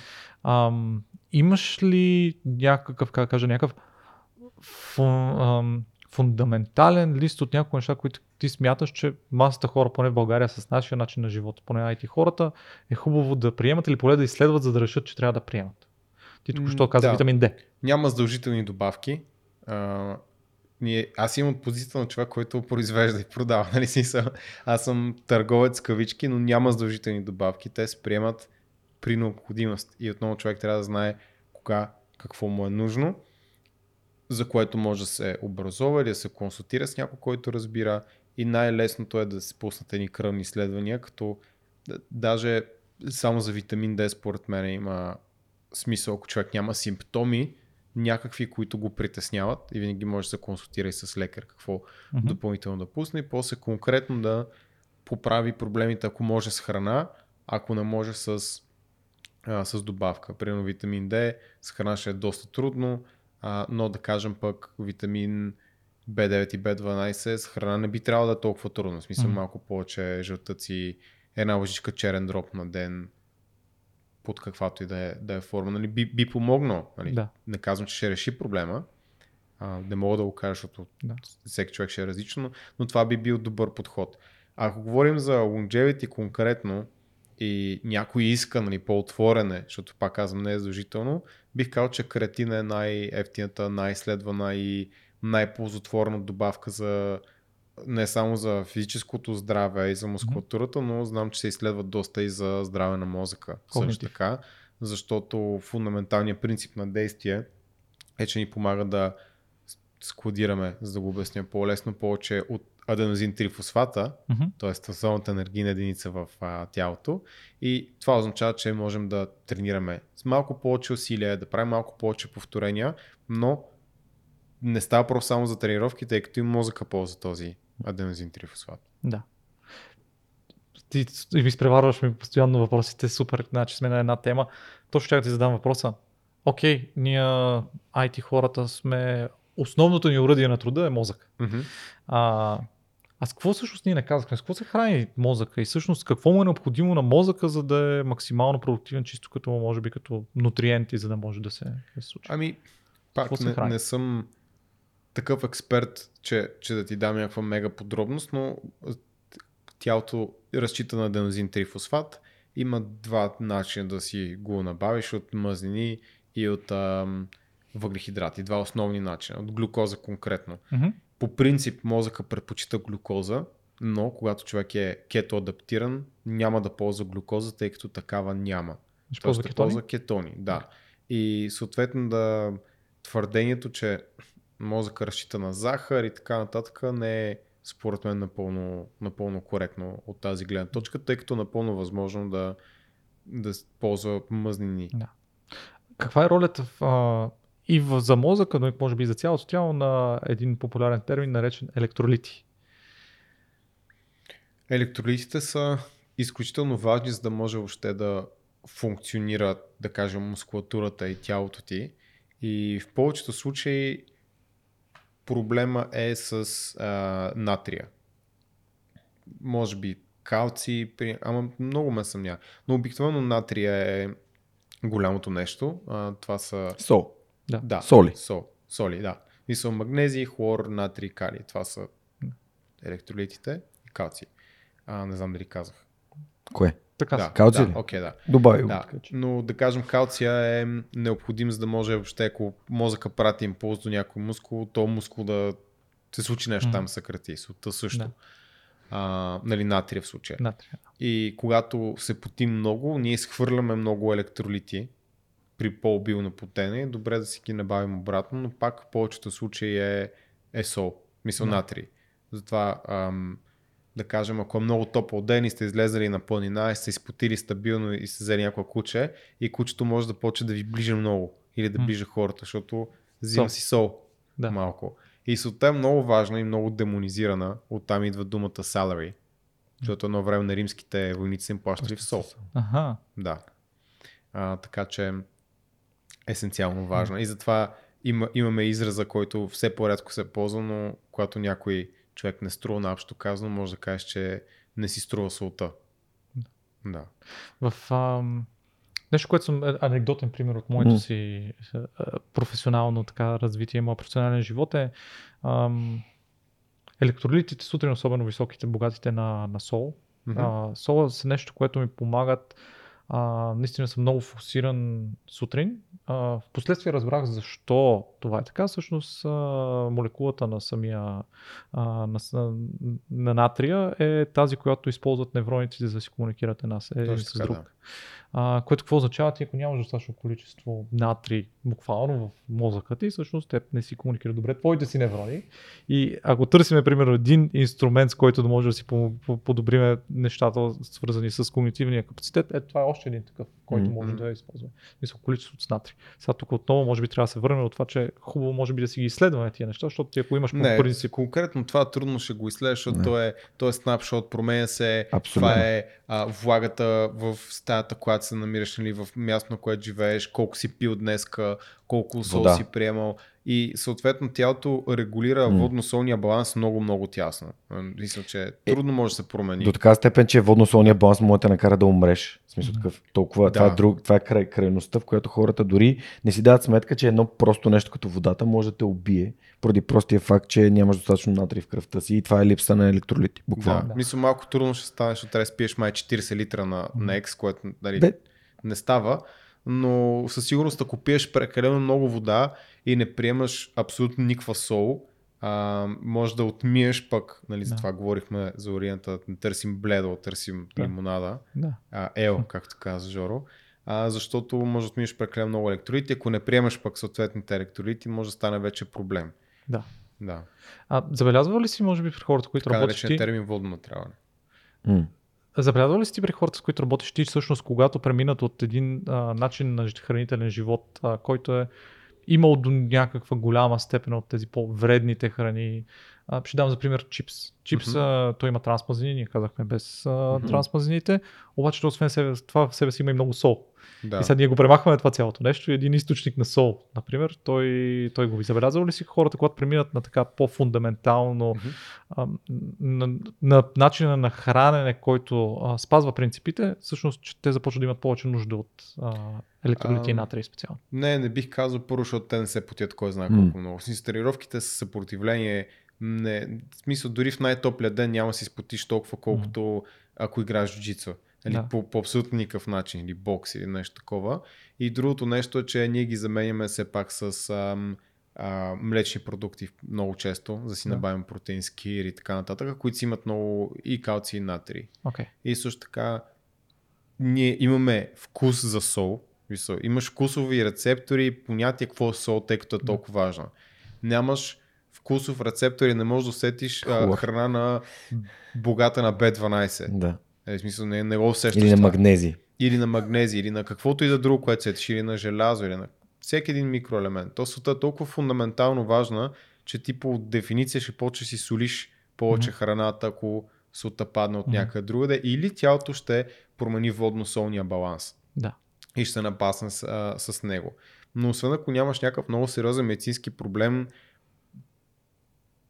Ам, имаш ли някакъв, как кажа, някакъв фун, ам, фундаментален лист от някои неща, които ти смяташ, че масата хора, поне в България с нашия начин на живота, поне IT хората, е хубаво да приемат или поне да изследват, за да решат, че трябва да приемат. Ти тук що каза да. витамин D. Няма задължителни добавки. Ние, аз имам позицията на човек, който произвежда и продава. Нали? Смисъл, аз съм търговец в кавички, но няма задължителни добавки. Те се приемат при необходимост. И отново човек трябва да знае кога, какво му е нужно, за което може да се образова или да се консултира с някой, който разбира. И най-лесното е да се пуснат едни кръвни изследвания, като даже само за витамин D според мен има смисъл, ако човек няма симптоми, някакви, които го притесняват и винаги може да се консултира и с лекар какво Мгм. допълнително да пусне и после конкретно да поправи проблемите, ако може с храна, ако не може с, а, с добавка. Примерно витамин D с храна ще е доста трудно, а, но да кажем пък витамин B9 и B12 с храна не би трябвало да е толкова трудно. В смисъл Мгм. малко повече жълтъци, една лъжичка черен дроп на ден, под каквато и да е, да е форма. Нали, би, би помогнал. Нали? Да. Не казвам, че ще реши проблема. А, не мога да го кажа, защото Да. всеки човек ще е различно, но това би бил добър подход. Ако говорим за longevity конкретно и някой иска нали, по-отворене, защото пак казвам не е задължително, бих казал, че креатина е най-ефтината, най-изследвана и най-ползотворна добавка за не само за физическото здраве и за мускулатурата, но знам, че се изследват доста и за здраве на мозъка. Също Когнитив. така, защото фундаменталният принцип на действие е, че ни помага да складираме, за да го обясня по-лесно, повече от аденозин трифосфата, Мгм. т.е. основната енергийна единица в а, тялото. И това означава, че можем да тренираме с малко повече усилия, да правим малко повече повторения, но не става просто само за тренировки, тъй като и мозъка ползва този аденозин трифосфат. Да. Ти ми изпреварваш ми постоянно въпросите, супер, значи сме на една тема. Точно ще ти задам въпроса. Окей, ние IT хората сме, основното ни уръдие на труда е мозък. Mm-hmm. А, а с какво всъщност ние не казахме? С какво се храни мозъка и всъщност какво му е необходимо на мозъка, за да е максимално продуктивен, чисто като може би като нутриенти, за да може да се, да се случи? Ами, пак не, не съм такъв експерт, че, че да ти дам някаква мега подробност, но тялото разчита на аденозин трифосфат. Има два начина да си го набавиш от мазнини и от ам, въглехидрати. Два основни начина. От глюкоза конкретно. Мгм. По принцип мозъка предпочита глюкоза, но когато човек е кето адаптиран, няма да ползва глюкоза, тъй като такава няма. Ще ползва кетони? ползва кетони, да. И съответно да твърдението, че мозъка разчита на захар и така нататък не е според мен напълно, напълно коректно от тази гледна точка, тъй като напълно възможно да, да ползва мъзнини. Каква е ролята в, а, и в, за мозъка, но и може би и за цялото тяло на един популярен термин, наречен електролити? Електролитите са изключително важни, за да може въобще да функционира, да кажем, мускулатурата и тялото ти. И в повечето случаи проблема е с а, натрия. Може би калци, при... ама много ме съмня. Но обикновено натрия е голямото нещо. А, това са Сол. Да. да, Соли. Сол, соли, да. Мисъл магнезий, хлор, натрий, калий. Това са електролитите и калци. А, не знам дали казах. Кое? Така да. Калци да, окей, да. Добави. Да, но да кажем калция е необходим, за да може въобще, ако мозъка прати импулс до някой мускул, то мускул да се случи нещо Мгм. там, съкрати. Сута също. Да. А, нали, натрия в случая. Натрия. И когато се потим много, ние изхвърляме много електролити при по-обилно потене. Добре да си ги набавим обратно, но пак в повечето случаи е, е сол, мисъл Да. натрий. Затова ам, да кажем, ако е много топъл ден и сте излезали на планина и сте изпотили стабилно и сте взели някое куче и кучето може да почне да ви ближа много или да ближа хората, защото взима си сол Да. малко. И солта е много важна и много демонизирана. Оттам идва думата salary. Защото едно време на римските войници им плащали в сол. Аха. Да. А, така че есенциално важно. И затова има, имаме израза, който все по-рядко се ползва, но когато някой човек не струва на общо казано, може да кажеш, че не си струва солта. Да. В ам, нещо, което съм е, анекдотен пример от моето си е, професионално така развитие, моят професионален живот е ам, електролитите сутрин, особено високите, богатите на, на сол. Мгм. А, сола са нещо, което ми помагат. А, наистина съм много фокусиран сутрин. А, впоследствие разбрах защо това е така. Всъщност а, молекулата на самия а, на, на натрия е тази, която използват невроните за да си комуникират една с, Точно с друг. да. А, което какво означава, ти ако нямаш достатъчно количество натри буквално в мозъка ти, всъщност те не си комуникират добре твоите си неврони. И ако търсиме, примерно, един инструмент, с който да може да си по- по- подобриме нещата, свързани с когнитивния капацитет, е това е още един такъв, който Мгм. може да използваме. Мисля, количеството с натри. Сега тук отново, може би, трябва да се върнем от това, че е хубаво, може би, да си ги изследваме тия неща, защото ти ако имаш по Не, принцип конкретно това трудно ще го изследваш, защото то е, то е снапшот, променя се, Абсолютно. това е а, влагата в стаята, която се намираш, нали, в място, на което живееш, колко си пил днеска, колко сол Вода. си приемал и съответно тялото регулира М. водно-солния баланс много-много тясно. А, Мисля, че трудно може да се промени. До така степен, че водно-солния баланс може да те накара да умреш. В смисъл такъв, толкова, това е, Да. друг, това е край, крайността, в която хората дори не си дават сметка, че едно просто нещо като водата може да те убие, поради простия факт, че нямаш достатъчно натри в кръвта си и това е липса на електролити. Да, Буквално. Да. мисля малко трудно ще стане, защото трябва да спиеш май 40 литра на, на екс, което нали, Бе, не става, но със сигурност ако пиеш прекалено много вода и не приемаш абсолютно никаква сол, а, може да отмиеш пък, нали, за Да. това говорихме за ориента, не търсим бледо, търсим Да. лимонада, да. а, ел, както каза Жоро, а, защото може да отмиеш прекалено много електролити, ако не приемаш пък съответните електролити, може да стане вече проблем. Да. Да, А, забелязва ли си, може би, при хората, които така работят ти, термин водно натраване. м, Забелязва ли си ти при хората, с които работиш ти, всъщност, когато преминат от един а, начин на хранителен живот, а, който е имал до някаква голяма степен от тези по-вредните храни. А, ще дам за пример чипс. Чипс, а, той има трансмазини, ние казахме без а, Мгм. трансмазините, обаче то освен себе, това в себе си има и много сол. Да. И сега ние го премахваме това цялото нещо един източник на сол, например, той, той го ви забелязва ли си хората, когато преминат на така по-фундаментално Мгм. а, на, на начина на хранене, който а, спазва принципите, всъщност че те започват да имат повече нужда от а, електролити и натрий специално. Не, не бих казал първо, защото те не се потят кой знае колко много. С тренировките с съпротивление, не, в смисъл дори в най-топлия ден няма да си спотиш толкова, колкото ако играеш джуджицу. Нали, Да. по, по абсолютно никакъв начин, или бокс, или нещо такова. И другото нещо е, че ние ги заменяме все пак с ам, а, млечни продукти много често, за да си Да. набавим протеински и така нататък, които си имат много и калци и натрий. Okay. И също така, ние имаме вкус за сол. Имаш вкусови рецептори, понятие какво е сол, тъй като е толкова важно. Нямаш вкусов рецептор и не можеш да усетиш а, храна на богата на B12. Да. Е, в смисъл, не, не го усещаш Или на това. магнези. Или на магнези, или на каквото и да друго, което сетиш, или на желязо, или на всеки един микроелемент. То солта е толкова фундаментално важна, че ти по дефиниция ще почнеш си солиш повече Мгм. храната, ако солта падне от Мгм. някъде другаде, или тялото ще промени водно-солния баланс Да. и ще се напасне с, а, с него. Но освен ако нямаш някакъв много сериозен медицински проблем,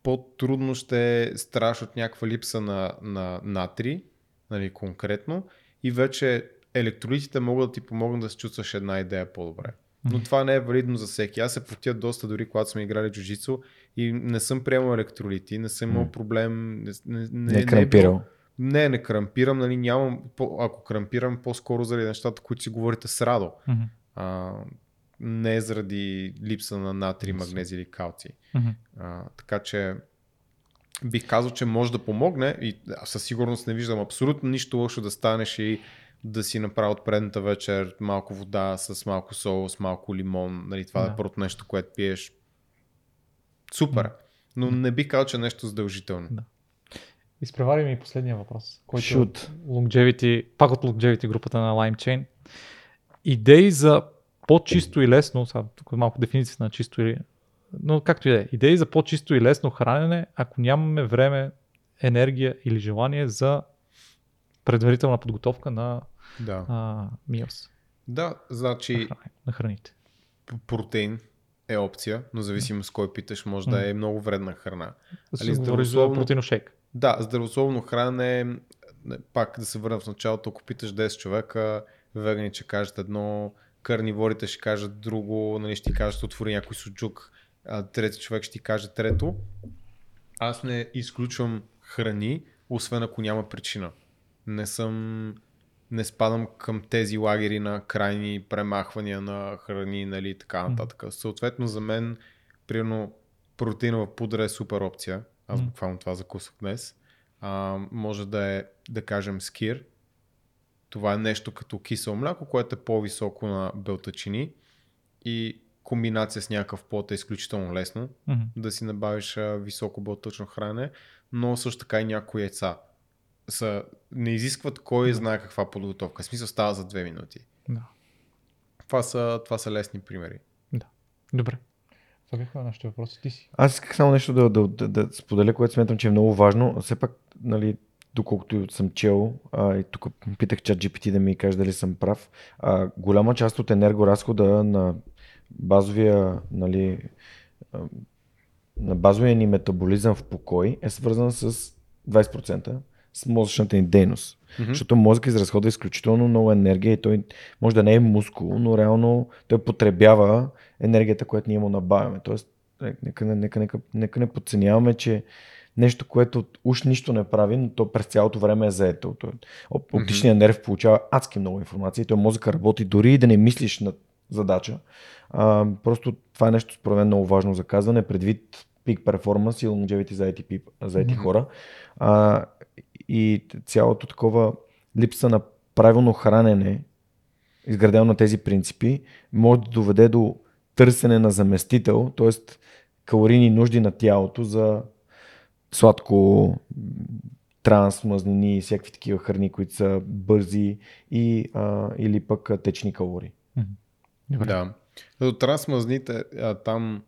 по-трудно ще страш от някаква липса на, на натри, нали, конкретно, и вече електролитите могат да ти помогнат да се чувстваш една идея по-добре. Но това не е валидно за всеки. Аз се потя доста дори когато сме играли джуджицу и не съм приемал електролити, не съм имал проблем. Не, не, не, Не е е крампирал. не, не крампирам, нали, нямам, ако крампирам, по-скоро заради нещата, които си говорите с Радо. Мгм. А, не заради липса на натри, магнези или калци. Мгм. А, така че бих казал, че може да помогне и със сигурност не виждам абсолютно нищо лошо да станеш и да си направи от предната вечер малко вода с малко сол, с малко лимон, нали, това да. Да. е първото нещо, което пиеш. Супер. Но не бих казал, че е нещо задължително. Да. Изпревари ми последния въпрос, който е Shoot. longevity, пак от longevity групата на LimeChain. Идеи за по-чисто и лесно, сега тук е малко дефиницията на чисто или... Но както и да е, идеи за по-чисто и лесно хранене, ако нямаме време, енергия или желание за предварителна подготовка на Да. а, meals, Да, на, значи храни- на храните. протеин, е опция, но зависимо с кой питаш, може да е много вредна храна. Али за здравословно- протеиношейк. Да, здравословно хранене, не, пак да се върна в началото, ако питаш 10 човека, вегани ще кажат едно, карниворите ще кажат друго, нали, ще ти кажат отвори някой суджук, а трети човек ще ти каже трето. Аз не изключвам храни, освен ако няма причина. Не съм, не спадам към тези лагери на крайни премахвания на храни, нали, и така нататък. Съответно за мен, примерно, протеинова пудра е супер опция. Аз буквално това закусах днес. А, може да е, да кажем, скир. Това е нещо като кисело мляко, което е по-високо на белтачини и комбинация с някакъв плод е изключително лесно Мгм. да си набавиш високо белтъчно хранене, но също така и някои яйца. Са, не изискват кой знае каква подготовка. В смисъл става за две минути. Да. Това са, това са лесни примери. Добре. Това бяха нашите въпроси. Ти си. Аз исках само нещо да, да, да, да споделя, което смятам, че е много важно. Все пак, нали, доколкото съм чел, а, и тук питах чат GPT да ми каже дали съм прав, а, голяма част от енергоразхода на базовия, нали, а, на базовия ни метаболизъм в покой е свързан с 20% с мозъчната ни дейност. Мгм. Защото мозък изразходва изключително много енергия и той може да не е мускул, но реално той потребява енергията, която ние му набавяме. Тоест, е, нека, не- нека, нека, нека не подценяваме, че нещо, което уж нищо не прави, но то през цялото време е заето. Оп- оптичният нерв получава адски много информация и той мозъка работи дори и да не мислиш на задача. А, просто това е нещо според мен много важно за казване, предвид пик перформанс и longevity за IT, за IT хора. А, и цялото такова липса на правилно хранене, изградено на тези принципи, може да доведе до търсене на заместител, т.е. калорийни нужди на тялото за сладко, транс, мазнини и всякакви такива храни, които са бързи и, а, или пък течни калории. Добре. Да. До трансмазните, а, там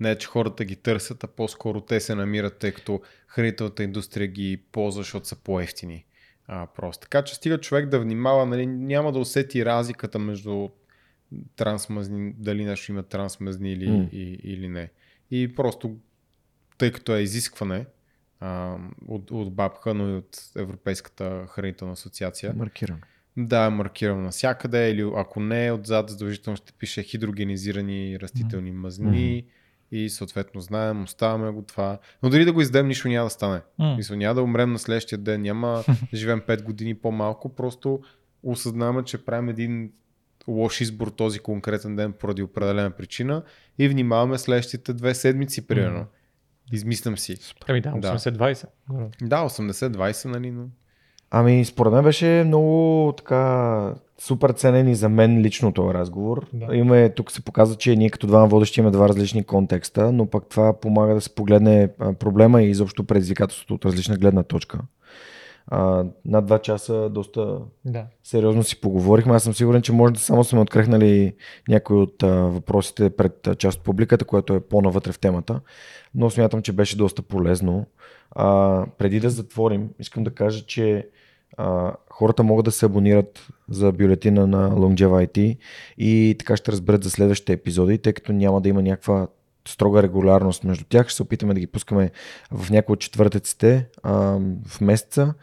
не е, че хората ги търсят, а по-скоро те се намират, тъй като хранителната индустрия ги ползва, защото са по-ефтини. А, просто. Така че стига човек да внимава, нали, няма да усети разликата между трансмазни, дали нещо има трансмазни или, М. и, или не. И просто, тъй като е изискване а, от, от БАБХА, но и от Европейската хранителна асоциация, Маркирано. да, е маркирано навсякъде или ако не, отзад задължително ще пише хидрогенизирани растителни мазнини и съответно знаем, оставаме го това. Но дори да го издем, нищо няма да стане. М. Мисля, няма да умрем на следващия ден, няма да живеем 5 години по-малко, просто осъзнаваме, че правим един лош избор този конкретен ден поради определена причина и внимаваме следващите две седмици, примерно. Измислям си. Ами да, Да. 80-20. Горе. Да, 80-20, нали, но... Ами, според мен беше много така супер ценен и за мен лично този разговор. Да. Имаме, тук се показва, че ние като двама водещи имаме два различни контекста, но пък това помага да се погледне проблема и изобщо предизвикателството от различна гледна точка. А, над два часа доста Да. сериозно си поговорихме. Аз съм сигурен, че може да само сме открехнали някои от а, въпросите пред а, част от публиката, което е по-навътре в темата, но смятам, че беше доста полезно. А, преди да затворим, искам да кажа, че а, хората могат да се абонират за бюлетина на Longeva IT и така ще разберат за следващите епизоди, тъй като няма да има някаква строга регулярност между тях. Ще се опитаме да ги пускаме в някои от четвъртъците а, в месеца,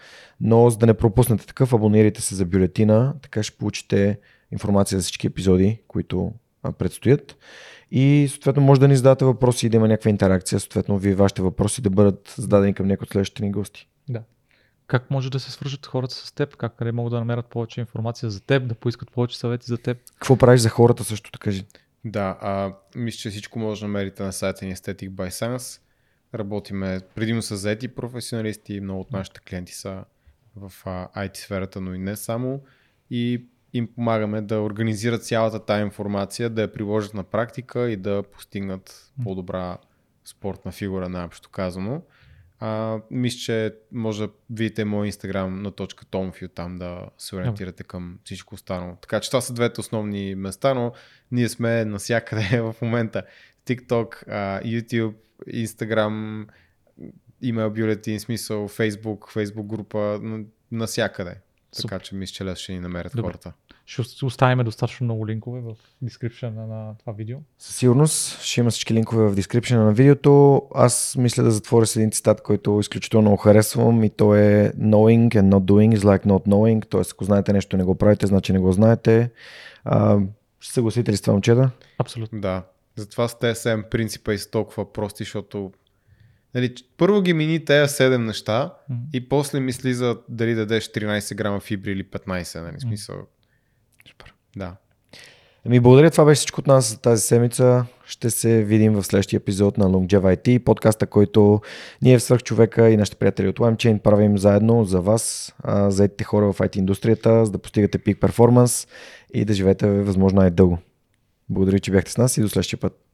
но за да не пропуснете такъв, абонирайте се за бюлетина, така ще получите информация за всички епизоди, които а, предстоят. И съответно може да ни зададете въпроси и да има някаква интеракция, съответно вие вашите въпроси да бъдат зададени към някои от следващите ни гости. Да. Как може да се свържат хората с теб? Как къде могат да намерят повече информация за теб, да поискат повече съвети за теб? Какво правиш за хората също, така кажи. Да, а, мисля, че всичко може да намерите на сайта ни Aesthetic by Science. Работиме предимно с заети професионалисти, много от нашите клиенти са в IT сферата, но и не само. И им помагаме да организират цялата тая информация, да я приложат на практика и да постигнат по-добра спортна фигура, най-общо казано. А, мисля, че може да видите моят инстаграм на точка Tomfil, там да се ориентирате към всичко останало. Така че това са двете основни места, но ние сме насякъде в момента. TikTok, YouTube, Instagram, имейл бюлетин, смисъл, Facebook, Facebook група, н- насякъде. така че мисля, че лесно ще ни намерят Добре. хората. Ще оставим достатъчно много линкове в дескрипшена на това видео. Със сигурност ще има всички линкове в дескрипшена на видеото. Аз мисля да затворя с един цитат, който изключително много харесвам и то е Knowing and not doing is like not knowing. Тоест, ако знаете нещо не го правите, значи не го знаете. А, ще се съгласите ли с това, момчета? Абсолютно. Да. Затова с 7 принципа и са толкова прости, защото нали, първо ги мини тези 7 неща Мгм. и после мисли за дали да дадеш 13 грама фибри или 15, нали, смисъл. Супер. Да. Ами, благодаря. Това беше всичко от нас за тази седмица. Ще се видим в следващия епизод на IT, подкаста, който ние в Свърхчовека и нашите приятели от LimeChain правим заедно за вас, заедите хора в IT индустрията, за да постигате пик перформанс и да живеете възможно най-дълго. Благодаря, че бяхте с нас и до следващия път.